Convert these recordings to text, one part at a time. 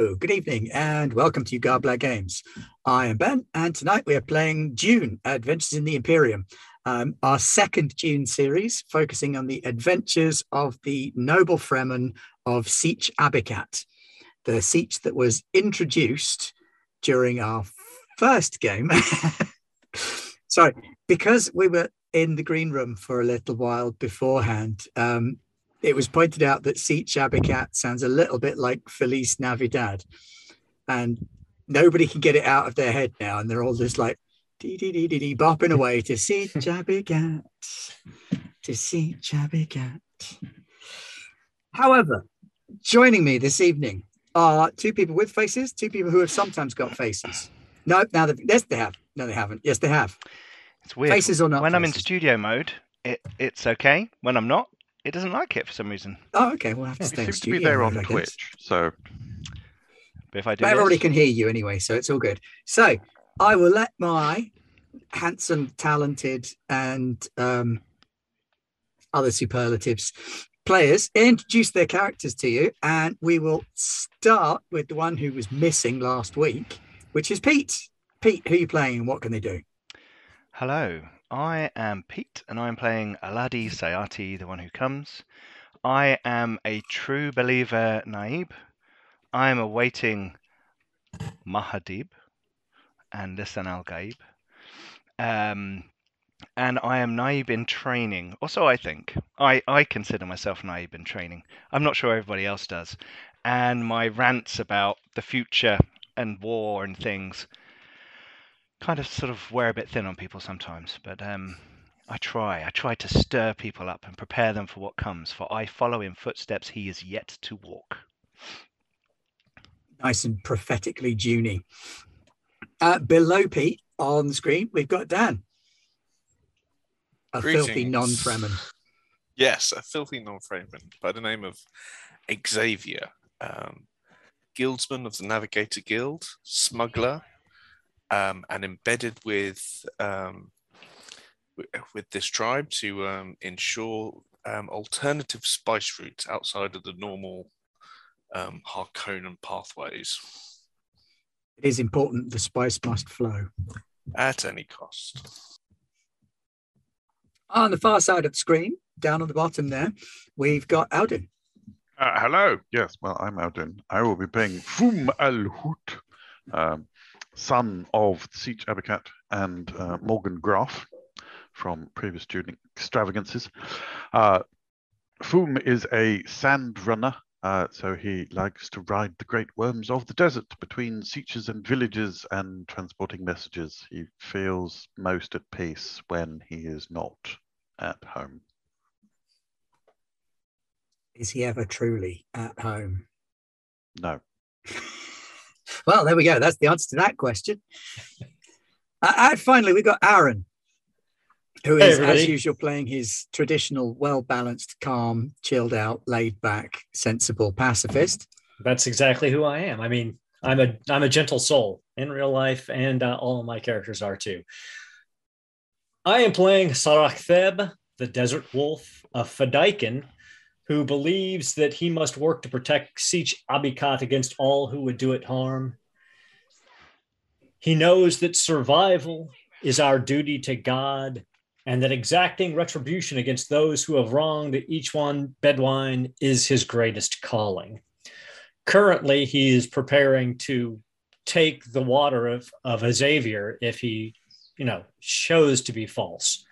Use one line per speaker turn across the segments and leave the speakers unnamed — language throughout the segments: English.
Good evening, and welcome to Garbler Games. I am Ben, and tonight we are playing Dune Adventures in the Imperium, um, our second Dune series, focusing on the adventures of the noble Fremen of Sietch Abikat, the Sietch that was introduced during our first game. Sorry, because we were in the green room for a little while beforehand. Um, it was pointed out that Sietch Abikat sounds a little bit like Feliz Navidad. And nobody can get it out of their head now. And they're all just like, dee dee dee dee dee, bopping away to Sietch Abikat, to Sietch Abikat. However, joining me this evening are two people with faces, two people who have sometimes got faces. No, now they yes, they have. No, they haven't. Yes, they have.
It's weird.
Faces or not
when I'm in studio mode, it, it's okay. When I'm not, it doesn't like it for some reason.
Oh, okay. We'll have to
You
stay in
to be
studio
there
mode,
on
I guess.
Twitch, so
But if I do
But everybody
this,
can hear you anyway, so it's all good. So I will let my handsome, talented, and um, other superlatives players introduce their characters to you, and we will start with the one who was missing last week, which is Pete. Pete, who are you playing, and what can they do?
hello, I am Pete, and I'm playing Aladi Sayati, the one who comes. I am a true believer, Naib. I am awaiting Muad'Dib and Lisan Al Gaib. Um, and I am Naib in training. Also, I think I, I consider myself Naib in training. I'm not sure everybody else does. And my rants about the future and war and things kind of sort of wear a bit thin on people sometimes. But um, I try. I try to stir people up and prepare them for what comes. For I follow in footsteps he is yet to walk.
Nice and prophetically Junie. Uh, below Pete on the screen, we've got Dan. A filthy non-Fremen.
Yes, a filthy non-Fremen by the name of Xavier, um, guildsman of the Navigator Guild, smuggler, um, and embedded with um, with this tribe to um, ensure um, alternative spice routes outside of the normal um, Harkonnen pathways
It is important the spice must flow.
at any cost.
On the far side of the screen, down on the bottom there, we've got Alden.
uh, hello. Yes, well, I'm Alden. I will be playing Fum Al Hut, um, son of Sietch Abikat and uh, Morgan Graf from previous student extravagances. Uh, Fum is a sand runner. Uh, so he likes to ride the great worms of the desert between sietches and villages and transporting messages. He feels most at peace when he is not at home.
Is he ever truly at home?
No.
Well, there we go. That's the answer to that question. Uh, and finally, we've got Aaron, who is, Hey,
as
usual, playing his traditional, well balanced, calm, chilled out, laid back, sensible pacifist.
That's exactly who I am. I mean, I'm a I'm a gentle soul in real life, and uh, all of my characters are too. I am playing Sarak Theb, the Desert Wolf of Fedaykin, who believes that he must work to protect Sietch Abikat against all who would do it harm. He knows that survival is our duty to God, and that exacting retribution against those who have wronged each one Bedouin is his greatest calling currently he is preparing to take the water of, of Xavier if he, you know, shows to be false.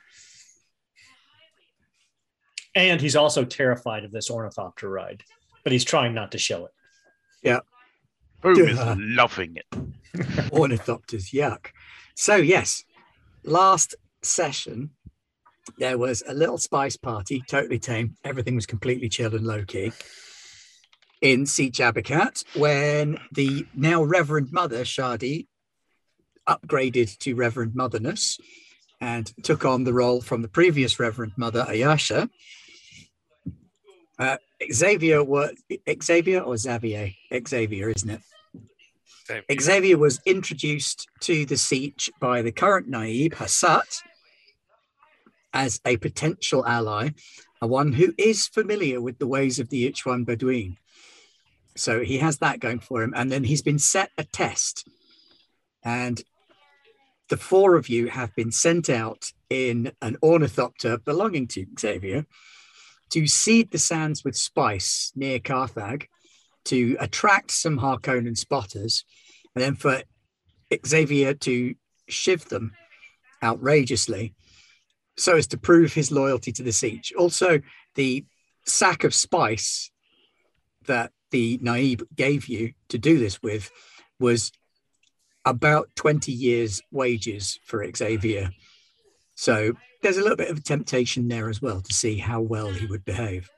And he's also terrified of this ornithopter ride, but he's trying not to show it. Yeah.
Boom is loving it.
Ornithopters, yuck. So, yes, last session, there was a little spice party, totally tame. Everything was completely chill and low key in Sietch Abikat when the now Reverend Mother, Shadi, upgraded to Reverend Motherness and took on the role from the previous Reverend Mother, Ayasha. Uh, Xavier was Xavier or Xavier? Xavier, isn't it? Xavier was introduced to the sietch by the current Naib, Hassat, as a potential ally, a one who is familiar with the ways of the Ichwan Bedouin. So he has that going for him. And then he's been set a test. And the four of you have been sent out in an ornithopter belonging to Xavier to seed the sands with spice near Carthag to attract some Harkonnen spotters, and then for Xavier to shiv them outrageously so as to prove his loyalty to the sietch. Also, the sack of spice that the Naib gave you to do this with was about 20 years' wages for Xavier. So there's a little bit of a temptation there as well to see how well he would behave.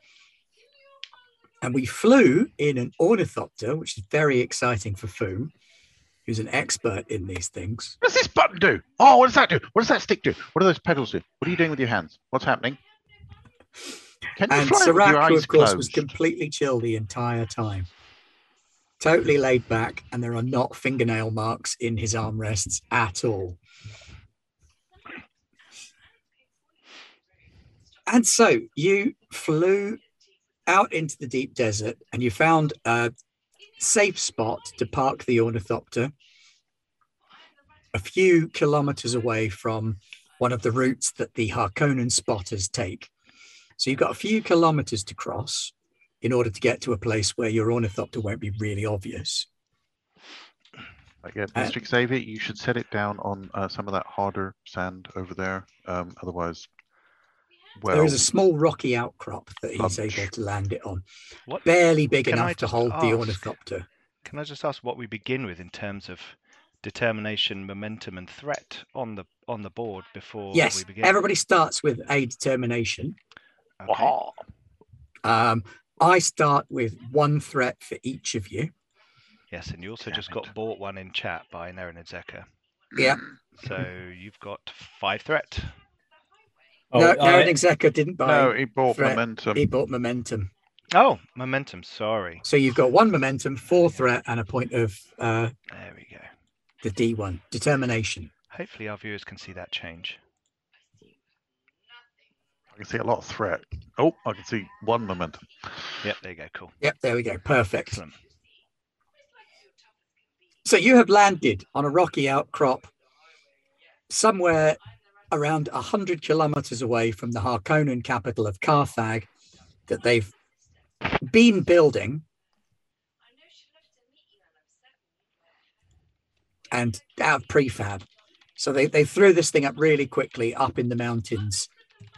And we flew in an ornithopter, which is very exciting for Foom, who's an expert in these things.
What does this button do? Oh, what does that do? What does that stick do? What do those pedals do? What are you doing with your hands? What's happening? Can you
And
fly with your
Sirac, who
eyes
of course
closed?
was completely chill the entire time. Totally laid back, and there are not fingernail marks in his armrests at all. And so you flew out into the deep desert and you found a safe spot to park the ornithopter a few kilometers away from one of the routes that the Harkonnen spotters take. So you've got a few kilometers to cross in order to get to a place where your ornithopter won't be really obvious.
Right, yeah,
Uh,
Mr. Xavier, you should set it down on uh, some of that harder sand over there. Um, otherwise, well,
there is a small rocky outcrop that he's
lunch.
able to land it on,
What
barely big
Can I
enough to
just
hold the
ask?
ornithopter.
can I just ask what we begin with in terms of determination, momentum, and threat on the on the board before
Yes,
we begin?
everybody starts with a determination.
Okay.
Um, I start with one threat for each of you.
Yes, and you also
Damn
just
it.
got bought one in chat by Naren and Zeka.
Yeah.
So you've got five threat.
Oh,
no,
I-
Naren Execa didn't buy.
No, he bought
threat.
momentum.
He bought momentum.
Oh, momentum. Sorry.
So you've got one momentum, four threat, and a point of uh,
There we go.
the D1 determination.
Hopefully our viewers can see that change.
I can see a lot of threat. Oh, I can see one momentum.
Yep, there you go. Cool.
Yep, there we go. Perfect.
Excellent.
So you have landed on a rocky outcrop somewhere around 100 kilometers away from the Harkonnen capital of Carthag that they've been building and out of prefab. So they, they threw this thing up really quickly up in the mountains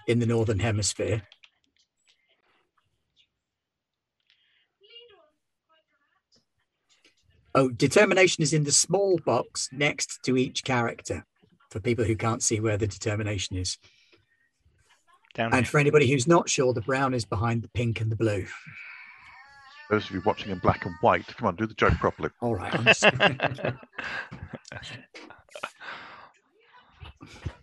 in the northern hemisphere. Oh, determination is in the small box next to each character for people who can't see where the determination is.
Down
And
here.
for anybody who's not sure, the brown is behind the pink and the blue.
Those of you watching in black and white, come on, do the joke properly.
All right.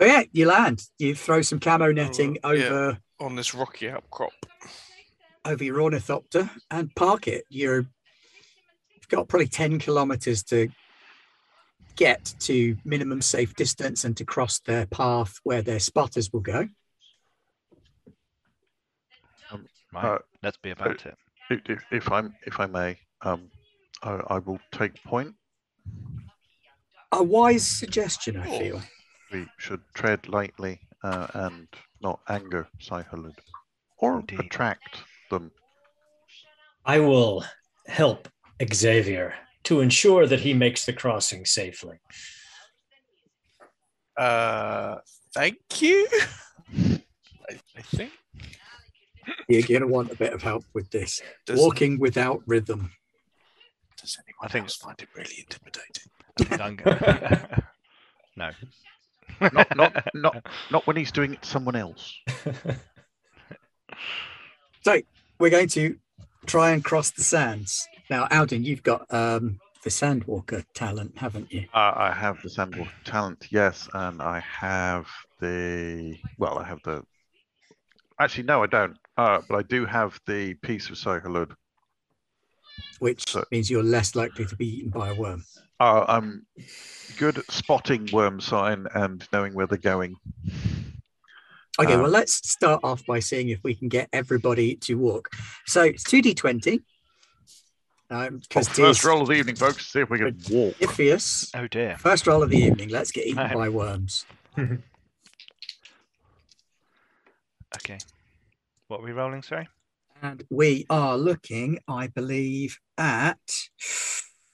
I'm so yeah, you land. You throw some camo netting
Oh, yeah.
over
on this rocky outcrop.
over your ornithopter and park it. You're you've got probably 10 kilometers to get to minimum safe distance and to cross their path where their spotters will go.
Right.
Uh,
Let's be about it.
If, if, if I'm, if I may, um, I, I will take point.
A wise suggestion, I feel.
We should tread lightly uh, and not anger Shai-Hulud or
Indeed.
attract them.
I will help Xavier to ensure that he makes the crossing safely.
Uh, thank you. I, I think.
You're going to want a bit of help with this.
Does,
Walking without rhythm.
does anyone
I think-
else find it really intimidating?
I'm go- no.
Not, not, not, not when he's doing it to someone else.
So we're going to try and cross the sands. Now, Alden, you've got um, the Sandwalker talent, haven't you?
Uh, I have the Sandwalk talent, yes, and I have the well, I have the. Actually, no, I don't. Uh, but I do have the piece of Shai-Hulud.
Which
So-
means you're less likely to be eaten by a worm.
Uh, I'm good at spotting worm sign and knowing where they're going.
Okay,
Um,
well, let's start off by seeing if we can get everybody to walk. So it's 2d20. Um, because
First roll of the evening, folks. See if we can walk.
Iffius.
Oh dear.
First roll of the evening. Let's get eaten by worms.
Okay. What are we rolling, sorry?
And we are looking, I believe, at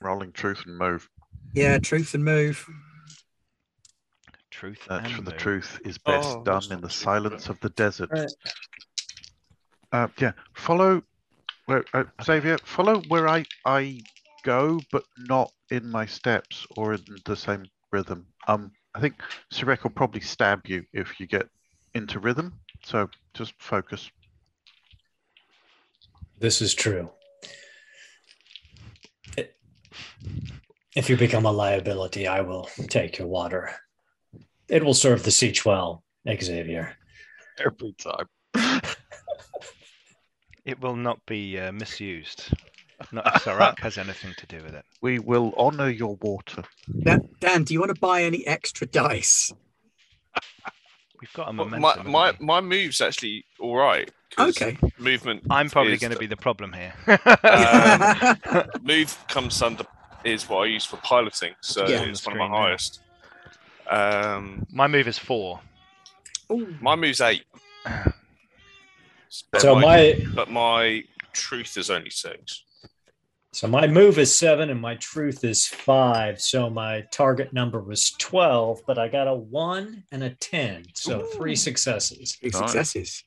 Rolling truth and move.
Yeah, truth and move.
Truth
That's
and
for the
move.
truth is best
Oh, that's
done in
not
the
too
silence of the desert.
Right.
Uh, yeah, follow where uh, Xavier. Follow where I I go, but not in my steps or in the same rhythm. Um, I think Sirek will probably stab you if you get into rhythm. So just focus.
This is true. It- If you become a liability, I will take your water. It will serve the sietch well, Xavier.
Every time.
It will not be uh, misused. Not if Sarak has anything to do with it.
We will honor your water.
Dan, Dan, do you want to buy any extra dice?
We've got a
Well,
momentum.
my my, my move's actually all right.
Okay.
Movement.
I'm probably going to be the problem here.
Uh, move comes under is what I use for piloting, so
Yeah.
it's
On
one
the
of my
screen
highest. Um,
my move is four.
Ooh,
my move's eight. But
So
my,
my
but my truth is only six.
so my move is seven and my truth is five. So my target number was twelve, but I got a one and a ten. So three successes.
Big
Nice.
successes.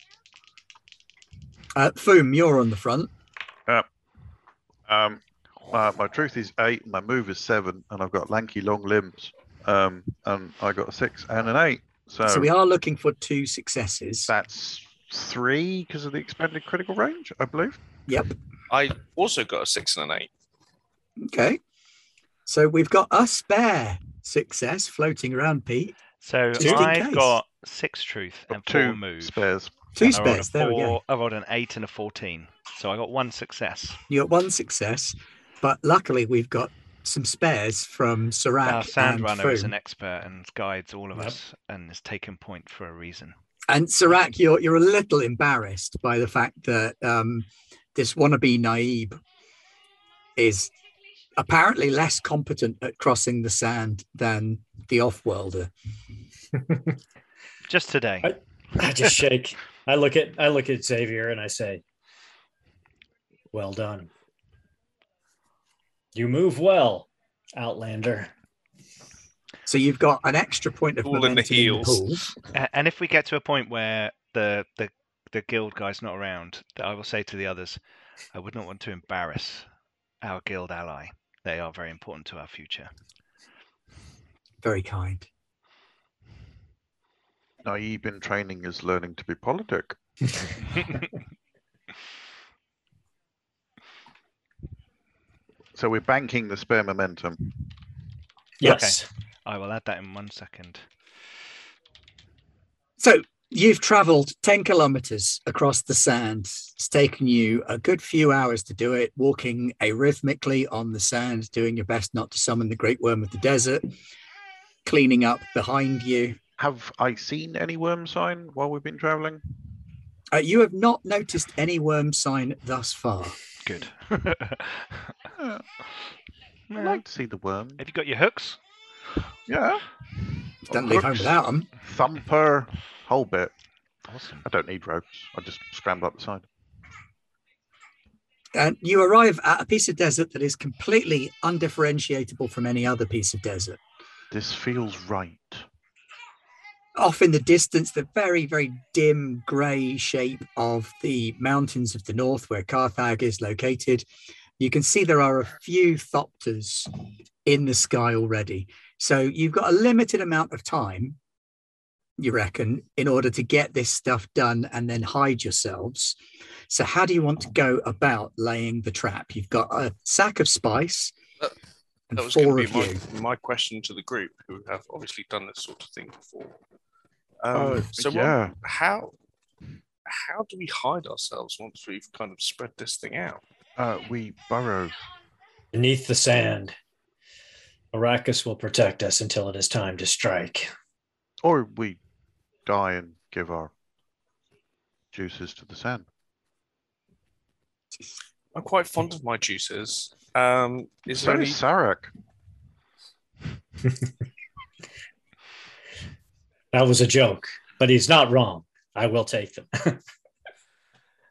Uh, Foom, you're on the front. Yeah.
Um, my, my truth is eight, my move is seven, and I've got lanky long limbs. Um, and I got a six and an eight. So,
So we are looking for two successes.
that's three because of the expanded critical range, I believe.
Yep.
I also got a six and an eight.
Okay. So we've got a spare success floating around, Pete.
So
Just
I've got six truth
Got
and four
two
move.
spares.
Two
And I
spares. There we go.
I rolled an eight and a fourteen, so I got one success.
You got one success, but luckily we've got some spares from Sirac
Our sand
and
runner is an expert and guides all of
Yep.
us, and has taken point for a reason.
And Sirac, you're you're a little embarrassed by the fact that um, this wannabe Naib is apparently less competent at crossing the sand than the off-worlder.
Just today.
I- I just shake. I look at I look at Xavier and I say, "Well done. You move well, Outlander."
So you've got an extra point of
All in the
momentum in the
heels.
And if we get to a point where the the the guild guy's not around, I will say to the others, I would not want to embarrass our guild ally. They are very important to our future.
Very kind.
Naib in training is learning to be politic. So we're banking the spare momentum.
Yes.
I will add that in one second.
So you've traveled 10 kilometers across the sand. It's taken you a good few hours to do it, walking arrhythmically on the sand, doing your best not to summon the great worm of the desert, cleaning up behind you.
Have I seen any worm sign while we've been traveling?
Uh, you have not noticed any worm sign thus far.
Good.
Yeah, I'd like to see the worm.
Have you got your hooks?
Yeah.
Don't leave home
Hooks,
without them.
Thumper, whole bit.
Awesome.
I don't need ropes. I just scramble up the side.
And you arrive at a piece of desert that is completely undifferentiatable from any other piece of desert.
This feels right.
Off in the distance, the very, very dim grey shape of the mountains of the north, where Carthag is located, you can see there are a few thopters in the sky already. So you've got a limited amount of time, you reckon, in order to get this stuff done and then hide yourselves. So, how do you want to go about laying the trap? You've got a sack of spice.
That- That was going to be my, my question to the group, who have obviously done this sort of thing before.
Oh,
Um, so what-
yeah.
how how do we hide ourselves once we've kind of spread this thing out?
Uh, we burrow.
Beneath the sand, Arrakis will protect us until it is time to strike.
Or we die and give our juices to the sand.
I'm quite fond of my juices. Um, is
So
there any?
is Sarak.
That was a joke, but he's not wrong. I will take them.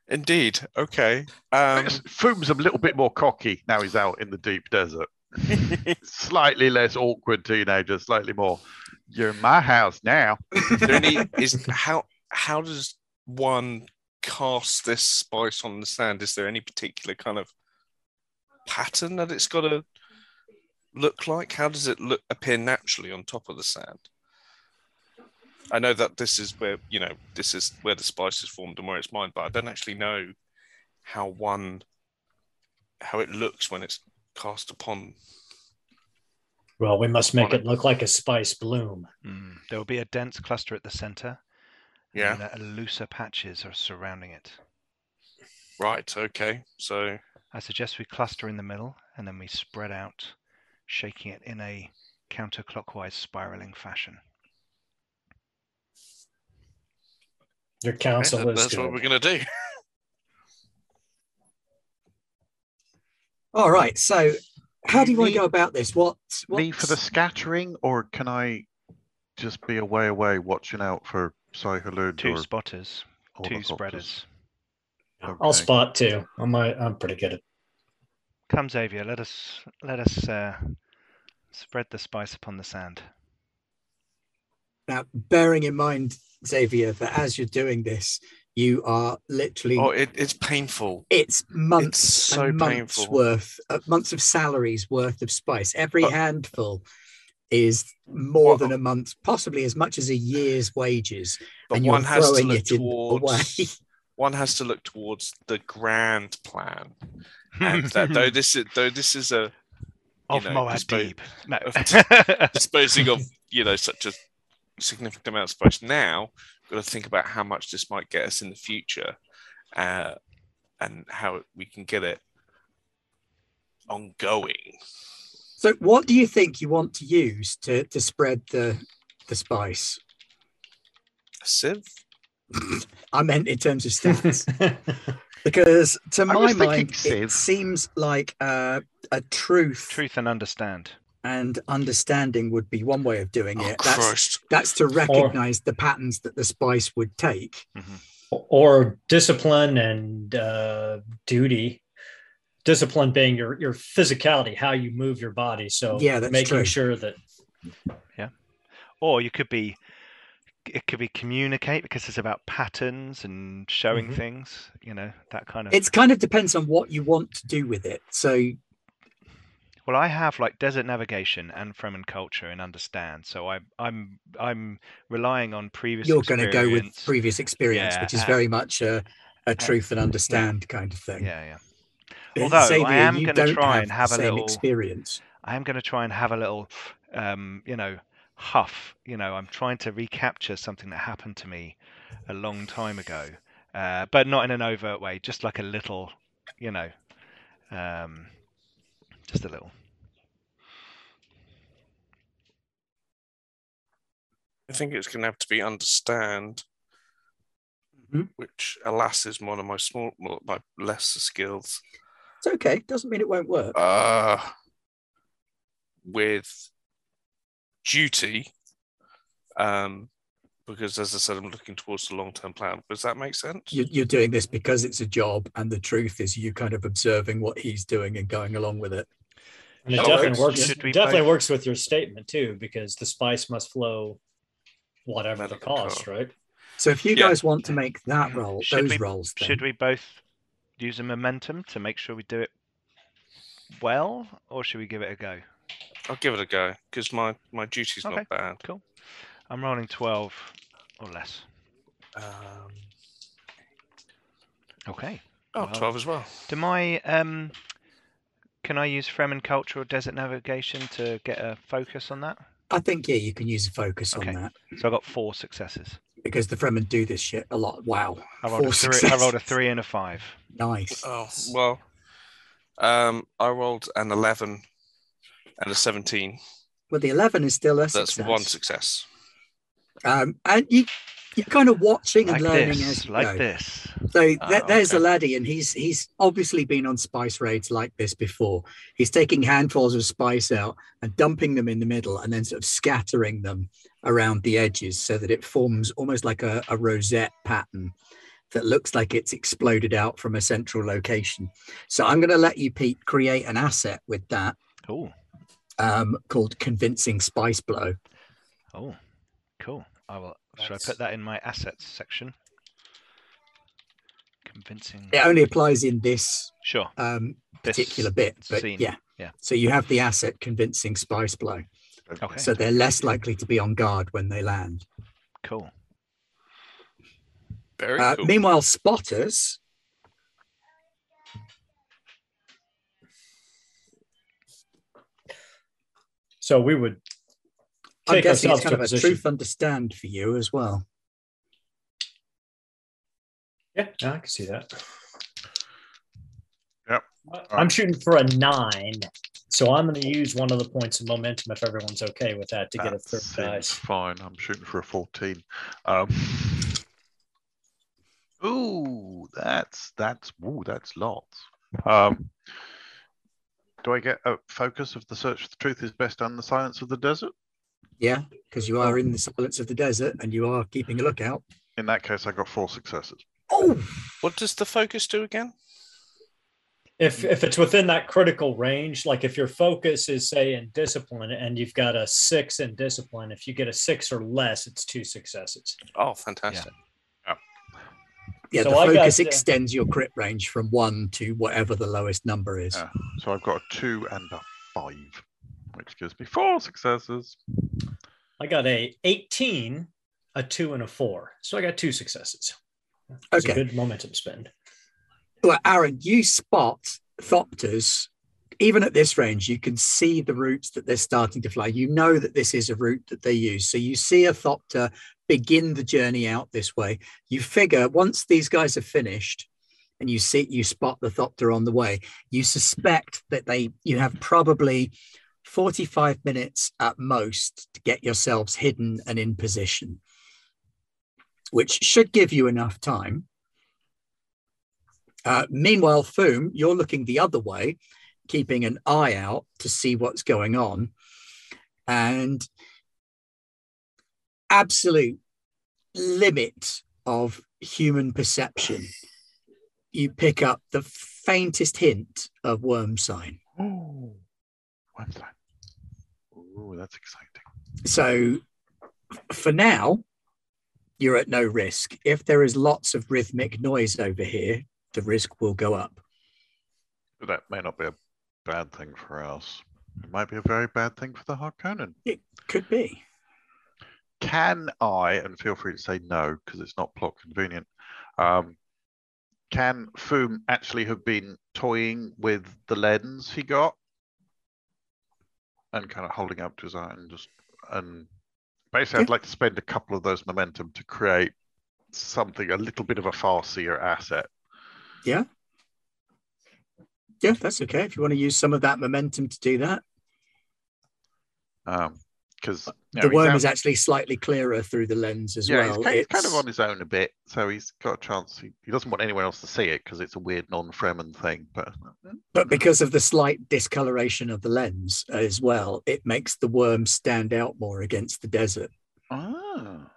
Indeed. Okay. Um,
Foom's a little bit more cocky now he's out in the deep desert. slightly less awkward teenager, slightly more. You're in my house now.
is there any? Is how how does one cast this spice on the sand? Is there any particular kind of pattern that it's got to look like? How does it look appear naturally on top of the sand? I know that this is where you know this is where the spice is formed and where it's mined, but I don't actually know how one how it looks when it's cast upon.
well, we must make it look like a spice bloom.
Mm. There will be a dense cluster at the center. and
Yeah.
then, uh, looser patches are surrounding it.
Right. Okay. So
I suggest we cluster in the middle and then we spread out, shaking it in a counterclockwise spiraling fashion.
Your
okay,
counsel
that-
is
that's what we're gonna do.
All right. So, how do you want to go about this? What?
Me for the scattering, or can I just be away away watching out for Shai-Hulud
Two
or
spotters, two
ornithopters?
spreaders.
I'll spot too. I'm I'm pretty good at.
Come, Xavier, let us let us uh, spread the spice upon the sand.
Now, bearing in mind, Xavier, that as you're doing this, you are literally
Oh, it, it's painful.
it's months
so
and months
painful.
worth, uh, months of salaries worth of spice. Every
But-
handful is more
Well-
than a month, possibly as much as a year's wages,
But
and you're
one has to look
it
towards
away.
one has to look towards the grand plan. And that though this is though this is a
of
know,
Muad'Dib. No.
disposing of you know such a significant amount of spice now got to think about how much this might get us in the future uh, and how we can get it ongoing
So, what do you think you want to use to to spread the the spice?
a sieve
I meant in terms of stats, because to
I
my
was thinking
mind, it
sieve.
seems like uh, a truth,
Truth and understand.
And understanding would be one way of doing
oh
it. That's that's to recognize the patterns that the spice would take.
or discipline and uh, duty. Discipline being your your physicality, how you move your body. So
Yeah, that's
making
true.
sure that yeah,
Or you could be it could be communicate because it's about patterns and showing
Mhm.
things, you know, that kind of
It kind of depends on what you want to do with it. So
Well, I have like desert navigation and Fremen culture and understand. So I, I'm I'm relying on previous. Experience.
You're going to go with previous experience,
Yeah,
which is
uh,
very much a, a truth and understand kind of thing.
Yeah, yeah.
Uh,
Although I am gonna try
have
and have a little-
experience.
I am going to try and have a little, um, you know, huff. You know, I'm trying to recapture something that happened to me a long time ago, uh, but not in an overt way. Just like a little, you know, um, just a little.
i think it's going to have to be understand
Mhm.
which alas is one of my small my lesser skills
It's okay. Doesn't mean it won't work.
uh, with duty, um, because as I said, I'm looking towards the long term plan. Does that make sense?
You, you're doing this because it's a job, and the truth is you kind of observing what he's doing and going along with it.
and it definitely
should
works. Definitely
both-
works with your statement too, because the spice must flow, whatever the cost,
code.
right?
So if you
Yeah.
guys want to make that role,
Should
those
we-
roles, then,
Should we both use a momentum to make sure we do it well, or should we give it a go?
I'll give it a go because my my duty's
Okay.
not bad.
I'm rolling 12 or less.
Um,
Okay.
oh,
Wow.
12 as well.
Do my um, can I use Fremen culture or desert navigation to get a focus on that?
I think yeah, you can use a focus
Okay.
on that
So I got four successes.
because the Fremen do this shit a lot. Wow,
I rolled a
Four
three. I rolled a three and a five.
nice.
Oh well. Um, I rolled an 11 and a 17.
Well, the eleven is still a
That's
success.
one success.
Um, and you You're kind of watching and
Like
learning
this,
as you
like
go.
this.
So th-
Oh,
there's a laddie, and he's he's obviously been on spice raids like this before. He's taking handfuls of spice out and dumping them in the middle, and then sort of scattering them around the edges so that it forms almost like a, a rosette pattern that looks like it's exploded out from a central location. So I'm going to let you, Pete, create an asset with that
Oh,
um, called Convincing Spice Blow.
oh, cool. I will. Should I put that in my assets section? Convincing.
It only applies in this
Sure.
um,
This
particular bit, but
scene.
yeah.
Yeah.
So you have the asset Convincing Spice Blow.
Okay.
so they're less likely to be on guard when they land.
cool.
Very
Uh,
cool.
Meanwhile, spotters,
So we would
I'm guessing it's kind of
a
a
position.
truth understand for you as well.
Yeah, yeah, I can see that.
Yep.
I'm shooting for a nine, so I'm going to use one of the points of momentum if everyone's okay with that to get a
That
third
seems
dice.
fine. I'm shooting for a 14. Um, ooh, that's that's ooh, that's lots. Um, do I get a focus of the search for the truth is best and the silence of the desert?
Yeah, because you are in the silence of the desert and you are keeping a lookout.
In that case, I got four successes.
Oh,
What does the focus do again?
If if it's within that critical range, like if your focus is say in discipline and you've got a six in discipline, if you get a six or less, it's two successes.
Oh, fantastic.
yeah,
So
the
I got,
focus
uh,
extends your crit range from one to whatever the lowest number is.
Yeah. So I've got a two and a five, which gives me four successes.
I got a 18, a two, and a four. So I got two successes. It's
Okay.
a good momentum spend.
Well, Aaron, you spot thopters. Even at this range, you can see the routes that they're starting to fly. You know that this is a route that they use. So you see a thopter begin the journey out this way. You figure once these guys are finished and you see you spot the thopter on the way, you suspect that they you have probably 45 minutes at most to get yourselves hidden and in position, which should give you enough time. Uh, meanwhile, Foom, you're looking the other way, keeping an eye out to see what's going on. And absolute limit of human perception, you pick up the faintest hint of worm sign.
Oh, that? Oh, that's exciting.
So for now, you're at no risk. If there is lots of rhythmic noise over here, the risk will go up.
That may not be a bad thing for us. It might be a very bad thing for the Harkonnen.
It could be.
Can I, and feel free to say no because it's not plot convenient, um, can Foom actually have been toying with the lens he got and kind of holding up to his eye and just, and basically, I'd like to spend a couple of those momentum to create something, a little bit of a farcier asset.
Yeah, Yeah, that's okay. If you want to use some of that momentum to do that, um,
Because
the worm is actually slightly clearer through the lens as
yeah,
well.
he's, kind, he's kind of on his own a bit, so he's got a chance. He, he doesn't want anyone else to see it because it's a weird non-Fremen thing. But
but because of the slight discoloration of the lens as well, it makes the worm stand out more against the desert.
ah,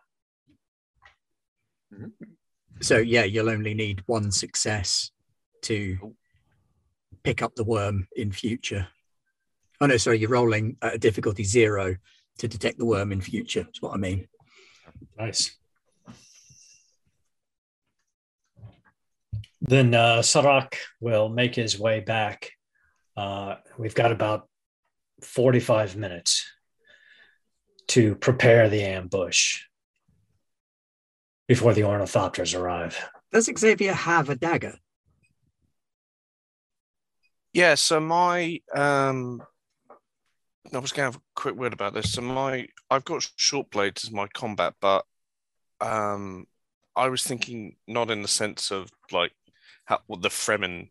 So yeah, you'll only need one success to
Oh.
pick up the worm in future. Oh no, sorry, you're rolling at a difficulty zero to detect the worm in future. That's what I mean.
Nice. Then uh, Sarak will make his way back. Uh, we've got about 45 minutes to prepare the ambush before the ornithopters arrive.
Does Xavier have a dagger?
Yeah, so my um I was gonna have a quick word about this. So my I've got short blades as my combat, but um I was thinking not in the sense of like how well, the Fremen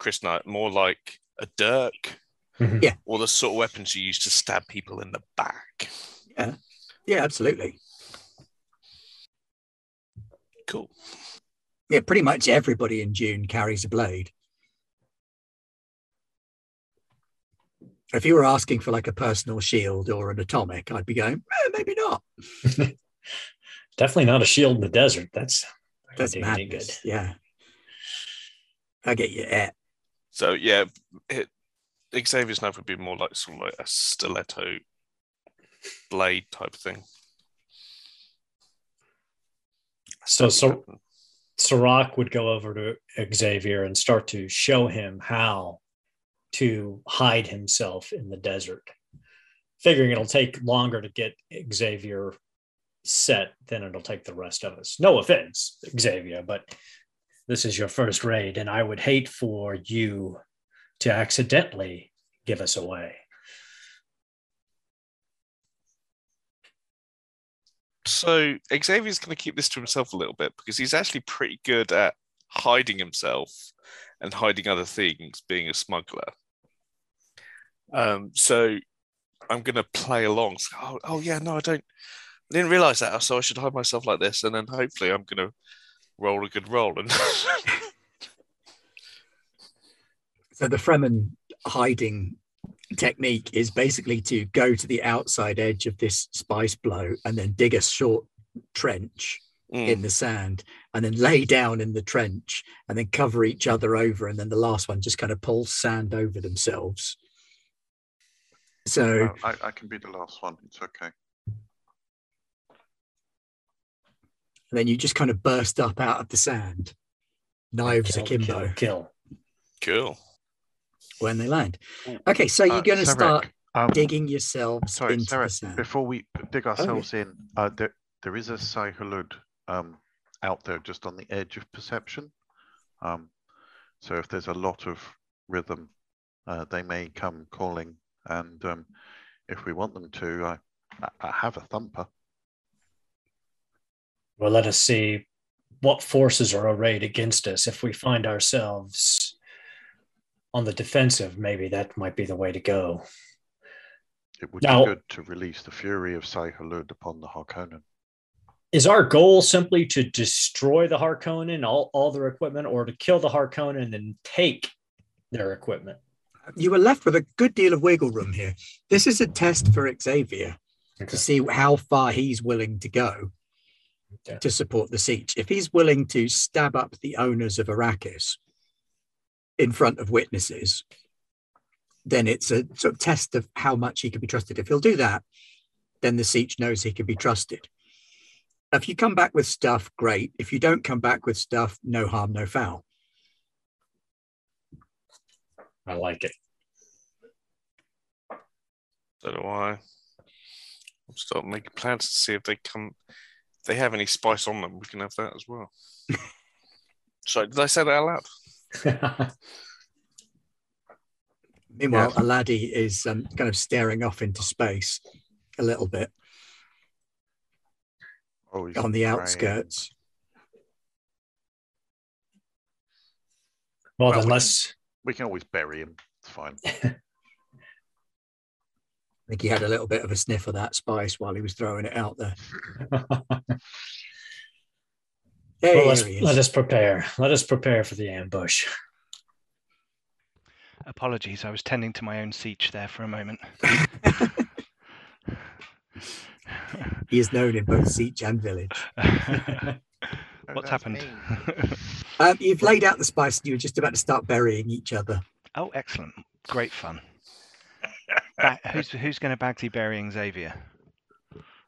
crysknife, more like a dirk
Mhm.
Yeah.
or the sort of weapons you use to stab people in the back.
Yeah, yeah, absolutely.
Cool.
Yeah, pretty much everybody in Dune carries a blade. If you were asking for like a personal shield or an atomic, I'd be going, eh, maybe not.
Definitely not a shield in the desert. That's
That's
doing any
madness. Yeah. I get you. Eh.
So yeah, it, Xavier's knife would be more like sort of like a stiletto blade type thing.
So, so
weapon.
Sirach would go over to Xavier and start to show him how to hide himself in the desert, figuring it'll take longer to get Xavier set than it'll take the rest of us. No offense, Xavier, but this is your first raid, and I would hate for you to accidentally give us away.
So Xavier's going to keep this to himself a little bit because he's actually pretty good at hiding himself and hiding other things, being a smuggler. Um, so I'm going to play along. So, oh, oh yeah, no, I don't. I didn't realize that, so I should hide myself like this, and then hopefully I'm going to roll a good roll. And
So the Fremen hiding technique is basically to go to the outside edge of this spice blow and then dig a short trench
Mm,
in the sand and then lay down in the trench and then cover each other over and then the last one just kind of pulls sand over themselves. So
Oh, I, I can be the last one. It's okay.
and then you just kind of burst up out of the sand. Knives
Kill,
akimbo.
kill, kill.
cool.
when they land. Okay so you're
Uh,
going to start
um,
digging yourselves
Sorry,
into
Sarah,
the sand.
before we dig ourselves in, uh, there, there is a Shai-Hulud um, out there just on the edge of perception. Um, so if there's a lot of rhythm, uh, they may come calling. And um, if we want them to, I, I- have a thumper.
Well, let us see what forces are arrayed against us. If we find ourselves on the defensive, maybe that might be the way to go.
It would
Now-
be good to release the fury of Shai-Hulud upon the Harkonnen.
Is our goal simply to destroy the Harkonnen, all, all their equipment, or to kill the Harkonnen and then take their equipment?
you were left with a good deal of wiggle room here this is a test for xavier to see how far he's willing to go
Okay.
to support the sietch. If he's willing to stab up the owners of Arrakis in front of witnesses, then it's a sort of test of how much he can be trusted. If he'll do that, then the sietch knows he can be trusted. If you come back with stuff, great. If you don't come back with stuff, no harm, no foul.
I like it.
So do I. I'll start making plans to see if they come. If they have any spice on them, we can have that as well. Sorry, did I say that out loud?
Meanwhile,
Yes.
Aladi is um, kind of staring off into space a little bit
Oh,
on the
praying.
outskirts.
well,
Well,
then
we- We can always bury him. It's fine.
I think he had a little bit of a sniff of that spice while he was throwing it out there. Hey,
well, let's let us prepare. Let us prepare for the ambush.
Apologies, I was tending to my own siege there for a moment.
He is known in both Siege and Village.
What's happened?
Um, you've laid out the spice and you were just about to start burying each other.
oh, excellent. Great fun. Ba- who's who's going to Bagsy burying Xavier?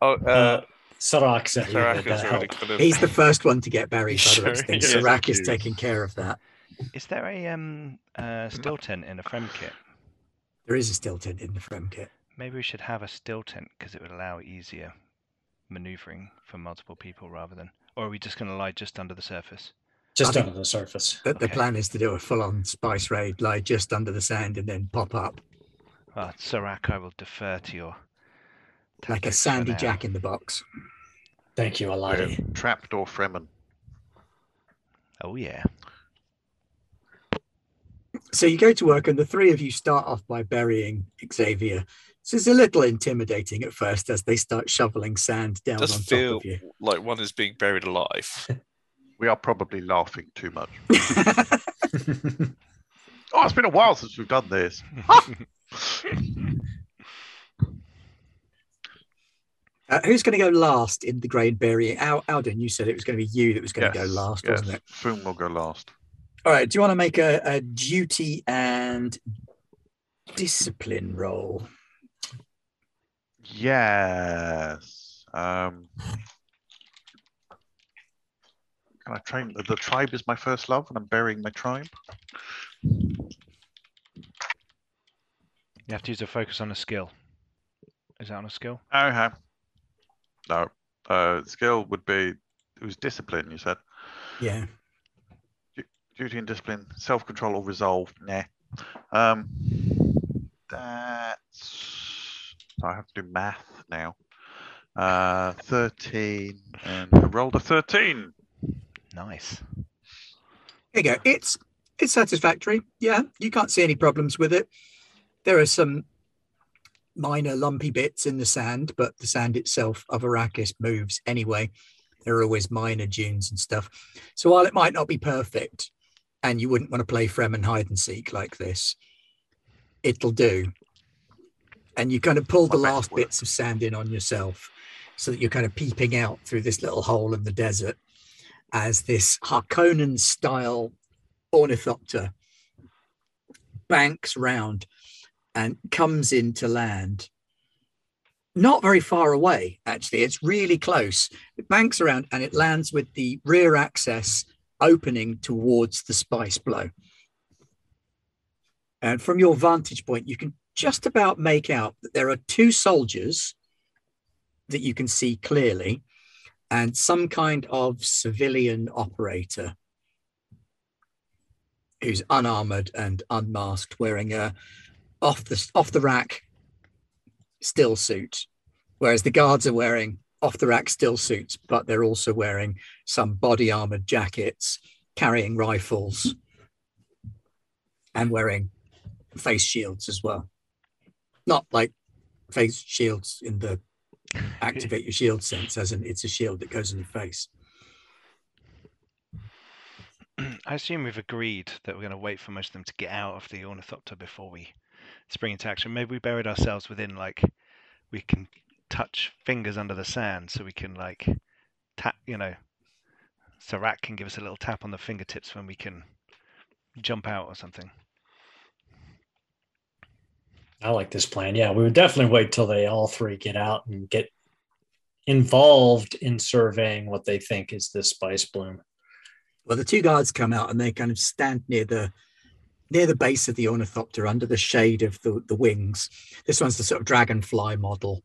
Oh,
Uh,
uh,
Sarak said he
Sirach
would
is
uh,
really
help.
kind of.
He's the first one to get buried by the
Sure,
rest things.
yes,
Sirach is
is.
taking care of that.
Is there a um uh, still tent in a frem kit?
There is a still tent in the frem kit.
Maybe we should have a still tent because it would allow easier maneuvering for multiple people rather than. Or are we just going to lie just under the surface?
just
I
under the surface.
The, the
Okay.
plan is to do a full-on spice raid, lie just under the sand and then pop up
Well, Serac, I will defer to your.
like a sandy jack in the box.
Thank you,
We're
Aladi.
Trapdoor Fremen.
Oh yeah.
So you go to work, and the three of you start off by burying Xavier. This is a little intimidating at first as they start shoveling sand down
does
on top of you.
like one is being buried alive.
We are probably laughing too much. Oh, it's been a while since we've done this.
Uh, who's going to go last in the grain burying? Al- Alden, you said it was going to be you that was going to
Yes,
go last,
yes.
wasn't it?
Foom will go last.
All right. Do you want to make a, a duty and discipline roll?
Yes. Um, can I train? The tribe is my first love, and I'm burying my tribe.
You have to use a focus on a skill. Is that on a skill?
Okay. No. Uh, skill would be it was discipline. You said
Yeah.
duty and discipline, self control or resolve. Nah. Um, that's. I have to do math now. Uh, thirteen, and I rolled a thirteen.
Nice.
There you go. It's it's satisfactory. Yeah, you can't see any problems with it. There are some minor lumpy bits in the sand, but the sand itself of Arrakis moves anyway. There are always minor dunes and stuff. So while it might not be perfect, and you wouldn't want to play Fremen hide and seek like this, it'll do. And you kind of pull the last
work.
bits of sand in on yourself so that you're kind of peeping out through this little hole in the desert as this Harkonnen style ornithopter banks round and comes into land. Not very far away, actually. It's really close. It banks around and it lands with the rear access opening towards the spice blow. And from your vantage point, you can just about make out that there are two soldiers that you can see clearly and some kind of civilian operator who's unarmored and unmasked, wearing a off the off the rack still suit, whereas the guards are wearing off the rack still suits, but they're also wearing some body armored jackets, carrying rifles, and wearing face shields as well. Not like face shields in the activate your shield sense, as in it's a shield that goes in your face.
I assume we've agreed that we're going to wait for most of them to get out of the ornithopter before we spring into action. Maybe we buried ourselves within like we can touch fingers under the sand, so we can like tap. You know, Sarak can give us a little tap on the fingertips when we can jump out or something.
I like this plan. Yeah, we would definitely wait till they all three get out and get involved in surveying what they think is this spice bloom.
Well, the two guards come out and they kind of stand near the near the base of the ornithopter under the shade of the, the wings. This one's the sort of dragonfly model.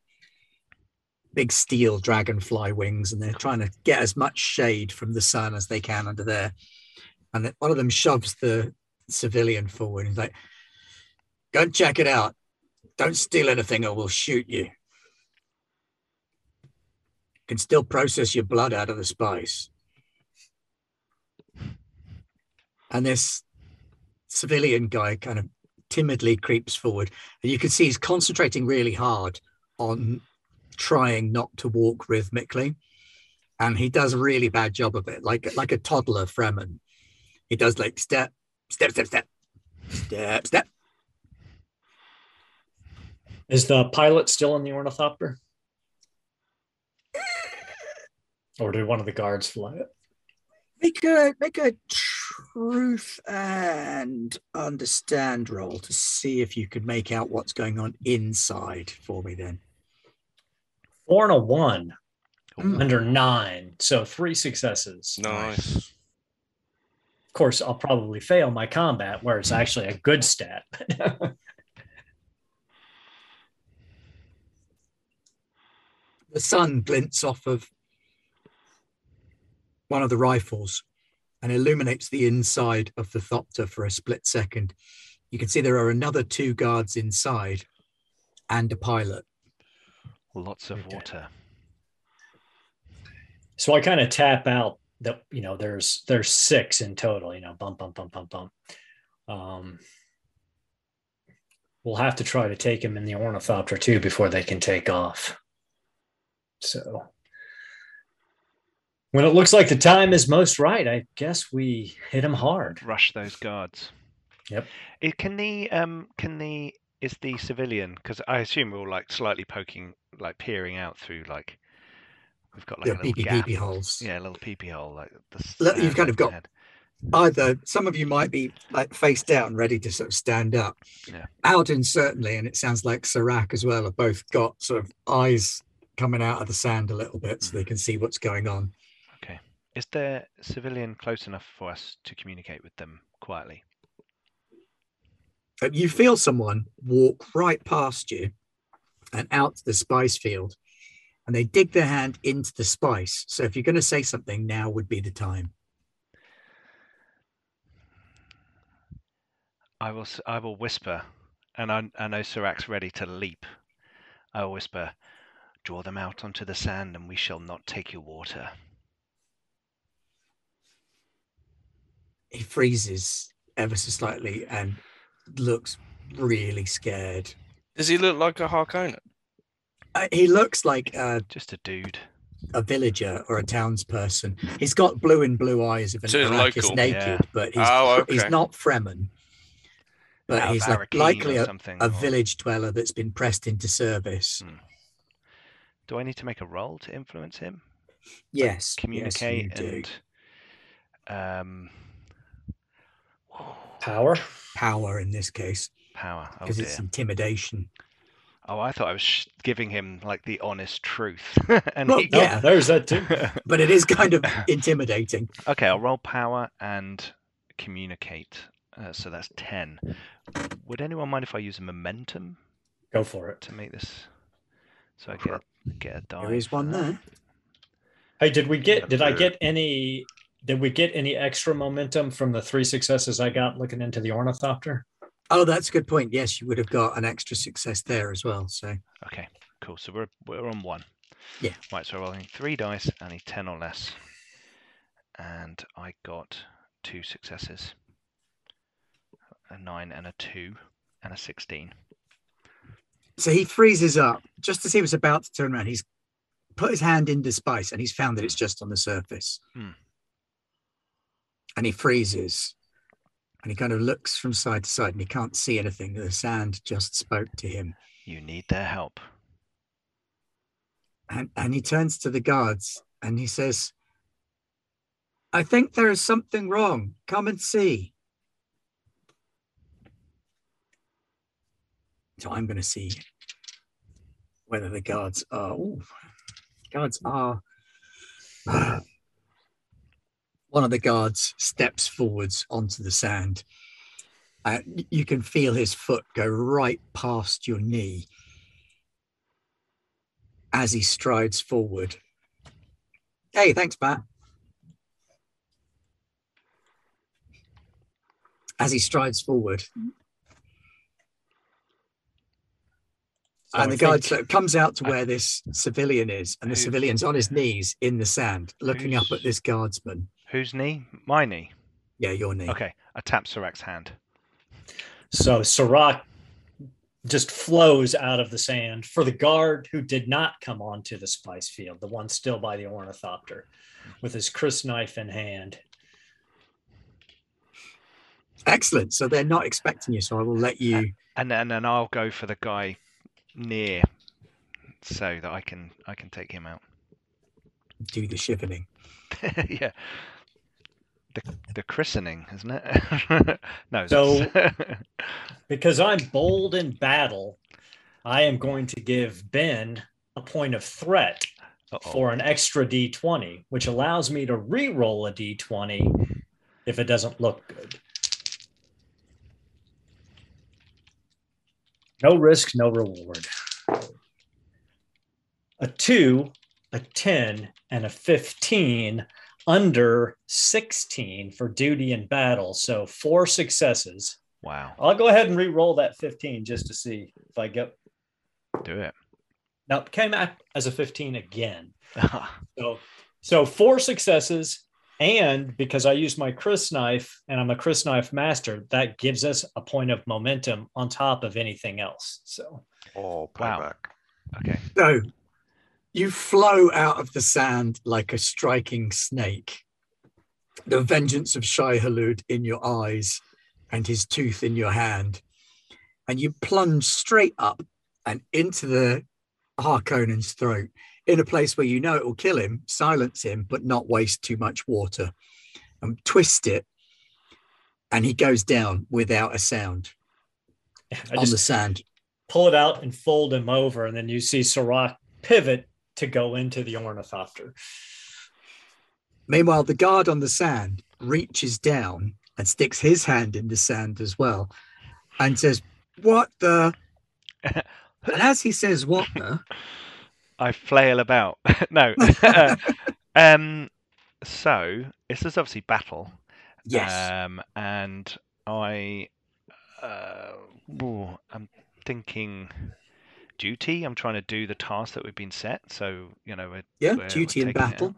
Big steel dragonfly wings, and they're trying to get as much shade from the sun as they can under there. And one of them shoves the civilian forward and he's like, Go and check it out. Don't steal anything or we'll shoot you. Can still process your blood out of the spice. and this civilian guy kind of timidly creeps forward. And you can see he's concentrating really hard on trying not to walk rhythmically. And he does a really bad job of it like like a toddler fremen. He does like step step step step. Step step
Is the pilot still in the ornithopter? Or did one of the guards fly it?
make a make a truth and understand roll to see if you could make out what's going on inside for me then
Four and a one
Mm.
under nine. So three successes.
Nice.
Of course, I'll probably fail my combat, where it's actually a good stat.
the sun glints off of one of the rifles and illuminates the inside of the thopter for a split second. You can see there are another two guards inside and a pilot.
Lots of water.
so I kind of tap out that you know there's there's six in total. You know, bump bump bump bump bump. Um, we'll have to try to take him in the ornithopter too before they can take off. So When it looks like the time is most right, I guess we hit them hard.
Rush those guards.
Yep.
It, can the um can the is the civilian because I assume we're all like slightly poking like peering out through like we've got like
Yeah,
a little
peepee peepee holes.
Yeah, a little peepee hole like the
you've kind of got-
head.
Either some of you might be like face down, ready to sort of stand up.
Yeah.
Alden certainly, and it sounds like Sirac as well, have both got sort of eyes coming out of the sand a little bit so they mm-hmm. can see what's going on. Okay.
Is there civilian close enough for us to communicate with them quietly?
Uh, you feel someone walk right past you and out to the spice field, and they dig their hand into the spice. So if you're going to say something, now would be the time.
I will I will whisper, and I, I know Sirac's ready to leap. I will whisper, draw them out onto the sand, and we shall not take your water.
He freezes ever so slightly and looks really scared.
Does he look like a Harkonnen?
Uh, he looks like a,
Just a dude.
a villager or a townsperson. He's got blue and blue eyes of an
So he's
Arrakis
local.
naked,
Yeah.
but he's
Oh,
he's not Fremen. But
out of
he's like, likely a,
something.
a
or-
village dweller that's been pressed into service.
Hmm. Do I need to make a roll to influence him?
Yes,
Communicate
yes, you do.
and um,
Power.
Power in this case
power. Oh
because
dear.
it's intimidation.
Oh, I thought I was sh- giving him like the honest truth, and
Well,
he
No,
Yeah.
there's that too.
But it is kind of intimidating.
okay, I'll roll power and communicate. Uh, so that's ten. Would anyone mind if I use a momentum
Go for it.
to make this? So I get a, get a die.
There is one there.
Hey, did we get? Did I get any? Did we get any extra momentum from the three successes I got looking into the ornithopter?
Oh, that's a good point. Yes, you would have got an extra success there as well. So
Okay, cool. So we're we're on one.
Yeah.
Right. So we're rolling three dice. I need ten or less, and I got two successes. A nine and a two and a sixteen.
So he freezes up just as he was about to turn around. He's put his hand into the spice and he's found that it's just on the surface.
Hmm.
And he freezes and he kind of looks from side to side and he can't see anything. The sand just spoke to him.
You need their help.
And, and he turns to the guards and he says, I think there is something wrong. Come and see. So I'm going to see whether the guards are. Ooh, guards are. One of the guards steps forwards onto the sand. Uh, you can feel his foot go right past your knee as he strides forward. Hey, thanks, Pat. As he strides forward,
So
and
I
the guard
think-
comes out to where this civilian is, and the
Who's-
civilian's on his knees in the sand, looking up at this guardsman.
Whose knee? My knee.
Yeah, your knee.
Okay. I tap Sirac's hand.
So Sirach just flows out of the sand for the guard who did not come onto the spice field, the one still by the ornithopter, with his crysknife in hand.
Excellent. So they're not expecting you, so I will let you.
and then and I'll go for the guy near, so that I can I can take him out.
do the shivering.
yeah. The the christening, isn't it? no.
So- Because I'm bold in battle, I am going to give Ben a point of threat
Uh-oh.
for an extra d20, which allows me to re-roll a d20 if it doesn't look good. No risk, no reward. A 2, a 10, and a 15 under 16 for duty in battle. So four successes.
Wow.
I'll go ahead and re-roll that 15 just to see if I get.
Do it.
Now it came out as a 15 again. So, so four successes, and because I use my crysknife and I'm a crysknife master, that gives us a point of momentum on top of anything else. So
Oh,
Wow. okay.
So You flow out of the sand like a striking snake, the vengeance of Shai-Hulud in your eyes and his tooth in your hand. And you plunge straight up and into the Harkonnen's throat in a place where you know it will kill him, silence him, but not waste too much water. And twist it, and he goes down without a sound
I
on the sand.
pull it out and fold him over, and then you see Sirach pivot to go into the ornithopter.
Meanwhile, the guard on the sand reaches down and sticks his hand in the sand as well and says, What the? and as he says, What the?
I flail about. no. um. So this is obviously battle.
Yes.
Um. And I. Uh, ooh, I'm thinking duty. I'm trying to do the task that we've been set. So you know, we're,
yeah,
we're-
duty
we're it
battle.
out.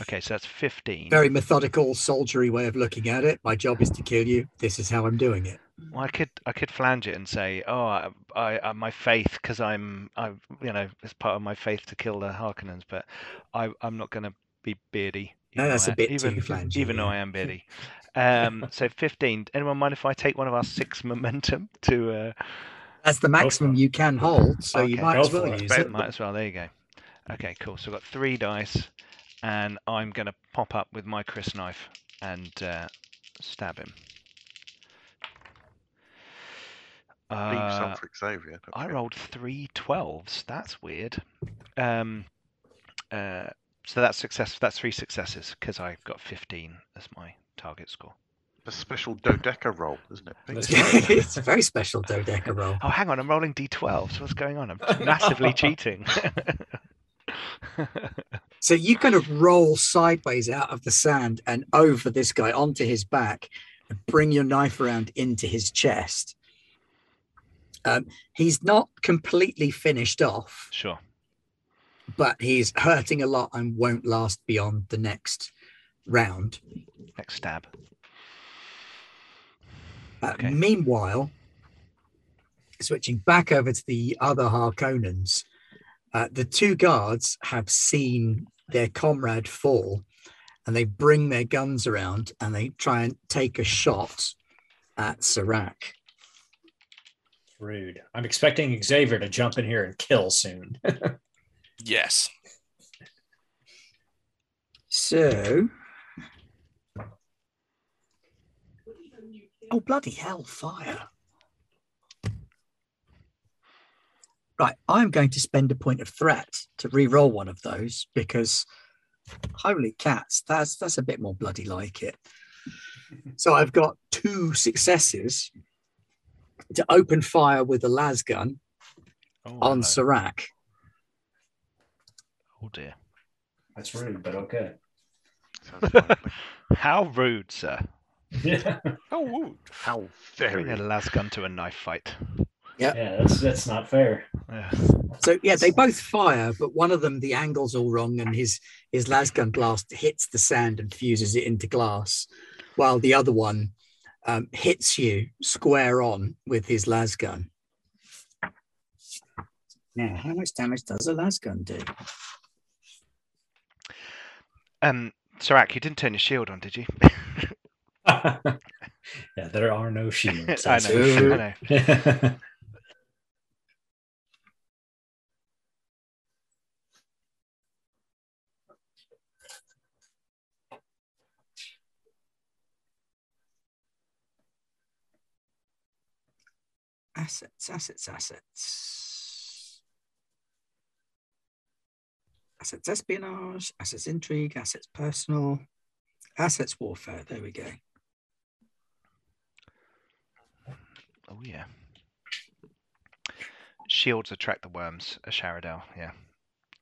Okay, so that's 15.
Very methodical, soldiery way of looking at it. My job is to kill you. This is how I'm doing it.
Well, I could I could flange it and say, oh, I, I, I my faith because I'm I you know it's part of my faith to kill the Harkonnens, but I I'm not going to be beardy.
No,
even though
that's
I
a
am-
bit
even,
too flangey,
Even though. I am beardy. Um, so 15. Anyone mind if I take one of our six momentum to? Uh,
That's the maximum you can hold, so you might
go
as well use it.
might as well. There you go. Okay, cool. So I've got three dice, and I'm going to pop up with my crysknife and uh, stab him. Uh,
Xavier. don't
I
forget.
rolled three 12s. That's weird. Um, uh, so that's success. That's three successes because I've got 15 as my target score.
A special dodeca roll, isn't it? Pete?
That's right.
it's a very special dodeca roll.
Oh, hang on. I'm rolling d12s. What's going on? I'm massively cheating.
So you kind of roll sideways out of the sand and over this guy onto his back and bring your knife around into his chest. Um, he's not completely finished off,
sure.
but he's hurting a lot and won't last beyond the next round.
Next stab.
Uh,
Okay.
Meanwhile, switching back over to the other Harkonnens, uh, the two guards have seen their comrade fall and they bring their guns around and they try and take a shot at Serac.
Rude. I'm expecting Xavier to jump in here and kill soon.
Yes.
So. Oh, bloody hell, fire. Right, I'm going to spend a point of threat to re-roll one of those because holy cats, that's that's a bit more bloody like it. So I've got two successes to open fire with a las gun
Oh,
on
hello.
Serac.
Oh dear.
That's rude, but okay.
How rude, sir.
Yeah,
Oh, woo.
How
Bring a
very.
las gun to a knife fight.
Yeah, that's that's not fair.
Yeah.
So yeah, they both fire, but one of them the angle's all wrong, and his his lasgun blast hits the sand and fuses it into glass, while the other one um, hits you square on with his lasgun. Now, how much damage does a lasgun do?
Um, Serac, you didn't turn your shield on, did you?
yeah, there are no shields.
I know. I know.
Assets, assets, assets. Assets espionage, assets intrigue, assets personal, assets warfare. There we go.
Oh yeah. Shields attract the worms. A Sharadel. Yeah,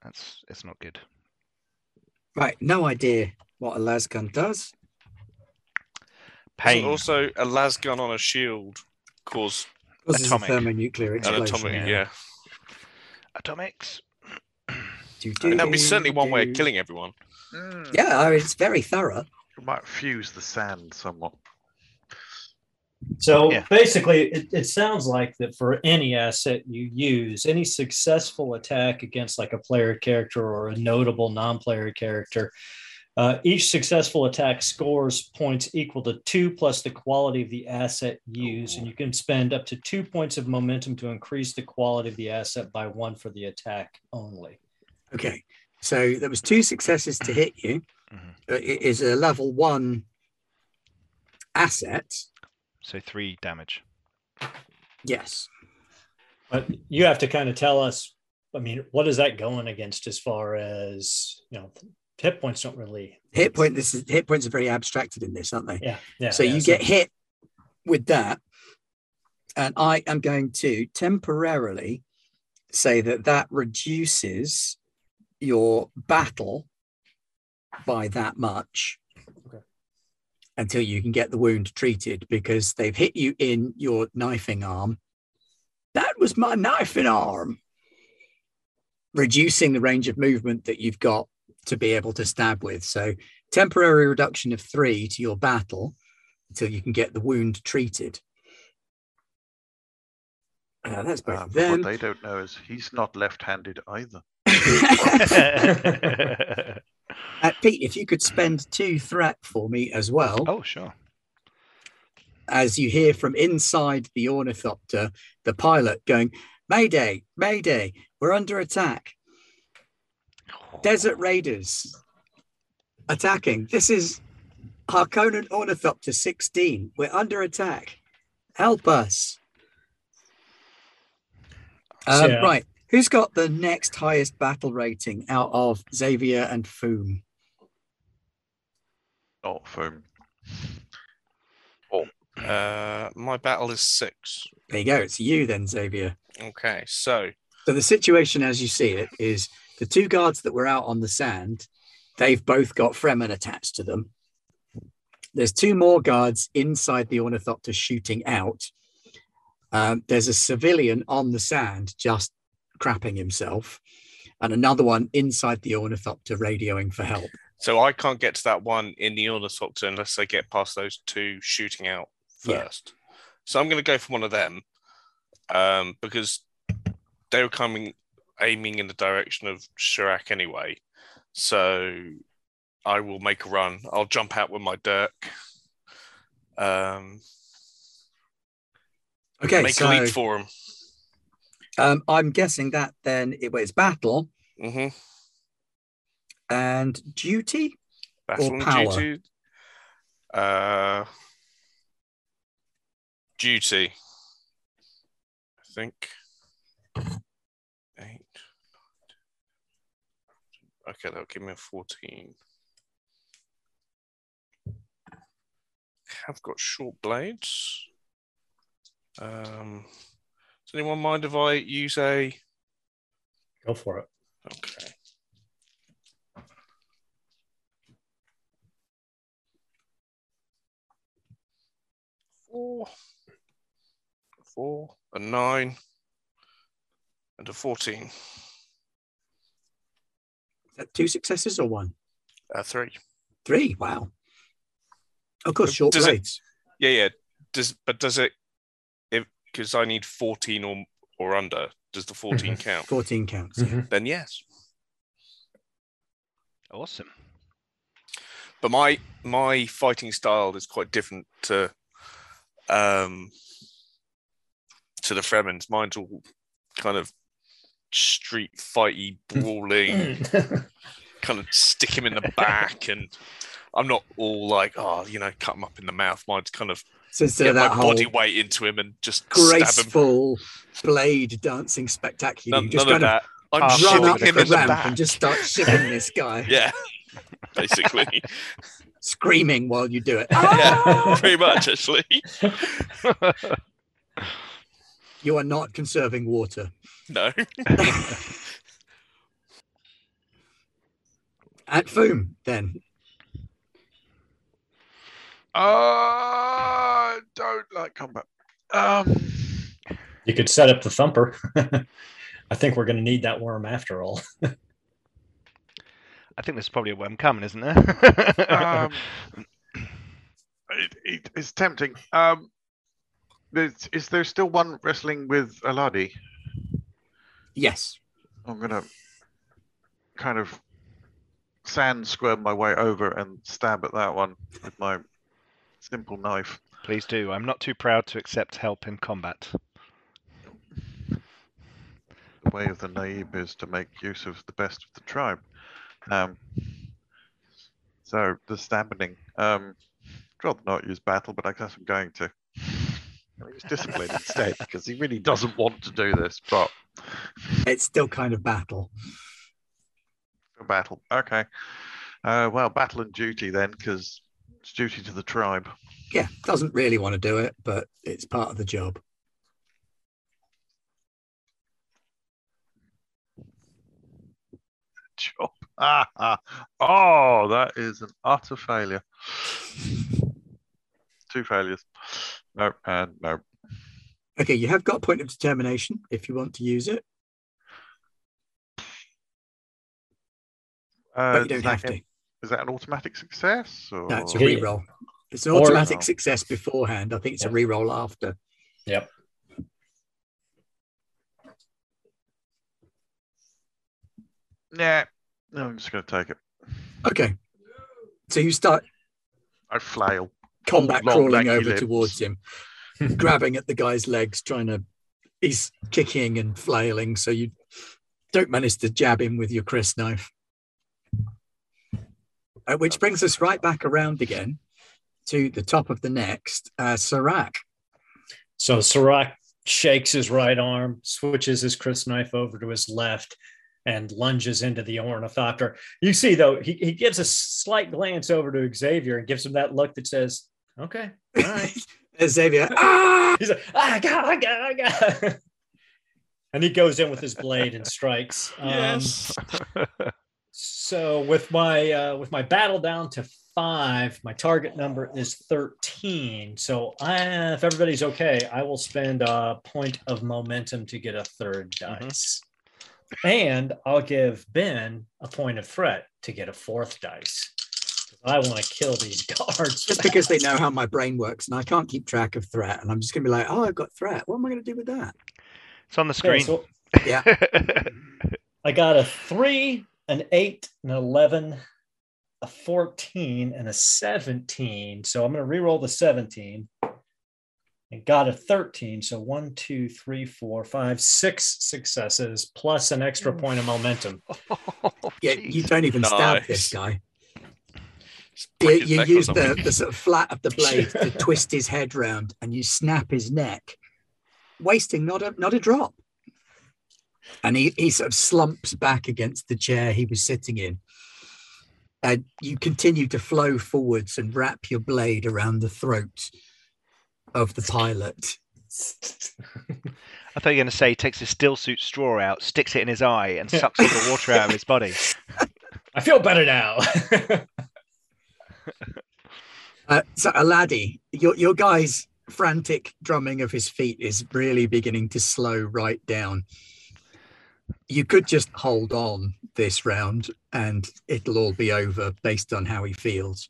that's it's not good.
Right, no idea what a lasgun does.
Doesn't
Pain.
also a las gun on a shield cause
Causes
Atomic.
a thermonuclear
an
explosion.
atomic?
yeah.
Yeah.
Atomics.
Do,
I mean, that'd be
do,
certainly one way of killing everyone.
Mm,
Yeah, I mean, it's very thorough.
it might fuse the sand somewhat.
So
Yeah.
basically, it, it sounds like that for any asset you use, any successful attack against like a player character or a notable non-player character, uh, each successful attack scores points equal to two plus the quality of the asset used, and you can spend up to two points of momentum to increase the quality of the asset by one for the attack only.
Okay. So there was two successes to hit you.
Mhm.
Uh, It is a level one asset.
So three damage.
Yes.
But you have to kind of tell us. I mean, what is that going against as far as you know? Hit points don't really
Hit point. This is hit points are very abstracted in this, aren't they?
Yeah, yeah.
so
yeah,
you get hit with that, and I am going to temporarily say that that reduces your battle by that much
Okay.
until you can get the wound treated because they've hit you in your knifing arm. That was my knifing arm. Reducing the range of movement that you've got to be able to stab with. So temporary reduction of three to your battle until you can get the wound treated. Uh, that's both
Um,
of
what they don't know is he's not left-handed either.
Uh, Pete, if you could spend two threat for me as well,
oh, sure.
as you hear from inside the ornithopter, the pilot going, Mayday, Mayday, we're under attack. Desert Raiders attacking. This is Harkonnen Ornithopter 16. We're under attack. Help us. Um,
Yeah.
Right. Who's got the next highest battle rating out of Xavier and Foom?
Not foam.
Uh, my battle is six.
There you go. It's you then, Xavier.
Okay, so
So the situation, as you see it, is the two guards that were out on the sand. They've both got Fremen attached to them. There's two more guards inside the ornithopter shooting out. Um, there's a civilian on the sand just crapping himself, and another one inside the ornithopter radioing for help.
so I can't get to that one in the ornithopter unless I get past those two shooting out
Yeah.
first. So I'm going to go for one of them um, because they were coming aiming in the direction of Shirak anyway. So I will make a run. I'll jump out with my dirk. Um,
Okay,
make
so
a leap for him.
um, I'm guessing that then it was battle
hmm
and duty.
Battle and
power?
duty. Uh, duty. I think. Eight. Okay, that'll give me a 14. I've got short blades. Um, does anyone mind if I use a.
Go for it.
Okay. Four, four, a nine, and a fourteen.
Is that two successes or one?
Uh, three.
Three. Wow. Of course, short
Does it- Yeah, yeah. Does but does it? If because I need fourteen or or under, does the 14 count?
14 counts. yeah.
Mhm.
Then yes.
Awesome.
but my my fighting style is quite different to um to the Fremens. Mine's all kind of street fighty, brawling, kind of stick him in the back, and I'm not all like, oh, you know, cut him up in the mouth. Mine's kind of
So instead
get
of
my
that
body weight into him and just stab him.
graceful blade dancing spectacular,
None,
just
none of
kind of
that. I'm
half
run up
him
the
in the
ramp
back.
and just start shivering this guy,
Yeah, basically.
screaming while you do it.
yeah, pretty much actually.
You are not conserving water.
No.
At Foom, then.
Uh, don't like combat. Um,
You could set up the thumper. I think we're going to need that worm after all.
I think there's probably a worm coming, isn't there?
um, it, it, it's tempting. Um, Is, is there still one wrestling with Aladi?
Yes.
I'm gonna kind of sand squirm my way over and stab at that one with my simple knife.
Please do. I'm not too proud to accept help in combat.
The way of the Naib is to make use of the best of the tribe. Um, so the stabbing. Um, I'd rather not use battle, but I guess I'm going to. I'll use instead because he really doesn't want to do this, but
It's still kind of battle.
a battle. Okay. Uh, well, battle and duty then, because it's duty to the tribe.
Yeah, doesn't really want to do it, but it's part of the job.
Job. Ah, ah. Oh, that is an utter failure. Two failures. No, and no.
Okay, you have got a point of determination if you want to use it,
Uh,
but you don't
that
have
an-
to.
Is that an automatic success? Or...
No, it's a
Yeah.
re-roll. It's an
Or-
automatic success beforehand. I think it's a
Yeah.
re-roll after.
Yep.
Yeah. No, I'm just going to take it.
Okay. So you start
I flail.
Combat
Long,
crawling over
limbs.
towards him, grabbing at the guy's legs, trying to. He's kicking and flailing, so you don't manage to jab him with your crysknife. Uh, which brings us right back around again to the top of the next, uh, Serac.
So Sirach shakes his right arm, switches his crysknife over to his left, and lunges into the ornithopter. You see, though, he, he gives a slight glance over to Xavier and gives him that look that says, Okay, all right.
Xavier, ah!
He's like, I got, I got, I got. And he goes in with his blade and strikes. Um,
Yes.
So with my uh, with my battle down to five, my target number is thirteen. So I, if everybody's okay, I will spend a point of momentum to get a third dice, and I'll give Ben a point of threat to get a fourth dice. I want to kill these guards.
Just because they know how my brain works, and I can't keep track of threat, and I'm just going to be like, oh, I've got threat. What am I going to do with that?
It's on the
Okay,
screen.
so
Yeah.
I got a three, an eight, an 11, a 14, and a 17. So I'm going to re-roll the 17 and got a 13. So one, two, three, four, five, six successes plus an extra point of momentum.
Oh, yeah, you don't even stab this guy.
Just
You, you use the, the sort of flat of the blade to twist his head round, and you snap his neck, wasting not a not a drop. And he, he sort of slumps back against the chair he was sitting in. And you continue to flow forwards and wrap your blade around the throat of the pilot.
I thought you were going to say he takes his still suit straw out, sticks it in his eye, and sucks all the water out of his body.
I feel better now.
Uh, so, Aladi, your your guy's frantic drumming of his feet is really beginning to slow right down. You could just hold on this round, and it'll all be over based on how he feels.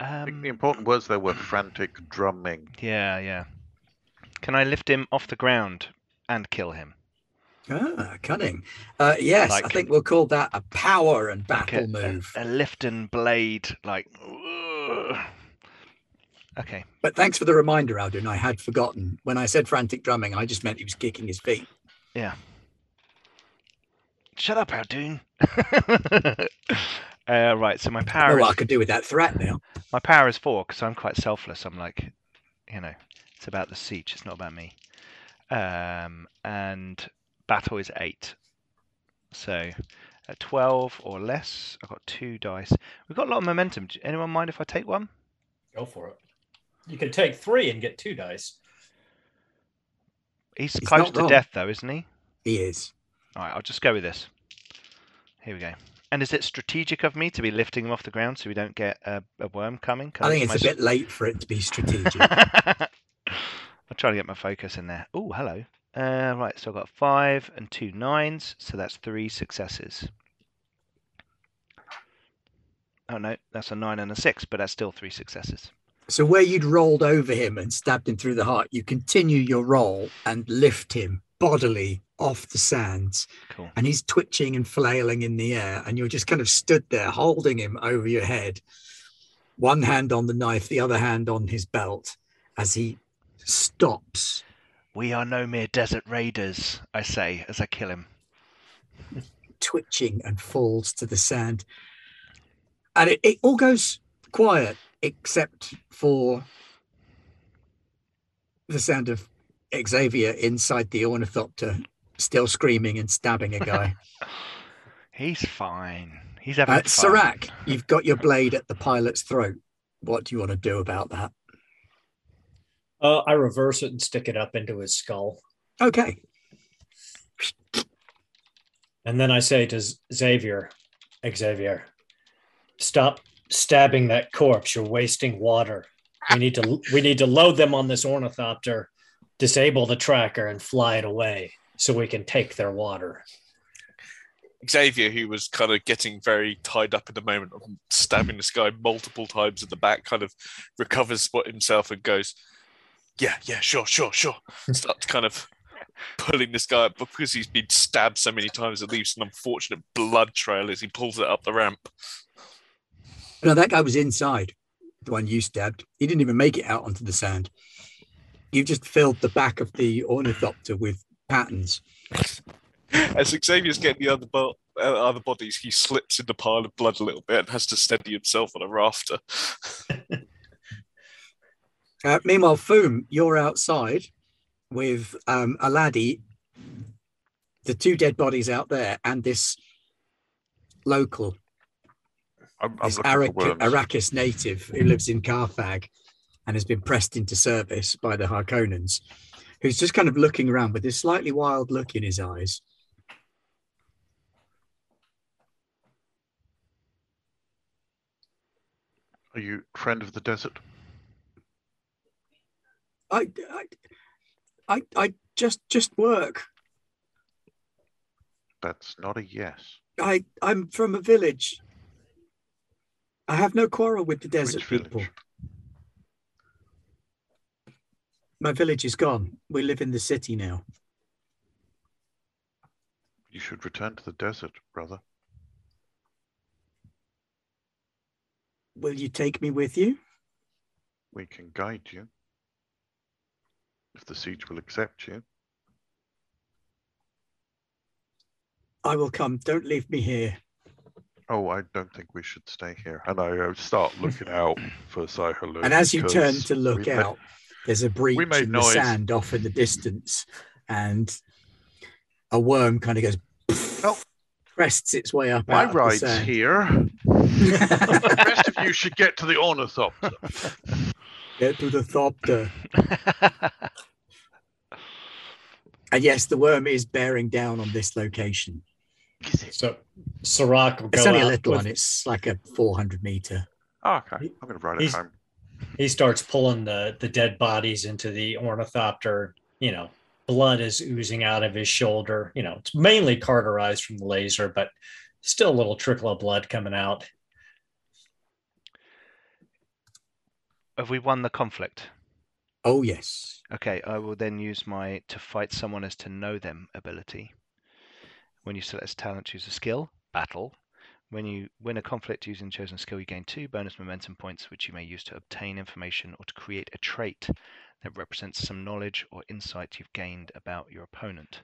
I think
Um,
the important words there were frantic drumming.
yeah, yeah. Can I lift him off the ground and kill him?
Ah, cunning. Uh, yes, I think we'll call that a power and
Like
battle
a,
move.
A, a lifting blade, like. ugh. Okay.
But thanks for the reminder, Aldrin. I had forgotten. When I said frantic drumming, I just meant he was kicking his feet. Yeah.
Shut up, Aldoon. uh, right. So my power
Oh, well, I could do with that threat now.
my power is four because I'm quite selfless. I'm like, you know, it's about the sietch. It's not about me. Um, and battle is eight. So at twelve or less, I've got two dice. We've got a lot of momentum. Do anyone mind if I take one?
Go for it. You can take three and get two dice.
He's,
He's
close
not
to
wrong.
death though, isn't he?
He is.
All right, I'll just go with this. Here we go. And is it strategic of me to be lifting him off the ground so we don't get a, a worm coming?
I think
use
it's a bit late for it to be strategic.
I'm trying to get my focus in there. Oh, hello. Uh, right, so I've got five and two nines, so that's three successes. Oh no, that's a nine and a six, but that's still three successes.
So where you'd rolled over him and stabbed him through the heart, you continue your roll and lift him bodily off the sands.
Cool.
And he's twitching and flailing in the air, and you're just kind of stood there holding him over your head, one hand on the knife, the other hand on his belt, as he stops.
We are no mere desert raiders, I say as I kill him.
twitching and falls to the sand. And it, it all goes quiet except for the sound of Xavier inside the ornithopter still screaming and stabbing a guy.
He's fine. He's having
uh,
fun.
Sirac, you've got your blade at the pilot's throat. What do you want to do about that?
Uh, I reverse it and stick it up into his skull.
Okay.
And then I say to Xavier, Xavier, stop stabbing that corpse. You're wasting water. We need to we need to load them on this ornithopter, disable the tracker, and fly it away so we can take their water.
Xavier, who was kind of getting very tied up in the moment of stabbing this guy multiple times in the back, kind of recovers what himself and goes, "Yeah, yeah, sure, sure, sure." Starts kind of pulling this guy up because he's been stabbed so many times. It leaves an unfortunate blood trail as he pulls it up the ramp.
No, that guy was inside, the one you stabbed. He didn't even make it out onto the sand. You've just filled the back of the ornithopter with patterns.
As Xavier's getting the other, bo- uh, other bodies, he slips in the pile of blood a little bit and has to steady himself on a rafter.
Uh, meanwhile, Foom, you're outside with um, a laddie, the two dead bodies out there, and this local,
I'm, I'm
this Arak- Arrakis native who lives in Carthag and has been pressed into service by the Harkonnens, who's just kind of looking around with this slightly wild look in his eyes.
Are you friend of the desert?
I, I, I, I just just work.
That's not a yes.
I, I'm from a village. I have no quarrel with the desert
Which village?
people. My village is gone. We live in the city now.
You should return to the desert, brother.
Will you take me with you?
We can guide you. If the sietch will accept you.
I will come. Don't leave me here.
Oh, I don't think we should stay here. And I uh, start looking out for Shai-Hulud.
And as you turn to look
we may-
out, there's a breach
made
in the
noise.
sand off in the distance, and a worm kind of goes,
Oh.
crests its way up
My
out the
ride's here. the rest of you should get to the ornithopter.
Get to the thopter. And yes, the worm is bearing down on this location.
So Sirac will go
It's only a little
with-
one. It's like a 400 meter.
Oh, okay, I'm going to ride it home.
he starts pulling the the dead bodies into the ornithopter you know blood is oozing out of his shoulder you know it's mainly cauterized from the laser but still a little trickle of blood coming out
Have we won the conflict?
Oh, yes.
Okay, I will then use my to fight someone as to know them ability. When you select a talent, choose a skill, battle. When you win a conflict using chosen skill, you gain two bonus momentum points, which you may use to obtain information or to create a trait that represents some knowledge or insight you've gained about your opponent.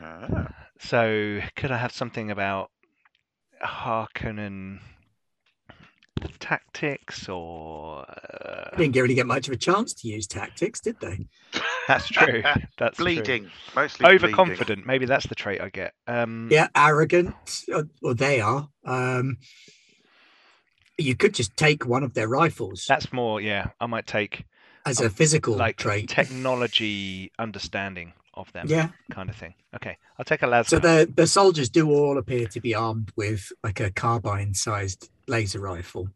Ah,
So, could I have something about Harkonnen tactics or? Uh,
Didn't really get much of a chance to use tactics, did they?
that's true. That's true.
bleeding. Mostly bleeding.
Overconfident. Maybe that's the trait I get. Um,
Yeah, arrogant, or, or they are. Um, you could just take one of their rifles
That's more. Yeah, I might take
as a physical
like
trait.
technology understanding of them,
Yeah.
kind of thing. Okay, I'll take a las.
So the the soldiers do all appear to be armed with like a carbine-sized laser rifle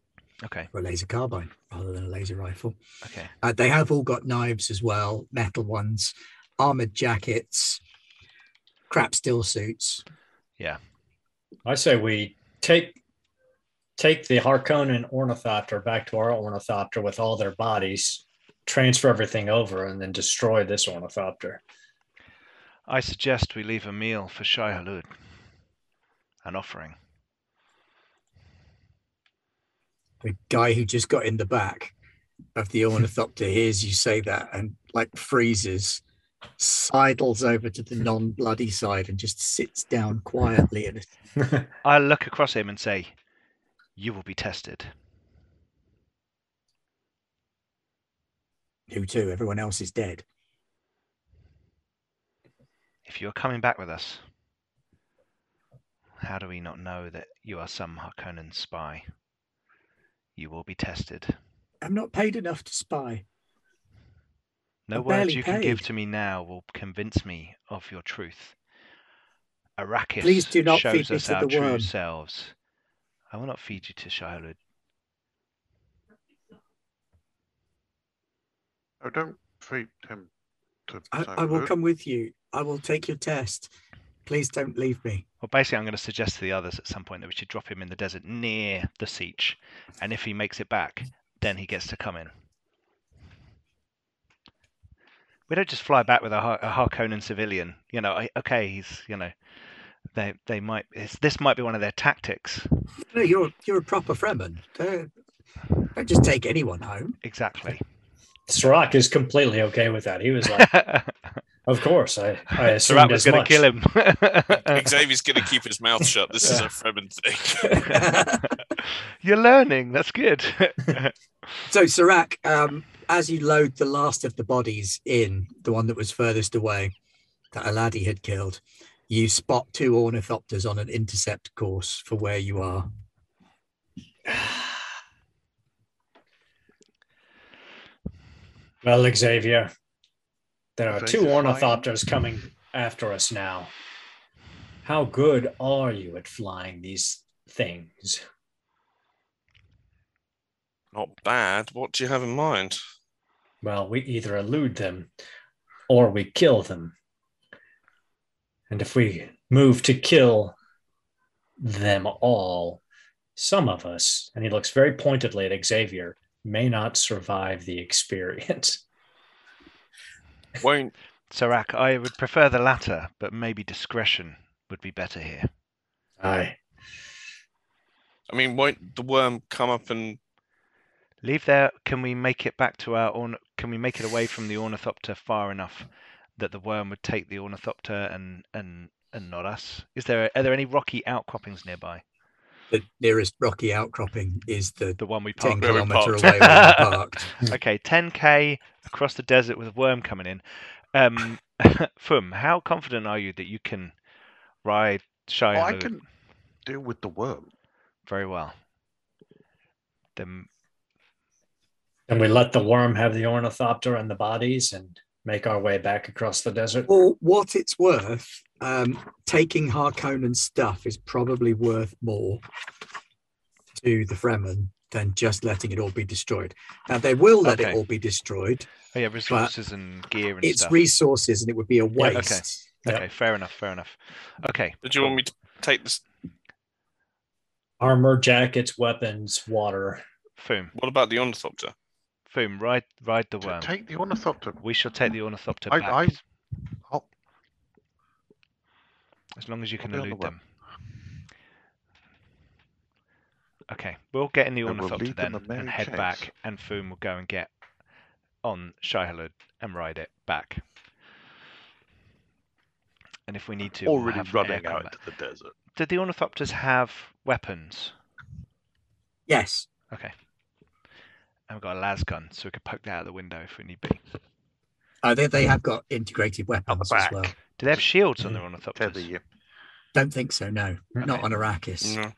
Okay,
or a laser carbine rather than a laser rifle.
okay.
Uh, they have all got knives as well, metal ones, armored jackets, crap still suits. Yeah.
I say we take take the Harkonnen Ornithopter back to our Ornithopter with all their bodies, transfer everything over, and then destroy this Ornithopter.
I suggest we leave a meal for Shai-Hulud. An offering.
The guy who just got in the back of the ornithopter hears you say that and like freezes, sidles over to the non-bloody side and just sits down quietly and
I look across him and say, You will be tested.
who too? Everyone else is dead.
If you are coming back with us, how do we not know that you are some Harkonnen spy? You will be tested.
I'm not paid enough to spy.
No
I'm
words
barely
you can give to me now will convince me of your truth. Arrakis
Please do not
shows
feed me
us our
the
true
worm.
selves. I will not feed you to Shiloh.
Oh, don't feed him to.
I, I will come with you. I will take your test. Please don't leave me.
Well, basically, I'm going to suggest to the others at some point that we should drop him in the desert near the sietch, and if he makes it back, then he gets to come in. We don't just fly back with a, Har- a Harkonnen civilian. You know, I, okay, he's you know, they they might it's, this might be one of their tactics.
No, you're you're a proper Fremen. Don't, don't just take anyone home.
Exactly.
Sirach is completely okay with that. He was like, "Of course, I, I assumed
Surat was going to kill him.
Xavier's going to keep his mouth shut. This is a Fremen thing.
You're learning. That's good.
So, Sirac, um, as you load the last of the bodies in, the one that was furthest away, that Aladi had killed, you spot two ornithopters on an intercept course for where you are.
Well, Xavier, there are two ornithopters coming after us now. How good are you at flying these things?
Not bad. What do you have in mind?
Well, we either elude them or we kill them. And if we move to kill them all, some of us, and he looks very pointedly at Xavier, may not survive the experience.
Won't
Sarak, I would prefer the latter, but maybe discretion would be better here.
Aye.
I mean, won't the worm come up and
Leave there. Can we make it back to our orn? Can we make it away from the ornithopter far enough that the worm would take the ornithopter and and and not us? Is there are there any rocky outcroppings nearby?
The nearest rocky outcropping is the
The one we
10
parked.
Where we
kilometer
parked.
away where you parked.
Okay, 10k across the desert with a worm coming in. Um, Foom, how confident are you that you can ride Shy
Oh, I can deal with the worm.
very well? Then
And we let the worm have the ornithopter and the bodies and make our way back across the desert.
For what it's worth, um, taking Harkonnen stuff is probably worth more to the Fremen than just letting it all be destroyed. Now, they will let it all be destroyed.
oh yeah, resources and gear and
It's
stuff.
resources and it would be a waste.
Yeah.
okay, fair enough, fair enough. Okay,
did you want me to take this?
Armor, jackets, weapons, water.
Foom.
What about the ornithopter?
Foom, ride ride the
To
worm.
take the ornithopter.
We shall take the ornithopter
I-
back.
I- I'll-
As long as you
I'll
can
be the
elude them. Okay, we'll get in the
I
ornithopter
lead them
then
a
and head
chase.
back, and Foom will go and get on Shai-Hulud and ride it back. And if we need to, we'll
Already
have air
running out
combat.
into the desert.
Did the ornithopters have weapons?
Yes.
Okay. And we've got a lasgun, so we could poke that out the window if we need be.
Uh, they, they have got integrated
At the
weapons as well.
Do they have shields mm. on their
Tether
ornithopters?
you.
Don't think so, no. Not
Okay.
on Arrakis.
No.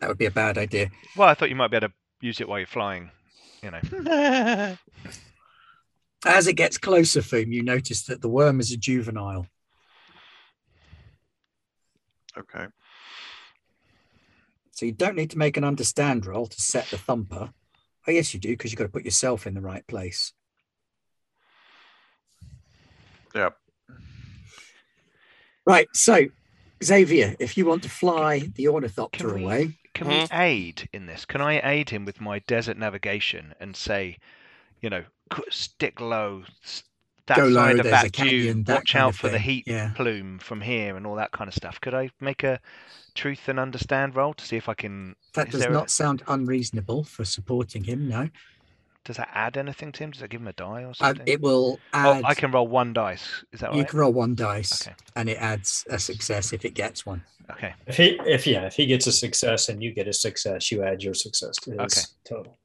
That would be a bad idea.
Well, I thought you might be able to use it while you're flying. You know.
As it gets closer, Foom, you notice that the worm is a juvenile.
Okay.
So you don't need to make an understand roll to set the thumper. Oh, yes, you do, because you've got to put yourself in the right place.
Yeah.
Right. So, Xavier, if you want to fly the ornithopter
Can we-
away,
can we mm-hmm. aid in this? Can I aid him with my desert navigation and say, you know, stick low, s- that
Go low,
side of
there's a
that
canyon,
watch out
of
for the heat
Yeah.
plume from here and all that kind of stuff. Could I make a truth and understand roll to see if I can?
That does
there a-
not sound unreasonable for supporting him. No,
does that add anything to him? Does that give him a die or
uh,
something?
it will
oh. I can roll one dice. Is that right?
you can roll one dice,
Okay.
and it adds a success if it gets one.
Okay.
If he, if yeah, if he gets a success and you get a success, you add your success to his
Okay.
total.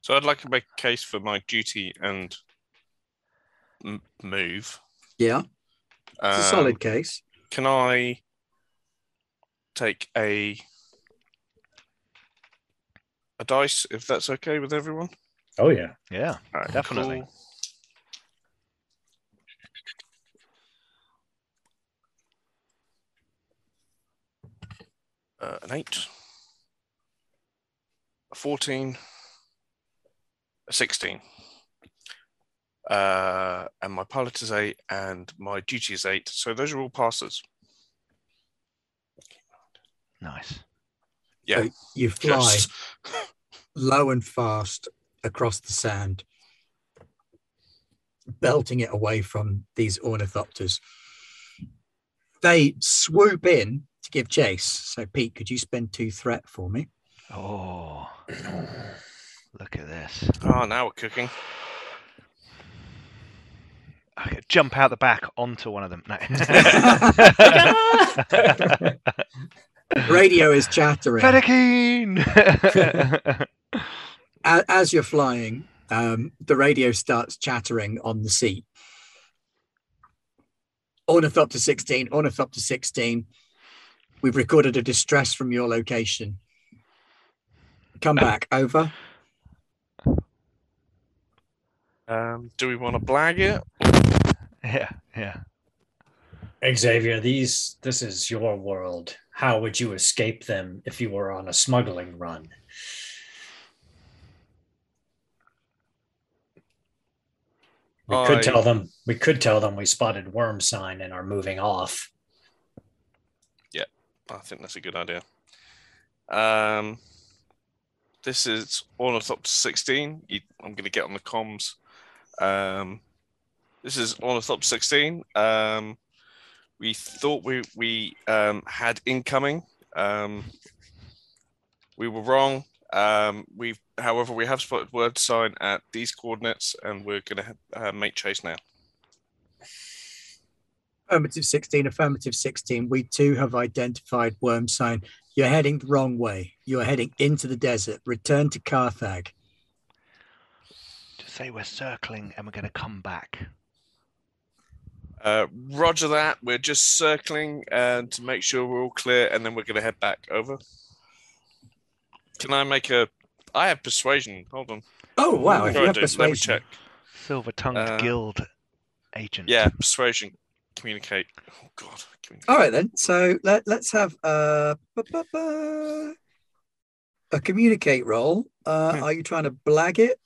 So I'd like to make a case for my duty and m- move.
Yeah, it's a
Um,
solid case.
Can I take a a dice if that's okay with everyone?
Oh yeah.
Yeah.
All right,
Definitely.
cool. Uh, an eight, a fourteen, a sixteen. Uh, and my pilot is eight, and my duty is eight. So those are all passes.
Nice.
Yeah,
So you fly
just
low and fast across the sand, belting it away from these ornithopters. They swoop in to give chase. So, Pete, could you spend two threat for me?
Oh, look at this.
oh, now we're cooking.
Okay, jump out the back onto one of them. No.
Radio is chattering. Fedaykin! As you're flying, um, the radio starts chattering on the seat. Ornithopter 16, Ornithopter 16. We've recorded a distress from your location. Come back, over.
Um, do we want to blag it?
yeah, yeah.
Xavier, these this is your world. How would you escape them if you were on a smuggling run? We could tell them we could tell them we spotted worm sign and are moving off.
Yeah, I think that's a good idea. Um, this is Ornithopter 16. You, I'm going to get on the comms. Um, this is Ornithopter 16. Um, we thought we we um, had incoming. Um, we were wrong. Um, we, however, we have spotted worm sign at these coordinates, and we're going to uh, make chase now.
Affirmative 16, affirmative 16. We too have identified worm sign. You're heading the wrong way. You are heading into the desert. Return to Carthag.
Just say we're circling and we're going to come back.
Uh, roger that. We're just circling and to make sure we're all clear, and then we're going to head back. Over. Can I make a? I have persuasion. Hold on.
Oh, wow. If you
on,
have
dude. Let me
persuasion.
check.
Silver tongued
Uh,
guild agent.
Yeah, persuasion. Communicate. Oh God. Communicate.
All right, then. So let, let's have uh, ba, ba, ba, a communicate roll. Uh,
Hmm.
Are you trying to blag it?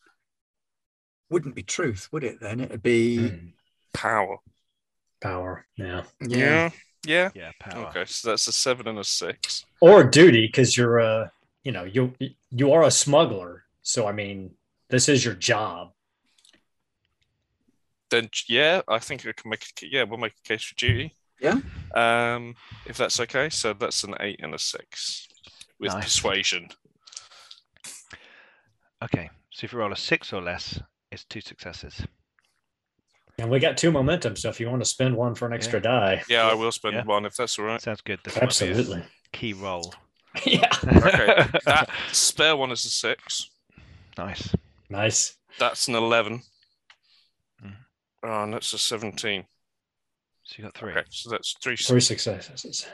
Wouldn't be truth, would it then? It'd be.
Hmm.
Power.
Power, yeah.
Yeah. Yeah.
Yeah, power.
Okay, so that's a seven and a six.
Or duty, because you're a you know, you you are a smuggler. So I mean, this is your job.
Then yeah, I think I can make. A, yeah, we'll make a case for duty.
Yeah.
Um, if that's okay. So that's an eight and a six with
Nice.
persuasion.
Okay, so if you roll a six or less, it's two successes.
And we got two momentum, so if you want to spend one for an extra die,
Yeah, I will spend
Yeah.
one if that's all right.
Sounds good. This might be a
absolutely.
Key roll.
yeah.
Okay, that spare one is a six.
nice.
Nice.
That's an eleven.
Mhm.
Oh, and that's a seventeen.
So you got three.
Okay, so that's three.
Three successes.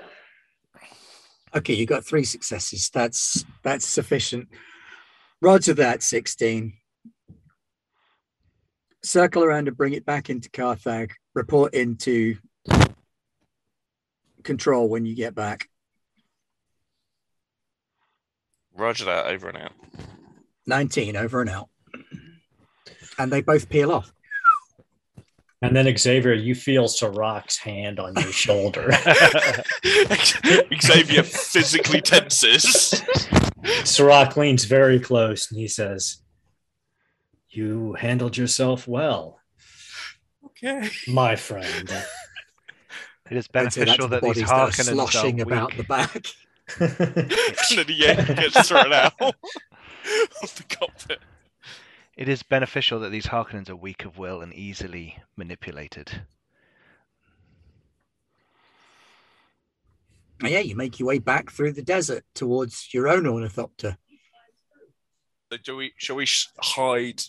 Okay, you got three successes. That's that's sufficient. Roger that, 16. Circle around and bring it back into Carthag. Report into control when you get back.
Roger that. Over and out.
19 over and out. And they both peel off.
And then Xavier, you feel Sirach's hand on your shoulder.
Xavier physically tenses.
Sirach leans very close and he says, You handled yourself well,
Okay.
my friend.
It is
I'd
beneficial
the
that these
bodies that are
Harkonnens
sloshing about
weak.
the back.
and then the Yankee gets thrown out of the cockpit.
It is beneficial that these Harkonnens are weak of will and easily manipulated.
And yeah, you make your way back through the desert towards your own ornithopter.
So do we? Shall we hide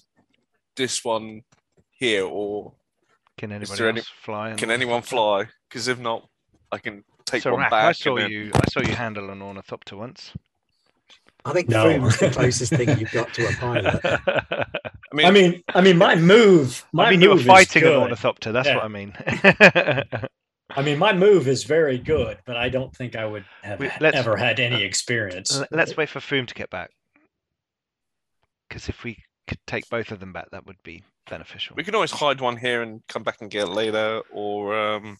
this one here, or
Can anybody
there any-
fly?
can anyone fly? Because if not, I can take
So
one
Rack,
back.
I saw
and then-
you. I saw you handle an ornithopter once.
I think
No.
Foom's the closest thing you've got to a pilot.
I mean,
I mean, I mean, my move. My
I mean, you were fighting an ornithopter. That's
Yeah.
what I mean.
I mean, my move is very good, but I don't think I would have
We- let's-
ever had any experience.
Let's wait for Foom to get back. Because if we could take both of them back, that would be beneficial.
we can always hide one here and come back and get it later, or um,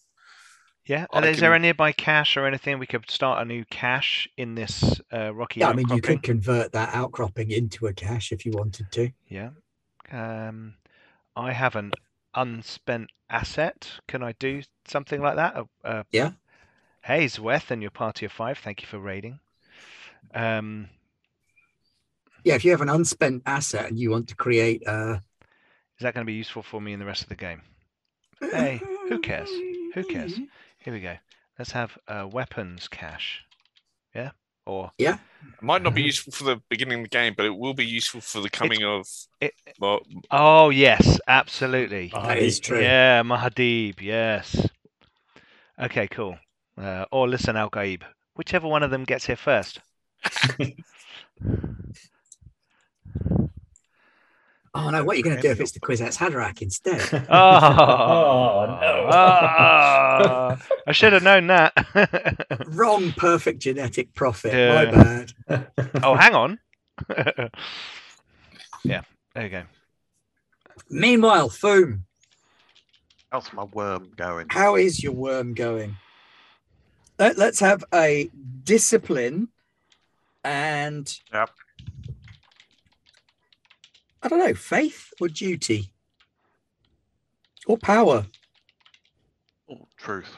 Yeah.
I
And is there a nearby cache or anything? We could start a new cache in this uh, rocky
Yeah, I mean, you could convert that outcropping into a cache if you wanted to.
Yeah. Um, I have an unspent asset. Can I do something like that? Uh, uh,
Yeah.
Hey, Zweth and your party of five. Thank you for raiding. Um,
Yeah, if you have an unspent asset and you want to create a.
is that going to be useful for me in the rest of the game? Hey, who cares? Who cares? Here we go. Let's have a weapons cache. Yeah. Or yeah,
it might not be uh-huh. useful for the beginning of the game, but it will be useful for the coming of.
it-
Well,
oh yes, absolutely.
That is true.
Yeah, Muad'Dib. Yes. Okay, cool. Uh, or Lisan al-Gaib. Whichever one of them gets here first.
Oh no, what are you going to do if it's the Kwisatz Haderach instead?
Oh,
Oh, no.
Ah, I should have known that.
Wrong perfect genetic prophet.
Yeah.
My bad.
oh, hang on. yeah, there you go.
Meanwhile, Foom,
How's my worm going?
how is your worm going? Let, let's have a discipline and
Yep.
I don't know, faith or duty or power
or truth.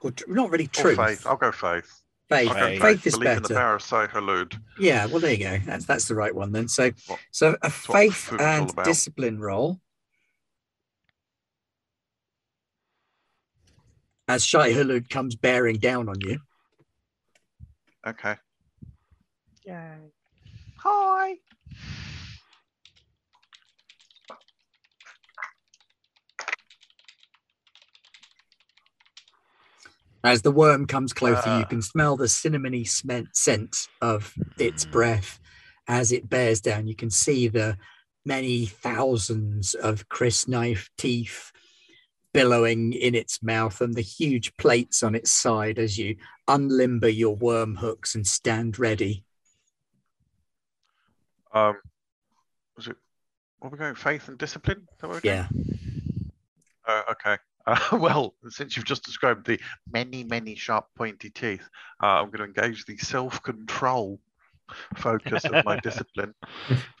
or tr- not really
Or
truth.
faith. I'll go faith.
Faith.
I'll go
Faith.
Faith is
Believe in the power of Shai-Hulud.
Yeah, well, there you go. That's that's the right one then. So,
What-
so a faith and discipline roll. As Shai Hulud comes bearing down on you.
Okay.
Yay.
Hi.
As the worm comes closer, you
Ah.
can smell the cinnamony scent of its breath. As it bears down, you can see the many thousands of crysknife teeth billowing in its mouth and the huge plates on its side as you unlimber your worm hooks and stand ready.
Um, was it? What are we going? Faith and discipline? That we're?
Yeah.
Uh, okay. Uh, well, since you've just described the many, many sharp, pointy teeth, uh, I'm going to engage the self-control focus of my discipline.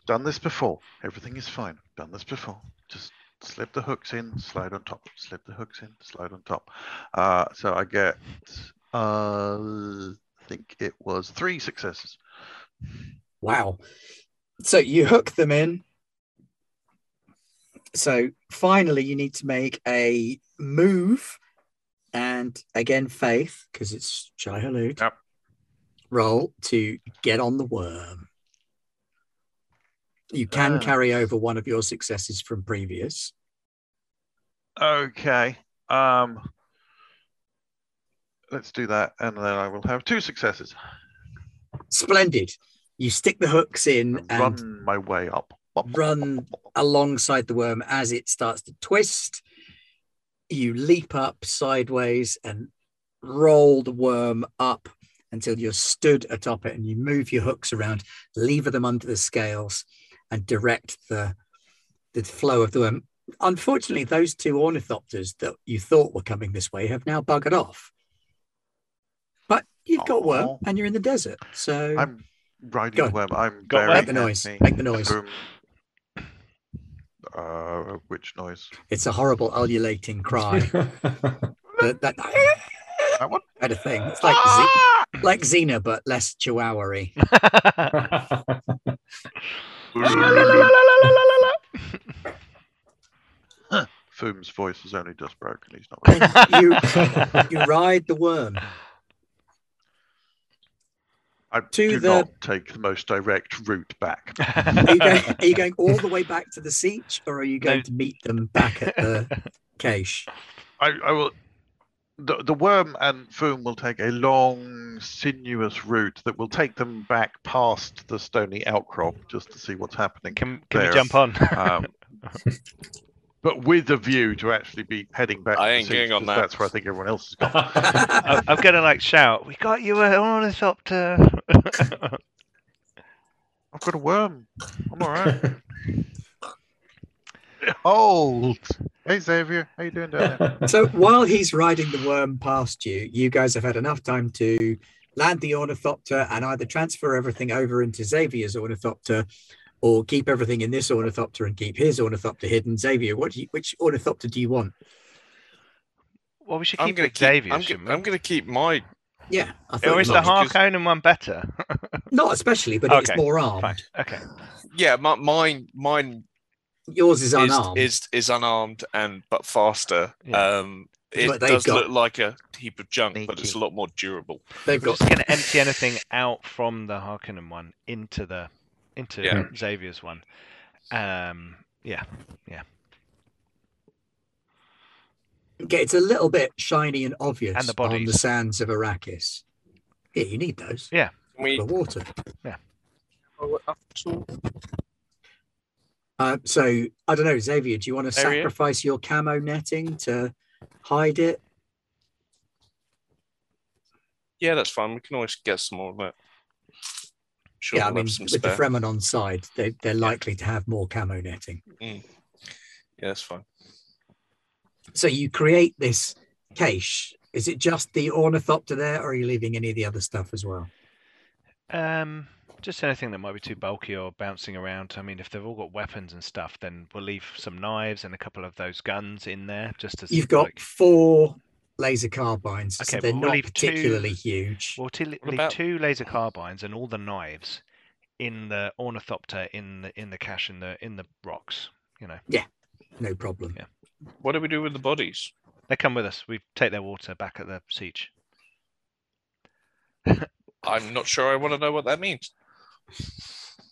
Done this before. Everything is fine. Done this before. Just slip the hooks in, slide on top. Slip the hooks in, slide on top. Uh, so I get, uh, I think it was three successes.
Wow. So you hook them in. So finally, you need to make a move. And again, faith, because it's Shai-Hulud.
Yep.
Roll to get on the worm. You can
Ah.
carry over one of your successes from previous.
Okay. Um, let's do that, and then I will have two successes.
Splendid. You stick the hooks in
And
and
run my way up.
run alongside the worm as it starts to twist. You leap up sideways and roll the worm up until you're stood atop it and you move your hooks around, lever them under the scales, and direct the, the flow of the worm unfortunately, those two ornithopters that you thought were coming this way have now buggered off. But you've got worm and you're in the desert. So
I'm riding
Go
the worm. I'm
Got
very
make the noise. Make the noise.
Boom. Uh, which noise?
It's a horrible ululating cry. that, that,
That one?
kind of thing. It's like
Ah!
Z- like Xena, but less chihuahua
Foom's voice is only just broken. He's not.
And you, you ride the worm.
I
To
do
the-
not take the most direct route back.
Are you, going, are you going all the way back to the sietch, or are you going
No.
to meet them back at the cache?
I, I will. The, the worm and Foom will take a long, sinuous route that will take them back past the stony outcrop just to see what's happening.
Can, can we jump on?
Um, but with a view to actually be heading back.
I
to
ain't
sietch,
getting on
'cause
that.
That's where I think everyone else has gone.
I, I'm gonna like shout, "We got you uh, an ornithopter!"
I've got a worm. I'm all right. Hold. Hey Xavier, how you doing down there?
So while he's riding the worm past you, you guys have had enough time to land the ornithopter and either transfer everything over into Xavier's ornithopter or keep everything in this ornithopter and keep his ornithopter hidden. Xavier, what do you, which ornithopter do you want?
well, we should
I'm
keep
gonna
it
keep.
Xavier,
I'm, go-
shouldn't we?
I'm gonna keep my.
Yeah, I thought
Or
you
is the
might.
because-
Harkonnen one better?
not especially, but it's more armed.
Fine. Okay.
Yeah, my, mine. Mine
Yours is
is,
unarmed.
is is unarmed and but faster.
Yeah.
Um, it
But
does
got-
look like a heap of junk, but it's a lot more durable.
They've
We're
got
just gonna empty anything out from the Harkonnen one into the into
Yeah.
Xavier's one. Um. Yeah. Yeah.
Okay, it's a little bit shiny and obvious
And the
on the sands of Arrakis. Yeah, you need those.
Yeah, we?
The water.
Yeah.
Uh, so I don't know, Xavier. Do you want to
Area?
sacrifice your camo netting to hide it?
Yeah, that's fine. We can always get some more of that. Sure,
yeah, I mean,
have some
with the. Fremen on side, they, they're likely to have more camo netting.
Yeah, that's fine.
So you create this cache. Is it just the ornithopter there, or are you leaving any of the other stuff as well?
Um. Just anything that might be too bulky or bouncing around. I mean, if they've all got weapons and stuff, then we'll leave some knives and a couple of those guns in there, just as
You've got
like,
four laser carbines, so they're
we'll
not
leave two-
particularly huge.
We'll t- leave
about-
two laser carbines and all the knives in the ornithopter in the in the cache in the in the rocks. You know, Yeah,
No problem.
Yeah.
What do we do with the bodies?
they come with us. We take their water back at the sietch.
I'm not sure I want to know what that means.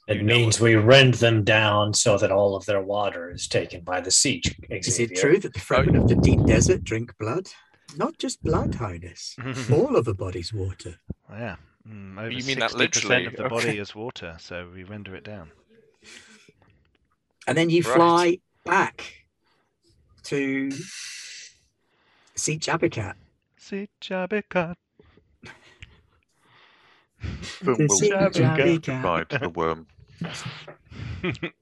It
You
means we rend them down so that all of their water is taken by the sietch.
Is it true that the Fremen of the deep desert drink blood? Not just blood, Highness. All of a body's water.
yeah. Mm, over
You mean that
60%
literally?
of the
Okay.
body is water, so we render it down.
And then you
Right.
fly back to Sietch Abikat.
Sietch Abikat.
Foom
The
will
Sietch Abikat.
ride the worm.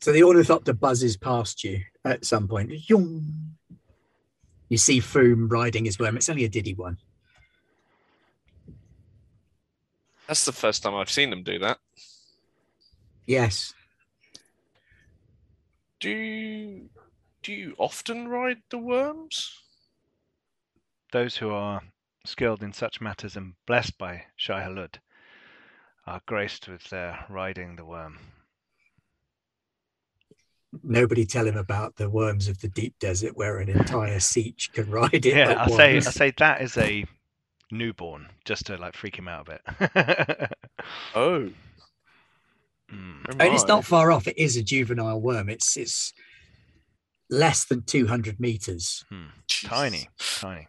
So the ornithopter buzzes past you at some point. Yoong. You see Foom riding his worm. It's only a diddy one.
That's the first time I've seen them do that.
Yes.
Do you, do you often ride the worms?
Those who are skilled in such matters and blessed by Shai-Hulud are graced with their riding the worm.
Nobody tell him about the worms of the deep desert where an entire sietch can ride it.
Yeah,
at
I say I say that is a newborn, just to like freak him out a bit.
Oh,
Mm.
and it's not far off. It is a juvenile worm. It's it's less than 200 meters.
Hmm. Tiny, tiny.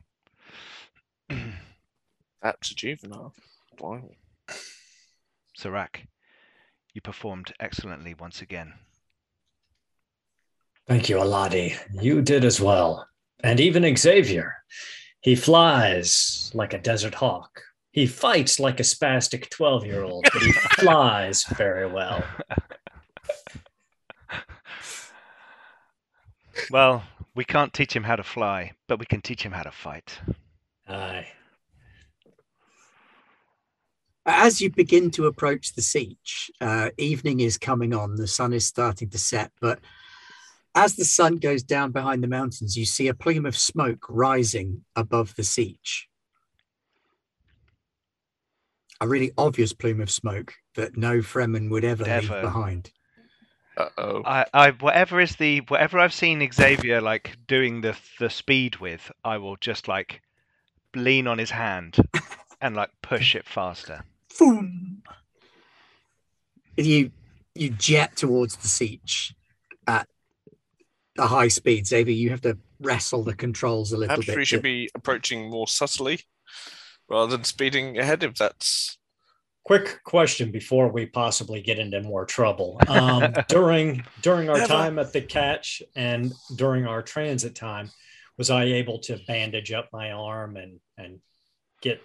That's a juvenile. Blimey.
Sirac, you performed excellently once again.
Thank you, Aladi. You did as well. And even Xavier. He flies like a desert hawk. He fights like a spastic 12 year old, but he flies very well.
Well, we can't teach him how to fly, but we can teach him how to fight.
Aye.
As you begin to approach the sietch, uh, evening is coming on, the sun is starting to set, but as the sun goes down behind the mountains, you see a plume of smoke rising above the sietch. A really obvious plume of smoke that no Fremen would ever leave behind.
Uh oh.
I, I whatever is the whatever I've seen Xavier like doing the the speed with, I will just like lean on his hand and like push it faster.
Boom! You you jet towards the sietch at a high speed. Xavier, you have to wrestle the controls a little
Perhaps
bit.
we
to-
should be approaching more subtly rather than speeding ahead if that's
Quick question before we possibly get into more trouble. Um, during during our
Never.
time at the catch and during our transit time, was I able to bandage up my arm and and get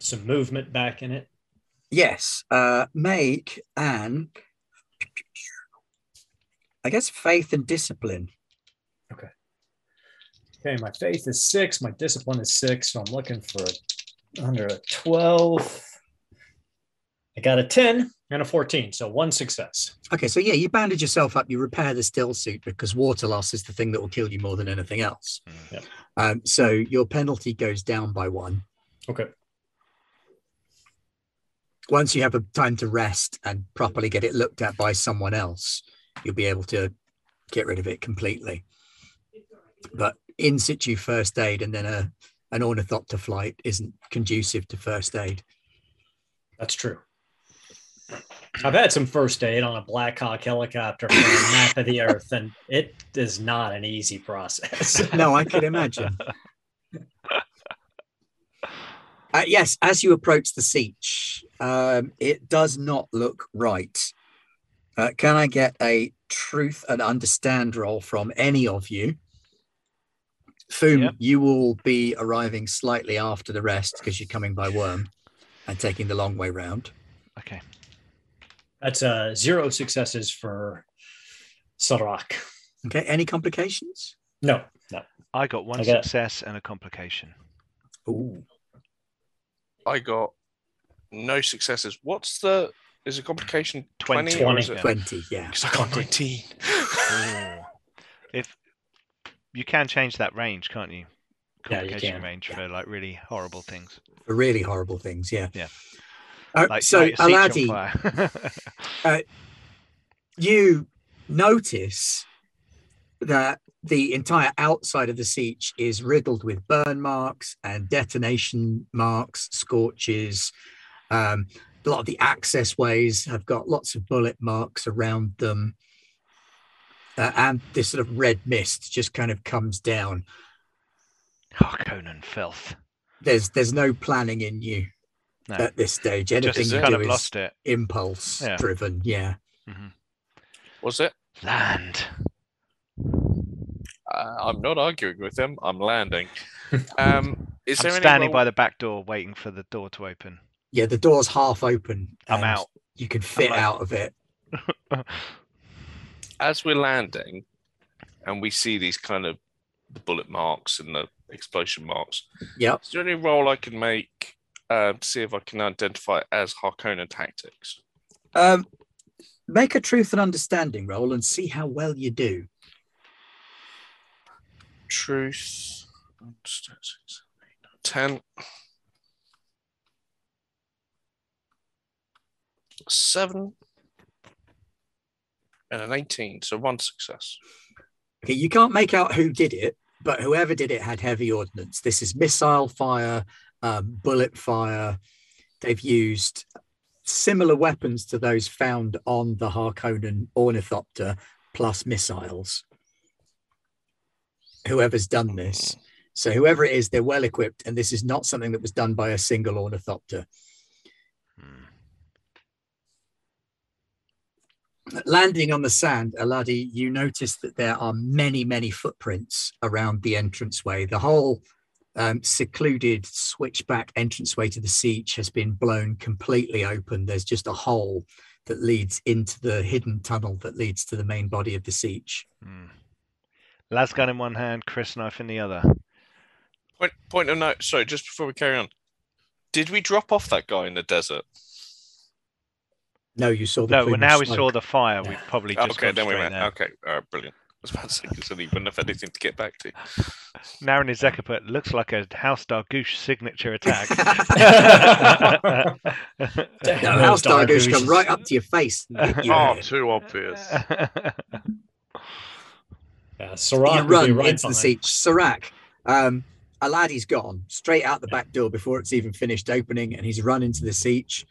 some movement back in it?
Yes, uh, make an, I guess, faith and discipline.
Okay, Okay, my faith is six, my discipline is six, so I'm looking for under a 12. I got a 10 and a 14, so one success.
Okay, so yeah, you bandage yourself up, you repair the stillsuit because water loss is the thing that will kill you more than anything else.
Mm.
Yep.
Um, so your penalty goes down by one.
Okay.
Once you have a time to rest and properly get it looked at by someone else, you'll be able to get rid of it completely. But in situ first aid and then a an ornithopter flight isn't conducive to first aid.
That's true. I've had some first aid on a Black Hawk helicopter for a map of the earth, and it is not an easy process.
no, I can imagine. Uh, yes, as you approach the sietch, um, it does not look right. Uh, can I get a truth and understand roll from any of you? Foom,
Yep.
you will be arriving slightly after the rest because you're coming by worm and taking the long way round.
Okay.
That's uh, zero successes for Sarak.
Okay, any complications?
No, no.
I got one
I got-
success and a complication.
Ooh.
I got no successes. What's the is a complication 20,
20.
or is it?
20, yeah.
Because I got 19.
Ooh. if you can change that range, can't you?
Yeah, you can.
range
Yeah.
for like really horrible things.
For really horrible things, yeah.
Yeah.
Uh,
Like
so,
light a sietch on
Aladi,
fire.
you notice that the entire outside of the sietch is riddled with burn marks and detonation marks, scorches. Um, a lot of the access ways have got lots of bullet marks around them. Uh, and this sort of red mist just kind of comes down.
Harkonnen filth.
There's there's no planning in you
No.
at this stage. Anything
Just
you
kind
do
of
is
lost it.
impulse
Yeah.
driven. Yeah.
Was it?
Land.
Uh, I'm not arguing with them. I'm landing. Um, is
I'm
there
standing
roll-
by the back door waiting for the door to open
yeah, the door's half open.
I'm out.
You can fit
out.
out of it.
As we're landing, and we see these kind of bullet marks and the explosion marks.
Yeah.
Is there any role I can make uh, to see if I can identify it as Harkonnen tactics?
Um, make a truth and understanding role and see how well you do.
Truth. 10. seven and an 18. So one success.
Okay, you can't make out who did it, but whoever did it had heavy ordnance. This is missile fire, um, bullet fire. They've used similar weapons to those found on the Harkonnen ornithopter, plus missiles. Whoever's done this. So, whoever it is, they're well equipped, and this is not something that was done by a single ornithopter. Landing on the sand, Aladi, you notice that there are many, many footprints around the entranceway. The whole um, secluded switchback entranceway to the sietch has been blown completely open. There's just a hole that leads into the hidden tunnel that leads to the main body of the sietch.
Hmm. Lasgun in one hand, crysknife in the other.
Point, point of note. Sorry, just before we carry on, did we drop off that guy in the desert?
No, you saw the
No,
plume
well,
of
now we saw the fire.
Yeah.
We've probably just
okay, then we
straight
went.
there.
Okay, all right, brilliant. I was about to say because then he wouldn't have anything to get back to.
Naren Zekaput looks like a House Dargoosh signature attack.
No, House
dark
Dargoose come right up to your face. and you
Oh, too obvious.
Yeah, Sirach
you run
right
into the
behind.
sietch. Sirac, um, Aladi's gone straight out the back door before it's even finished opening, and he's run into the sietch.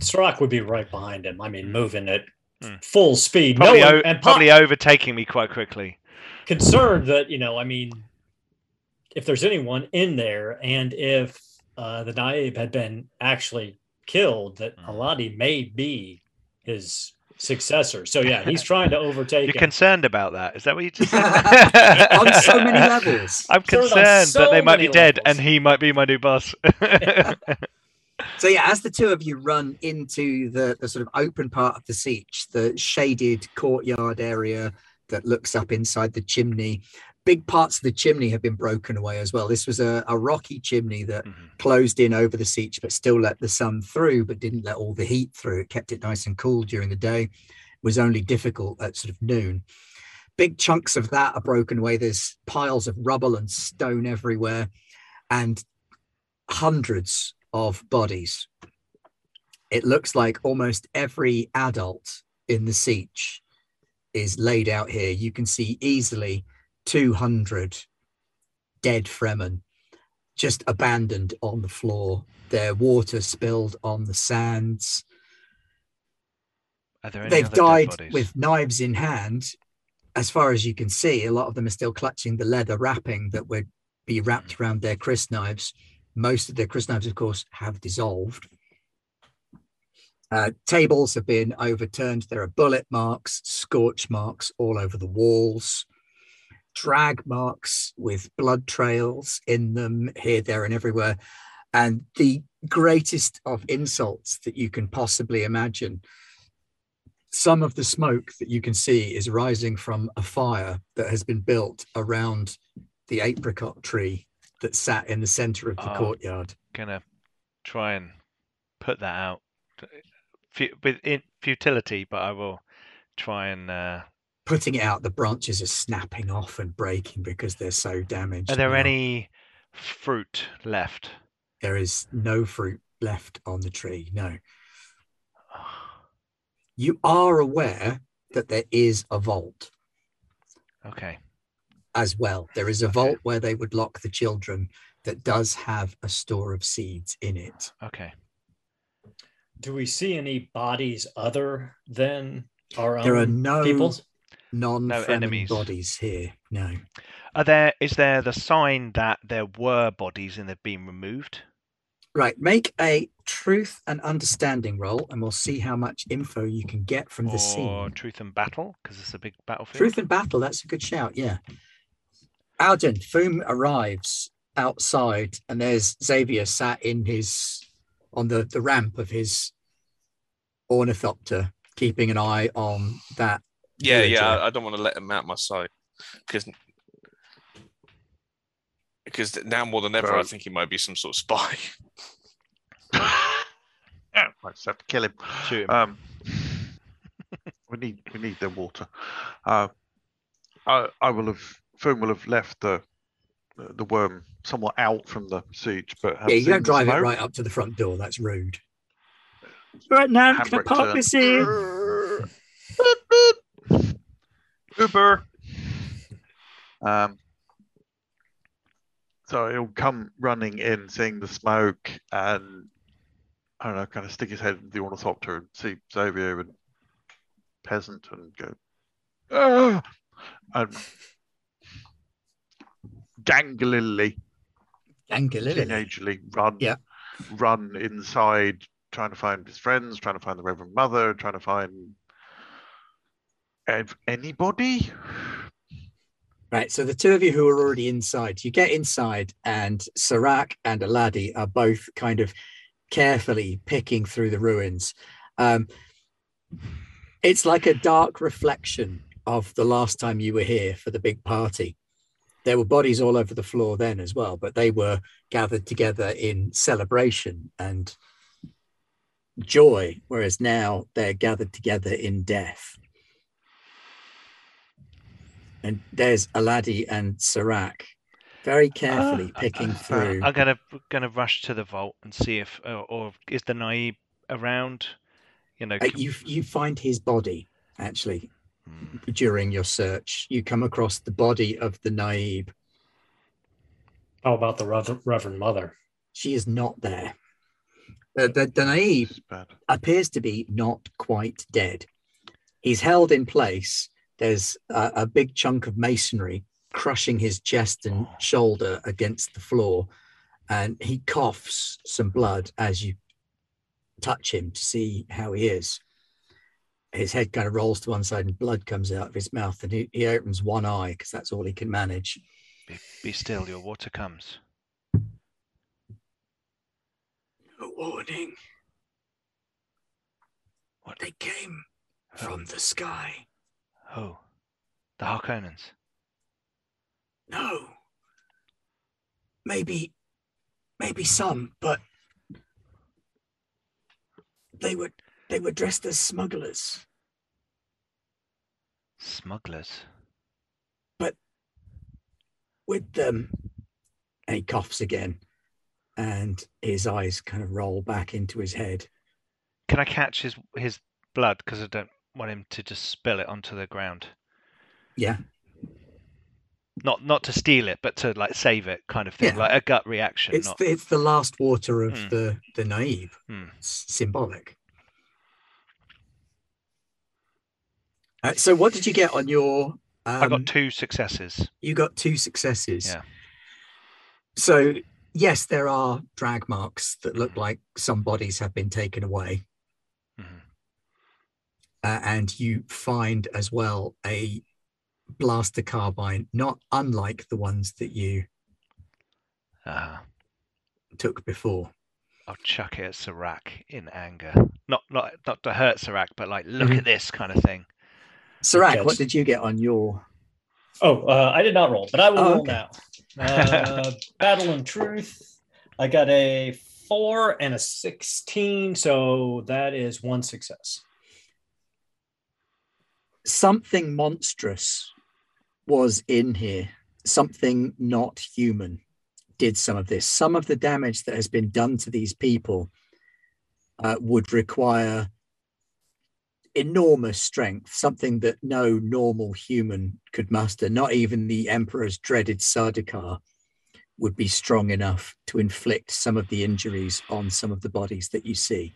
Sirach would be right behind him. I mean, moving at
Hmm.
full speed.
probably,
knowing,
o-
and
probably
po-
overtaking me quite quickly.
concerned that, you know, I mean, if there's anyone in there and if uh, the Naib had been actually killed, that
Hmm.
Aladi may be his successor. So, yeah, he's trying to overtake
You're
him.
concerned about that? Is that what you just said?
On so many levels.
I'm
Concerned so
that they might be
many
dead
levels.
and he might be my new boss.
So yeah, as the two of you run into the, the sort of open part of the sietch, the shaded courtyard area that looks up inside the chimney, big parts of the chimney have been broken away as well. This was a, a rocky chimney that
Mhm.
closed in over the sietch, but still let the sun through, but didn't let all the heat through. It kept it nice and cool during the day. It was only difficult at sort of noon. Big chunks of that are broken away. There's piles of rubble and stone everywhere, and hundreds of bodies. It looks like almost every adult in the sietch is laid out here. You can see easily 200 dead Fremen just abandoned on the floor, their water spilled on the sands.
Are there any
They've died with knives in hand. As far as you can see, a lot of them are still clutching the leather wrapping that would be wrapped hmm. around their crysknives. Most of the crysknives, of course, have dissolved. Uh, tables have been overturned. There are bullet marks, scorch marks all over the walls, drag marks with blood trails in them here, there, and everywhere. And the greatest of insults that you can possibly imagine some of the smoke that you can see is rising from a fire that has been built around the apricot tree that sat in the center of the
Oh.
courtyard.
gonna try and put that out with futility, but I will try and. Uh,
Putting it out, the branches are snapping off and breaking because they're so damaged.
are there
now.
any fruit left?
There is no fruit left on the tree. No. You are aware that there is a vault
Okay.
As well. There is a
Okay.
vault where they would lock the children that does have a store of seeds in it.
Okay.
Do we see any bodies other than our
There are no
people?
non-Fremen
enemies.
bodies here. No.
Are there? Is there the sign that there were bodies and they've been removed?
Right. Make a truth and understanding roll, and we'll see how much info you can get from the
or
scene.
truth and battle? Because it's a big battlefield.
Truth and battle. That's a good shout. Yeah. Alden Foom arrives outside, and there's Xavier sat in his on the the ramp of his ornithopter, keeping an eye on that.
Yeah,
villager.
yeah. I, I don't want to let him out my sight because because now more than ever, I think he might be some sort of spy.
yeah, I just have to kill him.
Shoot him.
Um, we need we need their water. Uh, I I will have Foom will have left the the the worm somewhat out from the sietch, but have
Yeah, you
seen
don't
the
drive it right up to the front door. That's rude. Right now, can I
Handbrake
park
turn.
this here?
Uber. Um, so he'll come running in, seeing the smoke, and I don't know, kind of stick his head in the ornithopter and see Xavier and peasant and go, ah! and ganglily,
Angelilly.
teenagely run,
Yeah.
run inside, trying to find his friends, trying to find the Reverend Mother, trying to find ev- anybody.
Right. So the two of you who are already inside, you get inside, and Sirac and Aladi are both kind of carefully picking through the ruins. Um, it's like a dark reflection of the last time you were here for the big party. There were bodies all over the floor then as well, but they were gathered together in celebration and joy, whereas now they're gathered together in death. And there's Aladi and Serac very carefully
Ah,
picking
uh,
through.
I'm gonna gonna rush to the vault and see if, or, or is the Naib around? You know,
Uh,
can-
you you find his body actually During your search. You come across the body of the Naib.
How about the Rev- Reverend Mother?
She is not there. The, the, the Naib
This is bad.
appears to be not quite dead. He's held in place. There's a, a big chunk of masonry crushing his chest and oh. shoulder against the floor, and he coughs some blood as you touch him to see how he is. His head kind of rolls to one side and blood comes out of his mouth, and he, he opens one eye because that's all he can manage.
be, be still. Your water comes.
A warning.
What?
They came
Oh,
from the sky.
oh, the Harkonnens.
No. Maybe, maybe some, but they were they were dressed as smugglers.
Smugglers.
But with them, and he coughs again, and his eyes kind of roll back into his head.
Can I catch his his blood? Because I don't want him to just spill it onto the ground.
Yeah,
Not not to steal it, but to like save it, kind of thing,
Yeah.
like a gut reaction.
it's
not.
the, it's the last water of
Hmm.
the the
Naib.
It's symbolic. Uh, so, what did you get on your? Um,
I got two successes.
You got two successes.
Yeah.
So yes, there are drag marks that look like some bodies have been taken away,
Mhm.
uh, and you find as well a blaster carbine, not unlike the ones that you
Uh,
took before.
I'll chuck it at Serac in anger. Not not not to hurt Serac, but like look
Mhm.
at this kind of thing.
Serac,
Yes.
what did you get on your?
Oh, uh, I did not roll, but I will
Oh,
roll
okay.
now. Uh, Battle and Truth. I got a four and a 16. So that is one success.
Something monstrous was in here. Something not human did some of this. Some of the damage that has been done to these people uh, would require enormous strength, something that no normal human could muster. Not even the Emperor's dreaded Sardaukar would be strong enough to inflict some of the injuries on some of the bodies that you see.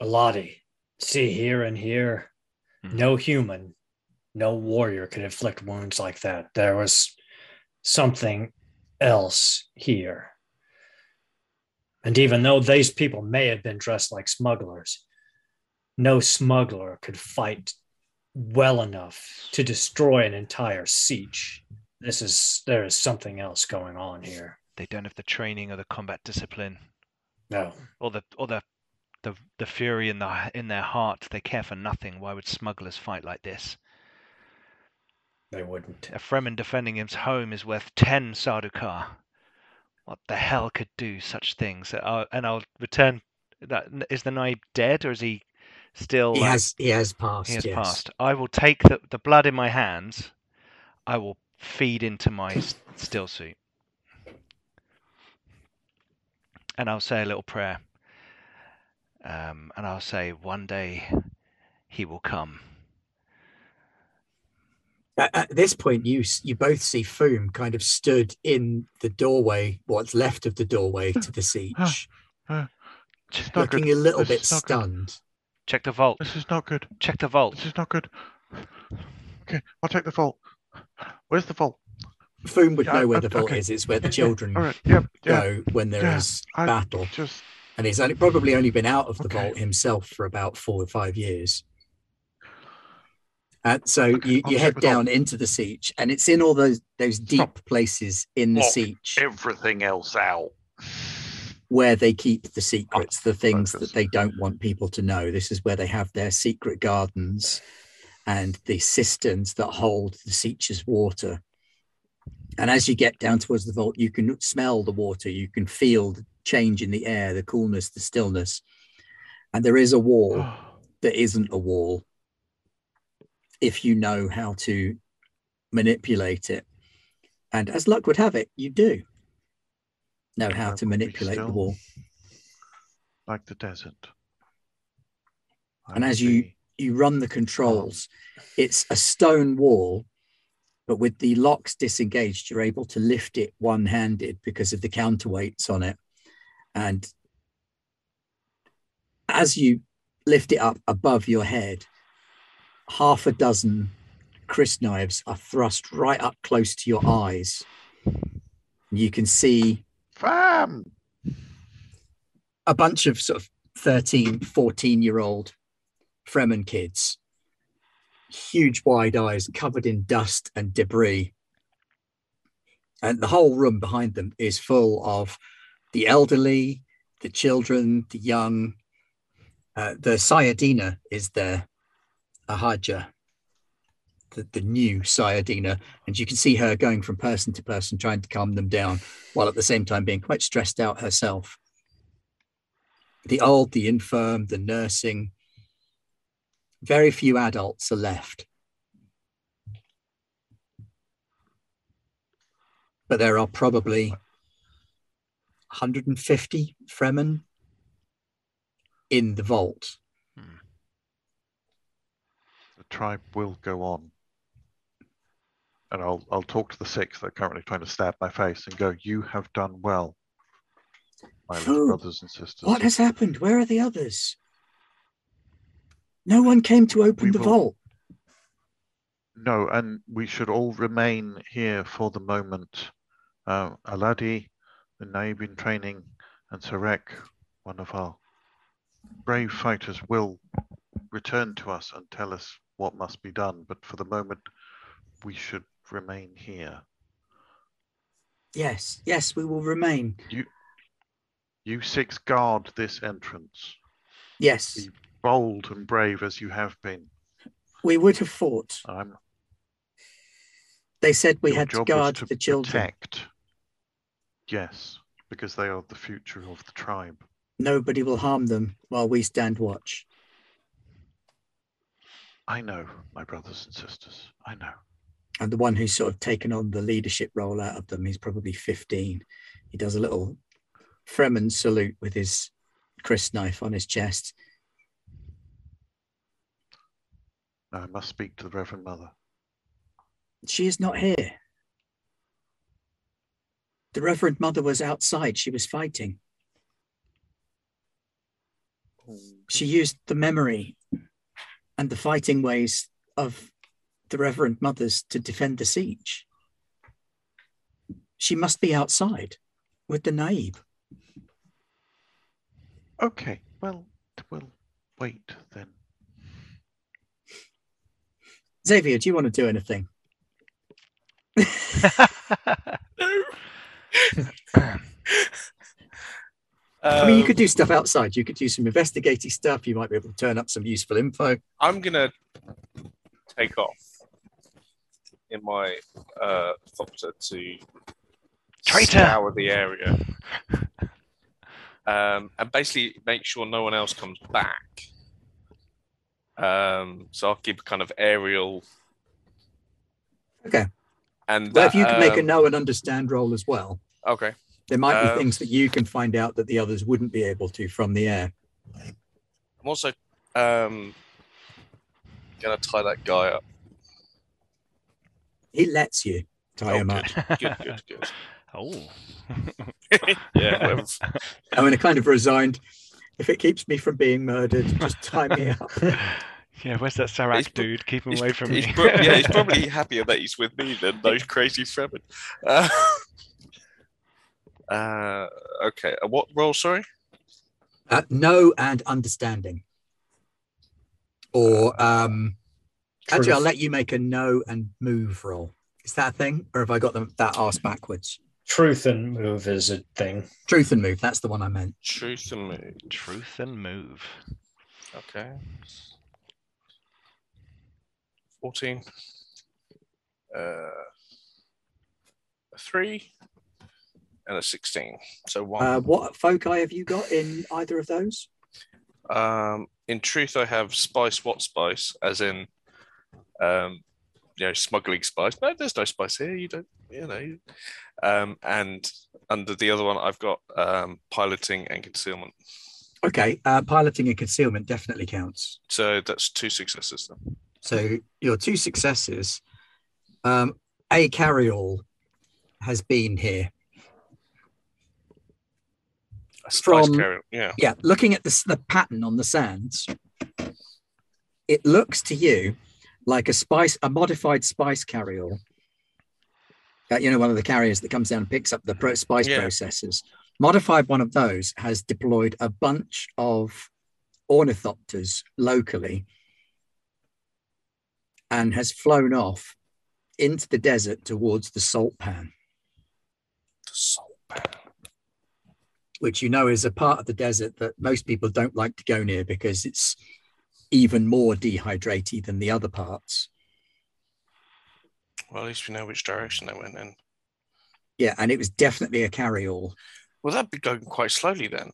Aladi, see here and here,
Mhm.
no human, no warrior could inflict wounds like that. There was something else here. And even though these people may have been dressed like smugglers, no smuggler could fight well enough to destroy an entire sietch. This is there is something else going on here.
They don't have the training or the combat discipline
No,
or the or the the, the fury in the in their heart. They care for nothing. Why would smugglers fight like this?
they wouldn't.
A Fremen defending his home is worth ten Sardaukar. What the hell could do such things? Uh, and I'll return. That is the Naib dead, or is he still?
He
like-
has he has passed.
He has
yes.
passed. I will take the, the blood in my hands. I will feed into my stillsuit. And I'll say a little prayer. Um, and I'll say, one day he will come.
At, at this point, you you both see Foom kind of stood in the doorway, what's left of the doorway to the
sietch,
looking a little bit
is not good.
stunned.
Check the vault.
This is not good.
Check the vault.
This is not good. Okay, I'll check the vault. Where's the vault?
Foom would
Yeah,
know where
uh,
the vault
okay.
is. It's where the children
All right. Yep. Yeah.
go when there is
yeah, I-
battle,
Just
and he's only probably only been out of the
Okay.
vault himself for about four or five years. And so
Okay,
you, you head down into the sietch, and it's in all those those deep
Stop.
places in the
Lock
sietch
everything else out.
Where they keep the secrets, the things that they don't want people to know. This is where they have their secret gardens and the cisterns that hold the sietch's water. And as you get down towards the vault, you can smell the water, you can feel the change in the air, the coolness, the stillness. And there is a wall that isn't a wall if you know how to manipulate it. And as luck would have it, you do know how to manipulate the wall.
like the desert. I
And as you-
be-
you run the controls. It's a stone wall, but with the locks disengaged, you're able to lift it one handed because of the counterweights on it. And as you lift it up above your head, half a dozen crysknives are thrust right up close to your eyes. You can see
Fam!
a bunch of sort of 13, 14 year old Fremen kids, huge wide eyes covered in dust and debris. And the whole room behind them is full of the elderly, the children, the young. Uh, the Sayadina is there, a Ahaja, the, the new Sayadina. And you can see her going from person to person, trying to calm them down, while at the same time being quite stressed out herself the old, the infirm, the nursing. Very few adults are left. But there are probably 150 Fremen in the vault. Hmm.
The tribe will go on. And I'll I'll talk to the six that are currently trying to stab my face and go, You have done well, my
Phew.
brothers and sisters.
What has happened? Where are the others? No one came to open
We
the
will-
vault.
No, and we should all remain here for the moment. Uh, Aladi, the Naib in training, and Serac, one of our brave fighters, will return to us and tell us what must be done. But for the moment, we should remain here.
Yes, yes, we will remain.
You you six guard this entrance,
Yes,
bold and brave as you have been.
we would have fought.
I'm,
They said we had to guard
to
the children.
protect. Yes, because they are the future of the tribe.
Nobody will harm them while we stand watch.
I know, my brothers and sisters. I know.
And the one who's sort of taken on the leadership role out of them he's probably 15 he does a little fremen salute with his crysknife on his chest.
I must speak to the Reverend Mother.
she is not here. The reverend mother was outside. She was fighting. She used the memory and the fighting ways of the reverend mothers to defend the sietch she must be outside with the naib
Okay, well, we'll wait then.
xavier do you want to do anything I mean, you
Um,
could do stuff outside. You could do some investigating stuff. You might be able to turn up some useful info.
I'm gonna take off in my uh, thopter to
Traitor!
scour the area, um, and basically make sure no one else comes back. Um, so I'll keep a kind of aerial.
Okay.
And
But if you can make a
um,
know and understand roll as well,
okay,
there might be
Um,
things that you can find out that the others wouldn't be able to from the air.
I'm also um, gonna tie that guy up.
He lets you tie
Oh,
him
good.
up.
Good, good, good.
oh.
yeah, whatever.
I mean, I kind of resigned. If it keeps me from being murdered, just tie me up.
yeah, where's that
He's
dude? Keep him away from
he's
me.
pro- yeah, he's probably happier that he's with me than those crazy Fremen. Uh, uh, okay, uh, what role? Sorry.
Uh, know and understanding. Or um, actually, I'll let you make a know and move roll. Is that a thing? Or have I got them that arse backwards?
Truth and move is a thing.
Truth and move. That's the one I meant.
Truth and move.
Truth and move.
Okay. 14. Uh, a 3 and a 16. So one.
Uh, what foci have you got in either of those?
Um, in truth, I have spice. What spice? As in, um, you know, smuggling spice. No, there's no spice here. You don't, you know. Um, and under the other one, I've got um, piloting and concealment.
Okay, uh, piloting and concealment definitely counts.
So that's two successes. Then.
So your two successes, um, a carryall has been here.
A spice
From-
carrier. Yeah.
Yeah, looking at this, the pattern on the sands, it looks to you like a spice, a modified spice carryall. Uh, you know, one of the carriers that comes down and picks up the pro- spice
Yeah.
processors. Modified one of those has deployed a bunch of ornithopters locally and has flown off into the desert towards the salt pan.
The salt pan.
which you know is a part of the desert that most people don't like to go near because it's even more dehydrated than the other parts.
Well, at least we know which direction they went in.
Yeah, and it was definitely a carry-all,
Well, that'd be going quite slowly then.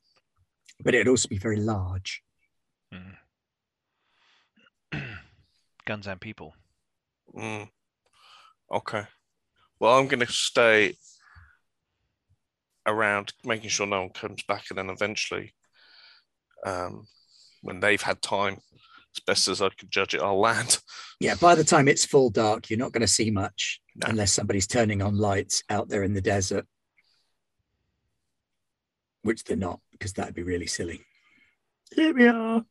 but it'd also be very large.
Guns and people.
Mm. Okay. Well, I'm going to stay around, making sure no one comes back, and then eventually, um, when they've had time, as best as I can judge it, I'll land.
Yeah, by the time it's full dark, you're not going to see much
No.
unless somebody's turning on lights out there in the desert, which they're not, because that'd be really silly. Here we are.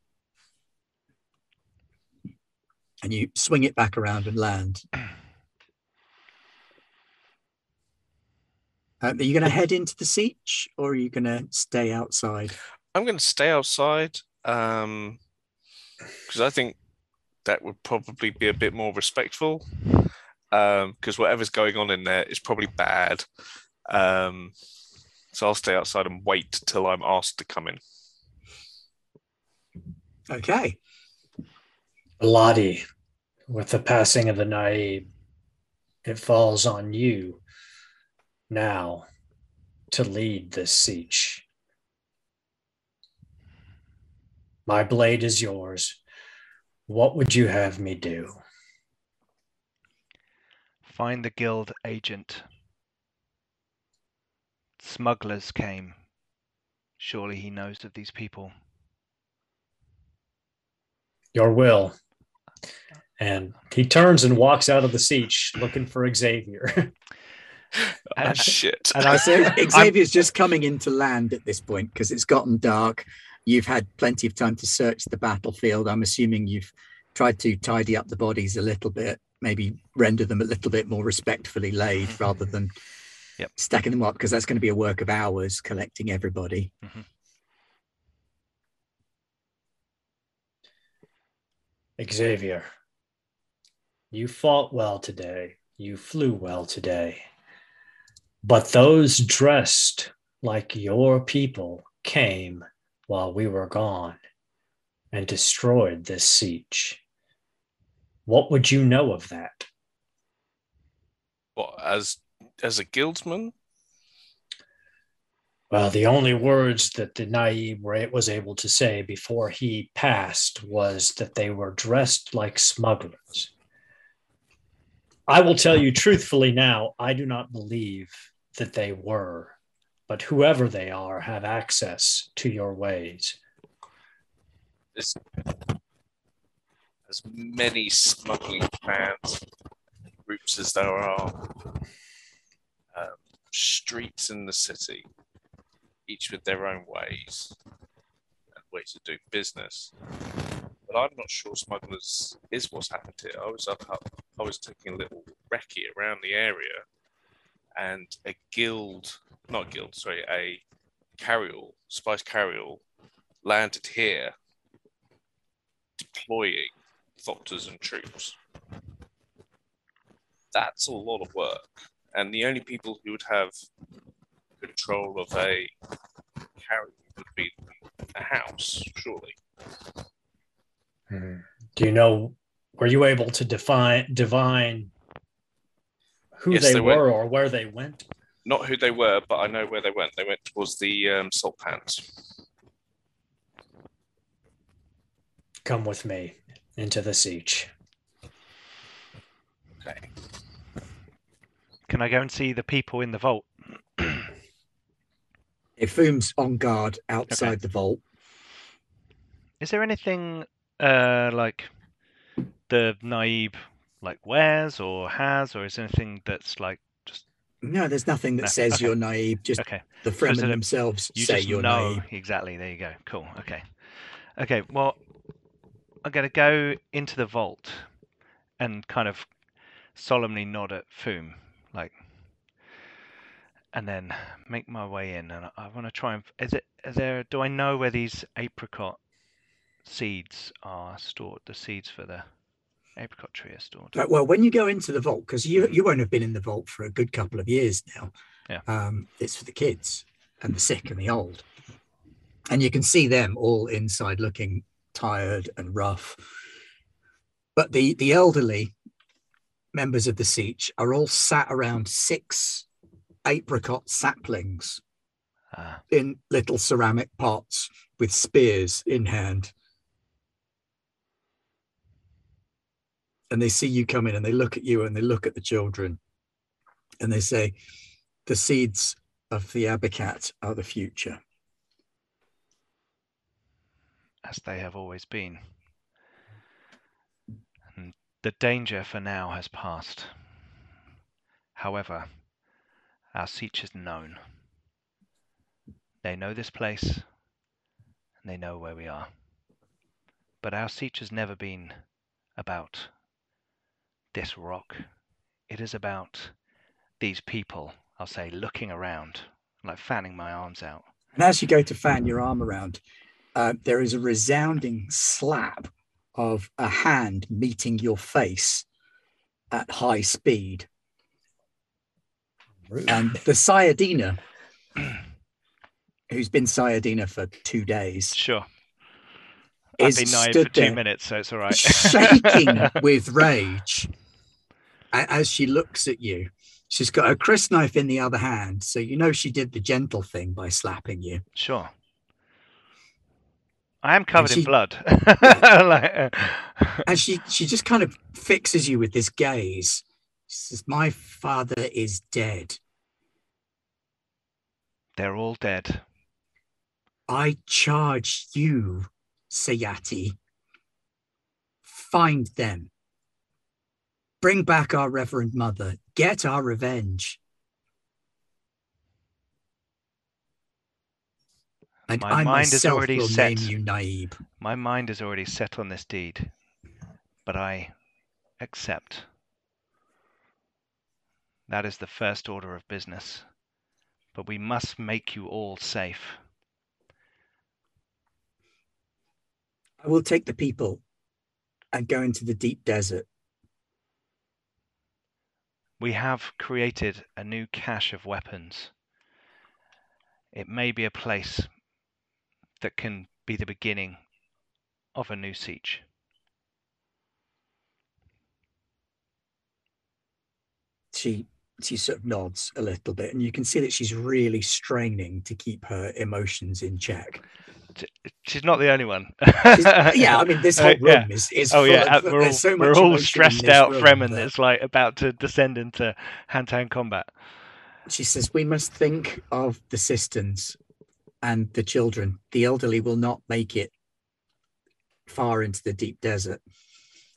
And you swing it back around and land. Um, are you going to head into the sietch or are you going to stay outside?
I'm going to stay outside um, because I think that would probably be a bit more respectful. Because whatever's going on in there is probably bad. Um, so I'll stay outside and wait till I'm asked to come in.
Okay.
Lottie, with the passing of the Naib, it falls on you now to lead this sietch. My blade is yours. What would you have me do?
Find the guild agent. Smugglers came. Surely he knows of these people.
Your will. And he turns and walks out of the sietch looking for Xavier.
Oh, ah,
And-
shit.
and I-
So
I'm-
Xavier's just coming into land at this point because it's gotten dark. You've had plenty of time to search the battlefield. I'm assuming you've tried to tidy up the bodies a little bit, maybe render them a little bit more respectfully laid mm-hmm. rather than
Yep.
stacking them up because that's going to be a work of hours collecting everybody. Mm-hmm.
Xavier, you fought well today. You flew well today. But those dressed like your people came while we were gone and destroyed this sietch. What would you know of that?
Well, as as a guildsman?
Well, the only words that the Naib were- was able to say before he passed was that they were dressed like smugglers. I will tell you truthfully now, I do not believe that they were, but whoever they are have access to your ways.
There's as many smuggling clans, groups as there are um, streets in the city, each with their own ways and ways of doing business. But I'm not sure smugglers is what's happened here. I was up, up I was taking a little recce around the area, and a guild, not guild, sorry, a carryall, spice carryall, landed here deploying thopters and troops. That's a lot of work. And the only people who would have control of a carry would be a house, surely.
Hmm. Do you know Were you able to define divine who
Yes,
they,
they
were
were.
or where they went?
Not who they were, but I know where they went. They went towards the um, salt pans.
Come with me into the sietch.
Okay.
Can I go and see the people in the vault?
Ifum's on guard outside the vault.
Is there anything uh, like the Naib like wears or has, or is anything that's like just
No, there's nothing that
No,
says
okay.
you're Naib. Just
okay?
the Fremen
it-
themselves
You
say you're
know
Naib.
exactly. There you go. Cool. Okay. Okay. Well, I'm gonna go into the vault and kind of solemnly nod at Foom, like, and then make my way in. And I, I want to try and is it is there? Do I know where these apricot seeds are stored? The seeds for the apricot tree are stored.
Uh, Well, when you go into the vault, because you you won't have been in the vault for a good couple of years now.
Yeah.
Um, it's for the kids and the sick and the old, and you can see them all inside looking tired and rough. But the the elderly members of the sietch are all sat around six apricot saplings
Ah,
in little ceramic pots with spears in hand. And they see you come in and they look at you and they look at the children and they say, The seeds of the Abacat are the future.
as they have always been. And the danger for now has passed. However, our sietch is known. They know this place, and they know where we are. But our sietch has never been about this rock. It is about these people, I'll say, looking around, like fanning my arms out.
And as you go to fan your arm around, uh, there is a resounding slap of a hand meeting your face at high speed. And the Sayadina, who's been Sayadina for two days,
Sure. I've been
stood
for two
there
minutes, so it's all right.
shaking with rage as she looks at you. She's got a crysknife in the other hand, so you know she did the gentle thing by slapping you.
Sure. I am covered
she-
in blood. Like, uh,
And she she just kind of fixes you with this gaze. She says, "My father is dead.
they're all dead.
I charge you, Sayati. Find them. Bring back our Reverend Mother. Get our revenge. And
My
I
mind is already set.
you Naib.
My mind is already set on this deed, but I accept. That is the first order of business. But we must make you all safe.
I will take the people and go into the deep desert.
We have created a new cache of weapons. It may be a place that can be the beginning of a new sietch.
She she sort of nods a little bit, and you can see that she's really straining to keep her emotions in check.
She's not the only one.
Yeah, I mean, this
Uh,
whole room
yeah.
is, is
Oh
full
yeah,
of,
uh, we're all,
so
we're all stressed out
room
Fremen
that
that's like about to descend into hand-to-hand combat.
She says, We must think of the cisterns and the children. The elderly will not make it far into the deep desert.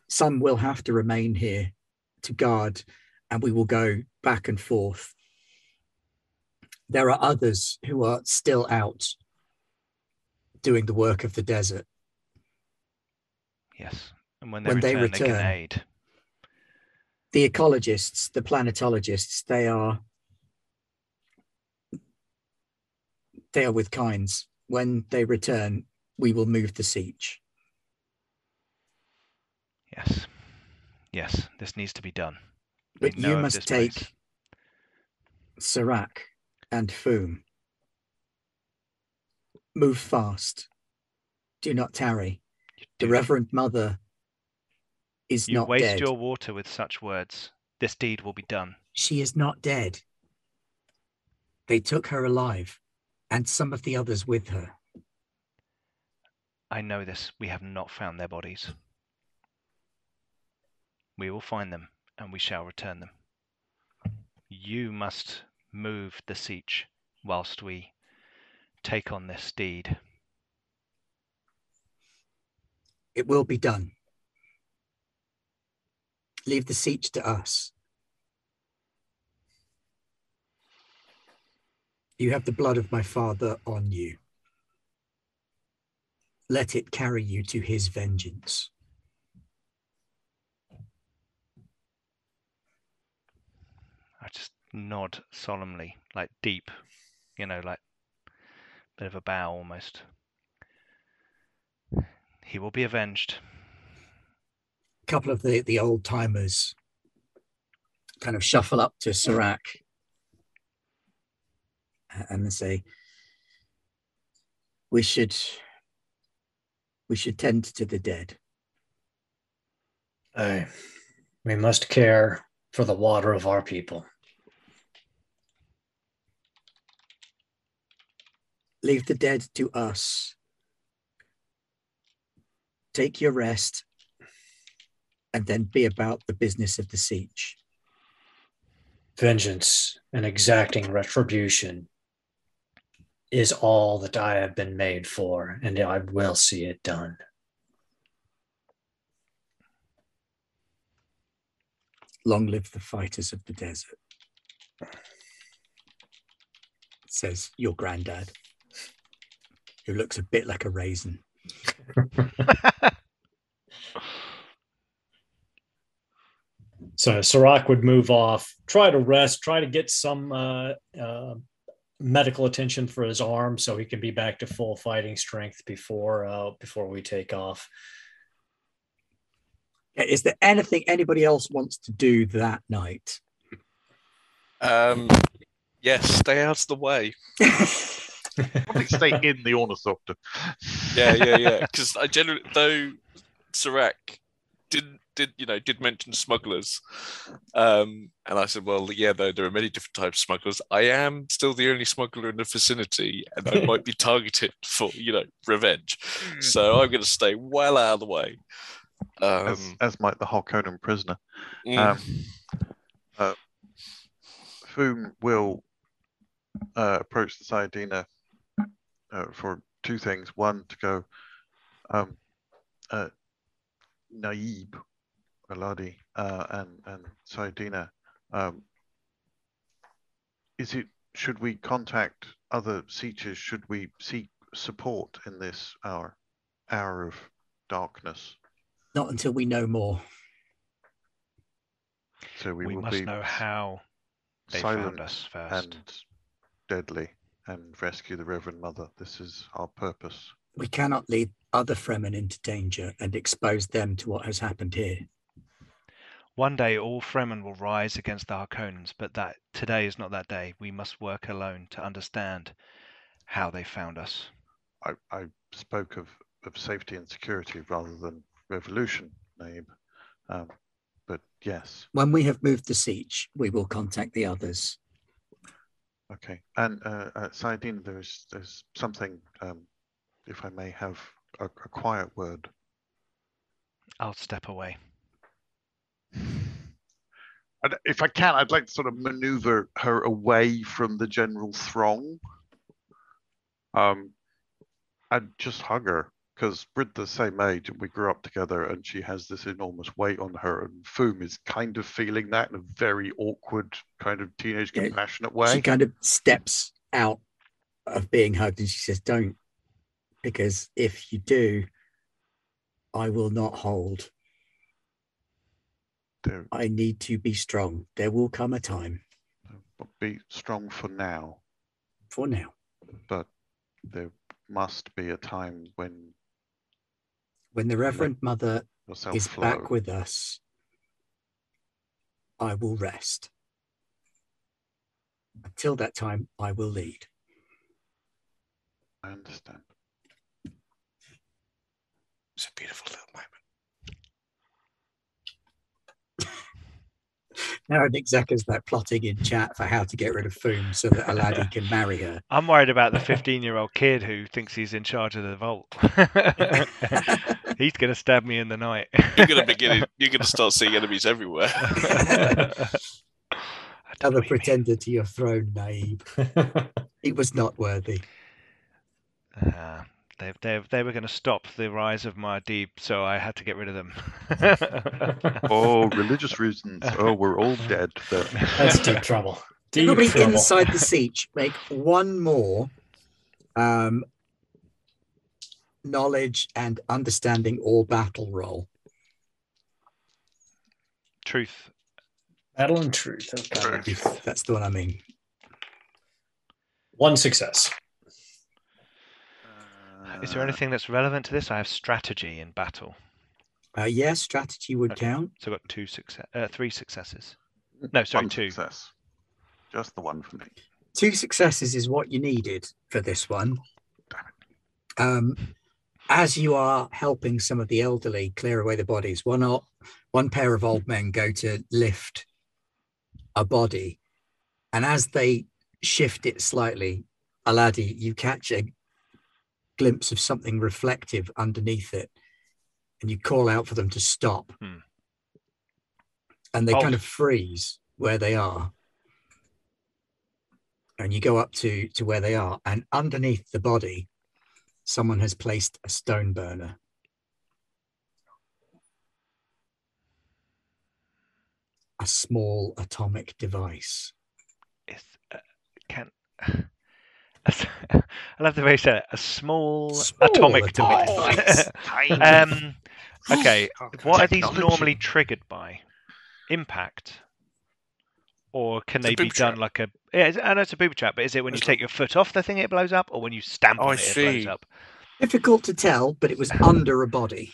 Some will have to remain here to guard, and we will go back and forth. There are others who are still out doing the work of the desert.
Yes, and when they
When they
return, they,
return.
can aid.
The ecologists, the planetologists, they are they are with kinds. When they return, we will move the sietch.
Yes, yes, this needs to be done.
But you must take
place.
Serac and Foom. Move fast. Do not tarry. The Reverend Mother is not.
You
not
waste
dead.
your water with such words. This deed will be done.
She is not dead. They took her alive, and some of the others with her.
I know this. We have not found their bodies. We will find them, and we shall return them. You must move the sietch whilst we take on this deed.
It will be done. Leave the sietch to us. You have the blood of my father on you. Let it carry you to his vengeance.
I just nod solemnly, like deep, you know, like bit of a bow almost. He will be avenged.
A couple of the, the old timers kind of shuffle up to Serac and they say, We should we should tend to the dead.
Aye. we must care for the water of our people.
Leave the dead to us. Take your rest and then be about the business of the sietch.
Vengeance and exacting retribution is all that I have been made for, and I will see it done.
Long live the fighters of the desert, says your granddad, who looks a bit like a raisin.
So Serac would move off, try to rest, try to get some uh, uh, medical attention for his arm, so he can be back to full fighting strength before uh, before we take off.
Is there anything anybody else wants to do that night?
Um, yes, stay out of the way.
Probably stay in the ornithopter.
Yeah, yeah, yeah. Because I generally, though, Serac did did you know did mention smugglers, um, and I said, well, yeah, though there are many different types of smugglers. I am still the only smuggler in the vicinity, and I might be targeted for you know revenge. So I'm going to stay well out of the way.
as,
Um,
as might the Harkonnen prisoner.
mm,
Um, uh, Foom will uh, approach the Sayadina uh, for two things. One, to go, um, uh, Naib, Aladi, uh, and and Sayadina. Um, is it? Should we contact other sietches? Should we seek support in this hour, hour of darkness?
Not until we know more.
So we,
we
will
must
be
know how they
silent
found us first.
and deadly and rescue the Reverend Mother. This is our purpose.
We cannot lead other Fremen into danger and expose them to what has happened here.
One day all Fremen will rise against the Harkonnens, but that today is not that day. We must work alone to understand how they found us.
I, I spoke of, of safety and security rather than revolution, Naib. Um, but yes,
When we have moved the sietch, we will contact the others.
Okay. And uh, uh, Sayadina, there's there's something, um, if I may have a, a quiet word.
I'll step away.
And if I can, I'd like to sort of maneuver her away from the general throng. Um, and just hug her because we're the same age and we grew up together, and she has this enormous weight on her. And Foom is kind of feeling that in a very awkward, kind of teenage,
Yeah,
compassionate way.
She kind of steps out of being hugged and she says, Don't, because if you do, I will not hold.
There,
I need to be strong. There will come a time
but be strong for now,
for now.
but there must be a time when
When the Reverend Mother is
flow.
back with us, I will rest. Until that time, I will lead.
I understand.
it's a beautiful little moment.
Now Nick Zekker's that plotting in chat for how to get rid of Foom so that Aladdin can marry her.
I'm worried about the 15 year old kid who thinks he's in charge of the vault. he's going to stab me in the night.
You're gonna begin. You're gonna start seeing enemies everywhere.
Another
Adore me.
pretender to your throne, Naib. He was not worthy.
Uh, they, they, they were going to stop the rise of my deep, so I had to get rid of them.
Oh, religious reasons. Oh, we're all dead. Then.
That's deep trouble. Deep
Everybody
trouble.
inside the sietch make one more um, knowledge and understanding or battle roll.
Truth.
Battle and truth. Okay.
Truth.
That's the one I mean.
One success.
Is there anything that's relevant to this? I have strategy in battle.
Uh, yes, strategy would
Okay.
count.
So I've got two success, uh, three successes. No, sorry,
one
two.
success. Just the one for me.
Two successes is what you needed for this one. Um, as you are helping some of the elderly clear away the bodies, one o- one pair of old men go to lift a body, and as they shift it slightly, Aladi, you catch a glimpse of something reflective underneath it, and you call out for them to stop,
Hmm.
and they
Halt.
kind of freeze where they are and you go up to to where they are and underneath the body someone has placed a stone burner a small atomic device
Is, uh, can. I love the way you said it. A small,
Small
atomic
atomic
device.
Tiny.
um, okay. What are these normally triggered by? Impact, or can
It's
they be done
trap.
like a? Yeah, is- I know it's a booby trap, but is it when you
It's
take your foot off the thing it blows up, or when you stamp
Oh,
on
I
it it blows
see.
up?
difficult to tell but it was under a body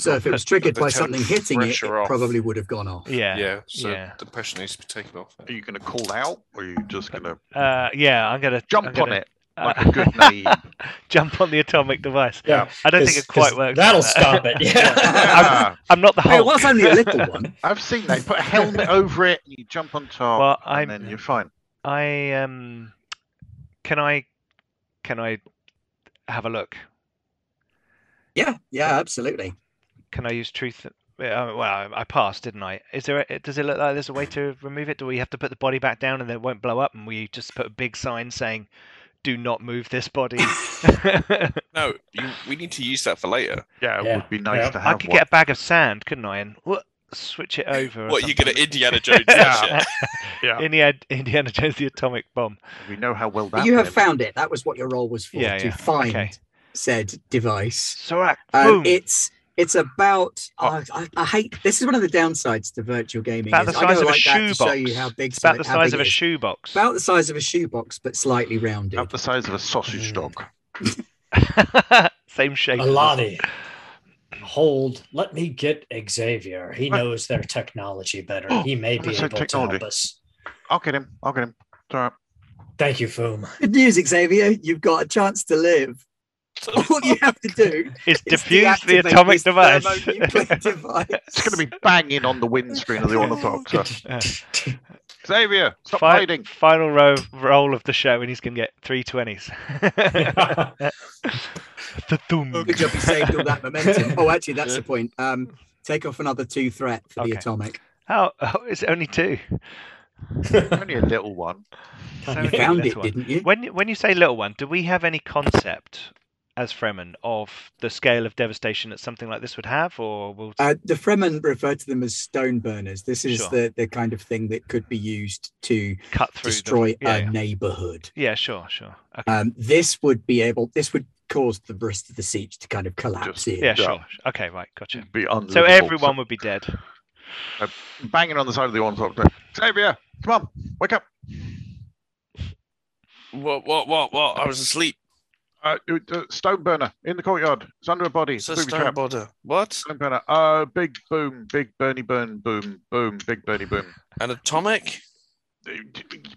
so if it was triggered by something hitting it, it
off.
probably would have gone off
Yeah.
Yeah. So
yeah.
the pressure needs to be taken off.
Are you going to call out, or are you just going to
Uh, yeah, I'm gonna
jump
I'm
on
gonna,
it
uh,
like a good Naib?
jump on the atomic device.
Yeah.
I don't think it quite works.
That'll
like that.
stop it. Yeah.
Yeah,
I'm not the
Hey, it
Hulk.
was only a little one
I've seen that. You put a helmet over it, and you jump on top,
Well, I'm-
then you're fine.
I um, can I, can I have a look?
yeah yeah absolutely
Can I use truth? Uh, well, I I passed, didn't I? Is there? A, does it look like there's a way to remove it? Do we have to put the body back down and then it won't blow up? And we just put a big sign saying, "Do not move this body."
No, you, we need to use that for later.
Yeah, it
Yeah,
would be nice
yeah.
to have.
I could
one.
get a bag of sand, couldn't I? And what? Switch it over. or
What you're gonna. Indiana Jones?
Yeah. Yeah,
Indiana, Indiana Jones, the atomic bomb.
we know how well that.
you have
went.
found it that was what your role was for
Yeah,
to
yeah.
find
Okay.
said device
Sorak,
Um,
boom.
it's it's about.
Oh.
I, I, I hate. This is one of the downsides to virtual gaming.
About
is
the
I
size
go
of a
like that to show
shoebox.
you how big.
It's about the size of a shoebox.
About the size of a shoebox, but slightly rounded.
About the size of a sausage
Mm.
dog.
Same shape. as-
Alani, hold. Let me get Xavier. He
What?
knows their technology better.
Oh,
He may be
gonna say
able to help us.
I'll get him. I'll get him. It's all right.
Thank you, Foom.
Good news, Xavier. You've got a chance to live. So all you have to do
Is
is
diffuse the atomic
this
device.
device.
It's going to be banging on the windscreen of the ornithopter. Xavier, stop
Fi-
hiding.
Final row roll of the show, and he's going to get three twenties. the thumb.
Good job you saved all that momentum. Oh, actually, that's the point. Um, take off another two threat for the atomic.
How? Oh, it's only two.
Only a little one.
So
You found it,
one.
didn't you?
When when you say little one, do we have any concept as Fremen of the scale of devastation that something like this would have, or will?
Uh, the Fremen refer to them as stone burners. This is
Sure.
the, the kind of thing that could be used to
cut through
destroy
the, yeah,
a
yeah.
neighborhood.
yeah, sure, sure. Okay.
Um, this would be able. This would cause the rest of the sietch to kind of collapse
Just-
here.
yeah,
yeah.
sure. Okay, right, gotcha.
It'd be.
So everyone would be dead.
So, banging on the side of the ornithopter. Xavier, come on, wake up.
What? What? What? What? I was asleep.
Uh, uh, stone burner in the courtyard. It's under a body.
It's a stone
trap.
border. What?
Stone burner. Uh, big boom, big Bernie burn, boom, boom, big Bernie boom.
An atomic?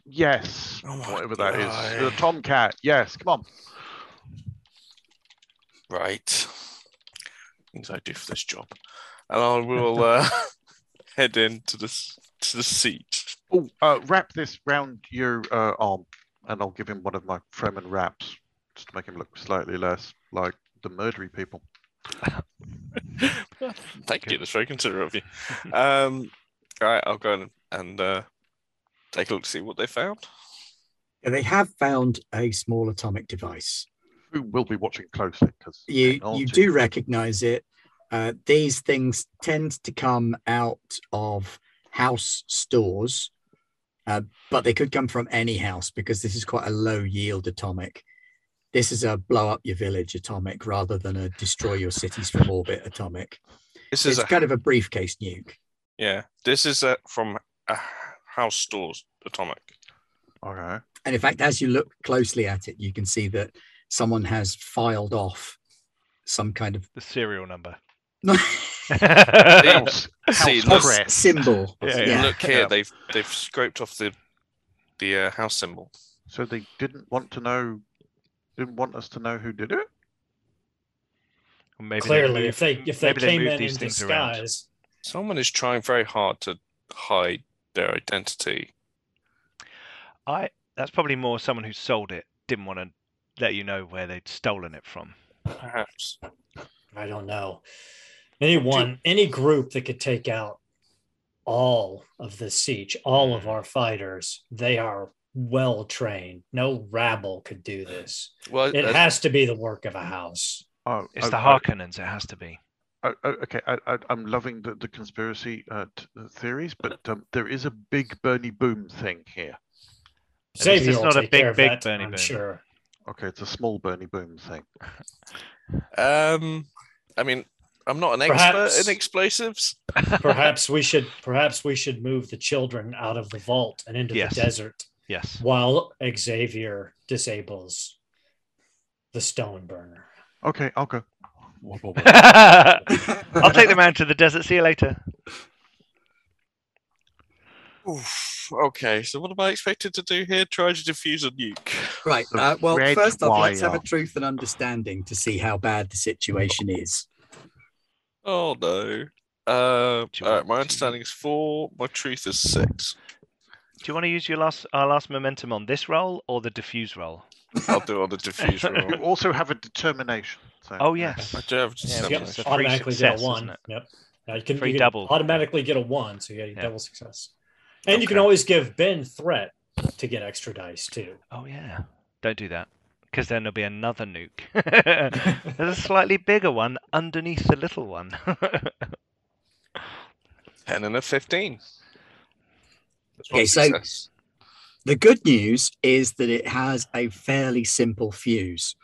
Yes,
Oh
whatever that is. The tomcat. Yes, come on.
Right. Things I do for this job. And I will uh, head into the to the seat.
Oh, uh, wrap this round your uh, arm, and I'll give him one of my Fremen wraps, just to make him look slightly less like the murdery people.
Thank you. That's very considerate of you. Um, all right, I'll go and, and uh, take a look to see what they found.
They have found a small atomic device.
Who will be watching closely because
You you do recognize it. Uh, these things tend to come out of house stores, uh, but they could come from any house because this is quite a low yield atomic. This is a blow up your village atomic rather than a destroy your cities from orbit atomic.
This is
It's
a
kind of a briefcase nuke.
yeah. This is a, from a house stores atomic.
Okay.
And in fact, as you look closely at it, you can see that someone has filed off some kind of
The serial number.
House,
See,
house
look-
symbol.
Yeah,
Yeah.
Look here,
Yeah.
they've they've scraped off the the uh, house symbol.
So they didn't want to know, didn't want us to know who did it.
Or maybe they
Clearly,
moved-
if they if they
maybe they
came in in
things around.
disguise,
Someone is trying very hard to hide their identity.
I that's probably more someone who sold it didn't want to let you know where they'd stolen it from.
Perhaps.
I don't know. Anyone, any group that could take out all of the sietch, all of mm. our fighters, they are well trained. No rabble could do this.
Well,
It
uh,
has to be the work of a house.
Oh,
It's
oh,
the
oh,
Harkonnens. It has to be.
oh, okay, I, I, I'm loving the, the conspiracy uh, t- uh, theories, but um, there is a big Bernie Boom thing here.
At
Xavier
it's not a big, big
that,
Bernie
I'm
Boom.
sure.
Okay, it's a small Bernie Boom thing.
um, I mean, I'm not an
Perhaps-
expert in explosives.
Perhaps we should perhaps we should move the children out of the vault and into
Yes.
the desert
Yes.
while Xavier disables the stone burner.
Okay, I'll go.
I'll take them out to the desert. See you later.
Oof, okay, so what am I expected to do here? Try to defuse a nuke.
Right. Uh, well,
red
first off, let's have a truth and understanding to see how bad the situation is.
Oh no. Uh, all right, my understanding is four. My truth is six.
Do you want to use your last our last momentum on this roll or the diffuse roll?
I'll do it on the diffuse roll.
You also have a determination. So
Oh yes.
I do have
Yeah.
Yep,
it's
automatically
success,
get a one. Yep. Yeah, you can,
Free
you can
double.
automatically get a one, so you get a
Yeah.
double success. And you can always give Ben threat to get extra dice too.
Oh yeah. Don't do that. Because then there'll be another nuke. There's a slightly bigger one underneath the little one.
Ten and a fifteen.
Okay, so-
success.
The good news is that it has a fairly simple fuse.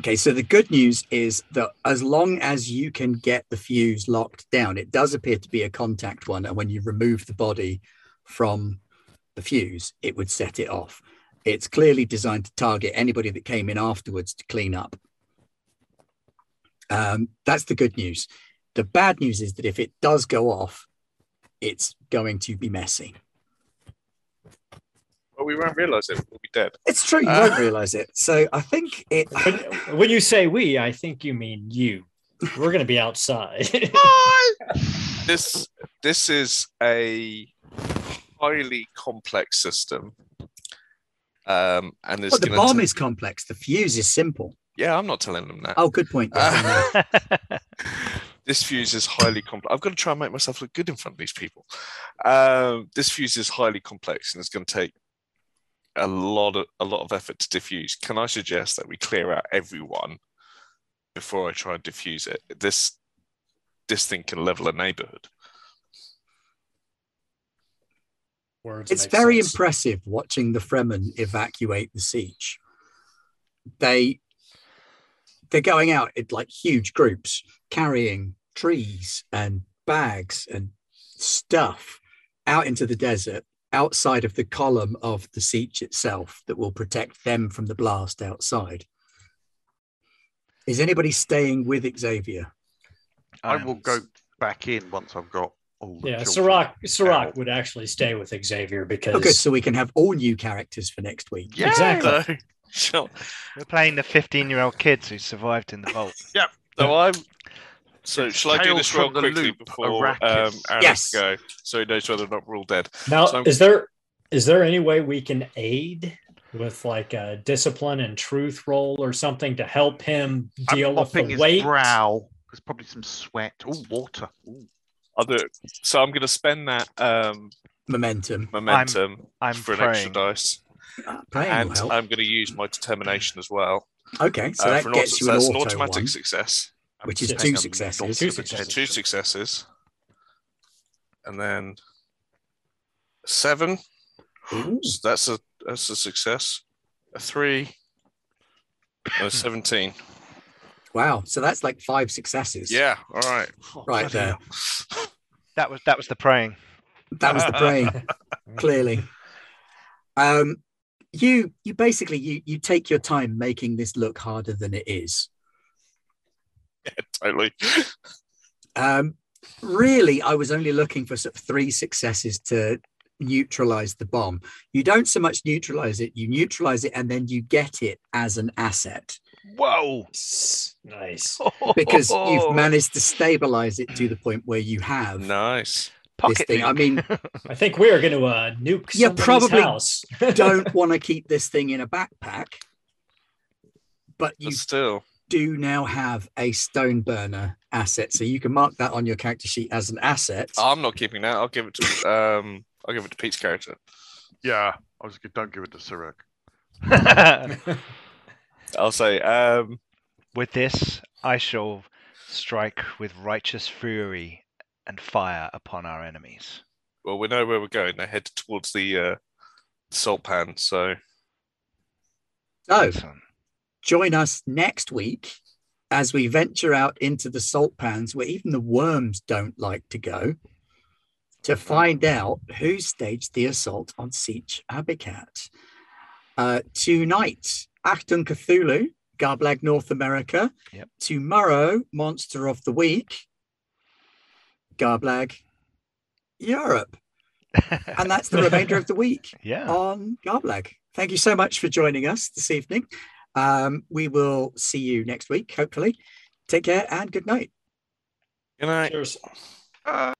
Okay, so the good news is that as long as you can get the fuse locked down, it does appear to be a contact one. And when you remove the body from the fuse, it would set it off. It's clearly designed to target anybody that came in afterwards to clean up. Um, that's the good news. The bad news is that if it does go off, it's going to be messy.
Well, we won't realise it. We'll be dead.
It's true, you
Uh,
won't realize it. So I think it.
When, when you say we, I think you mean you. We're going to be outside.
This this is a highly complex system. Um, and it's
Well, the bomb
ta-
is complex. The fuse is simple.
yeah, I'm not telling them that.
Oh, good point.
Uh, this fuse is highly complex. I've got to try and make myself look good in front of these people. Um, this fuse is highly complex and it's going to take a lot of a lot of effort to diffuse. Can I suggest that we clear out everyone before I try and diffuse it? This this thing can level a neighborhood.
Words
it's very
sense.
impressive watching the Fremen evacuate the sietch. They they're going out in like huge groups, carrying trees and bags and stuff out into the desert outside of the column of the sietch itself that will protect them from the blast outside. Is anybody staying with Xavier?
I
Um,
will go back in once I've got all the
Yeah,
children
Serac,
Serac
would actually stay with Xavier because
Okay, so we can have all new characters for next week.
Yay!
Exactly.
So, so
We're playing the 15 year old kids who survived in the vault.
I'm So
It's
shall I do this real
from the
quickly
Loop,
before um,
Arrakis.
Aaron
Yes.
go, so he knows whether or not we're all dead?
Now,
So-
is there is there any way we can aid with like a discipline and truth roll or something to help him
I'm
deal with
mopping
the
his
weight?
brow. There's probably some sweat. Oh, water. Ooh.
I'll do it. So I'm going to spend that um,
Momentum.
momentum
I'm
for an extra
praying.
dice,
Uh, praying will
and
help.
I'm going to use my determination as well.
Okay, so
uh,
that
for an
gets
auto-
you an
that's an automatic
one,
success.
Which is two successes.
Two successes.
Two successes, and then seven. So that's a that's a success. A three. A seventeen.
Wow, so that's like five successes.
Yeah. All right.
Right there.
hell.
That was that was the praying.
That was the praying, clearly. Um, you you basically you you take your time making this look harder than it is.
Yeah. Totally.
Um, really, I was only looking for sort of three successes to neutralize the bomb. You don't so much neutralize it, you neutralize it and then you get it as an asset
Whoa!
Nice.
because you've managed to stabilize it to the point where you have
Nice.
This
Pocket
thing. I mean,
I think we are going to uh, nuke
Yeah, probably
house.
don't want to keep this thing in a backpack, but you
But still.
do now have a stone burner asset. So you can mark that on your character sheet as an asset.
I'm not keeping that. I'll give it to um. I'll give it to Pete's character.
Yeah, I was good. Don't give it to Serac.
I'll say um.
With this, I shall strike with righteous fury and fire upon our enemies.
Well, we know where we're going. They head towards the uh, salt pan. So
So
Excellent.
join us next week as we venture out into the salt pans where even the worms don't like to go to find out who staged the assault on Sietch Abicat. Uh, tonight, Achtung Cthulhu, Garblag North America.
Yep.
Tomorrow, Monster of the Week, Garblag Europe. And that's the remainder of the week
yeah.
on Garblag. Thank you so much for joining us this evening. Um, we will see you next week, hopefully. Take care and good night.
good night.
Cheers.
Uh,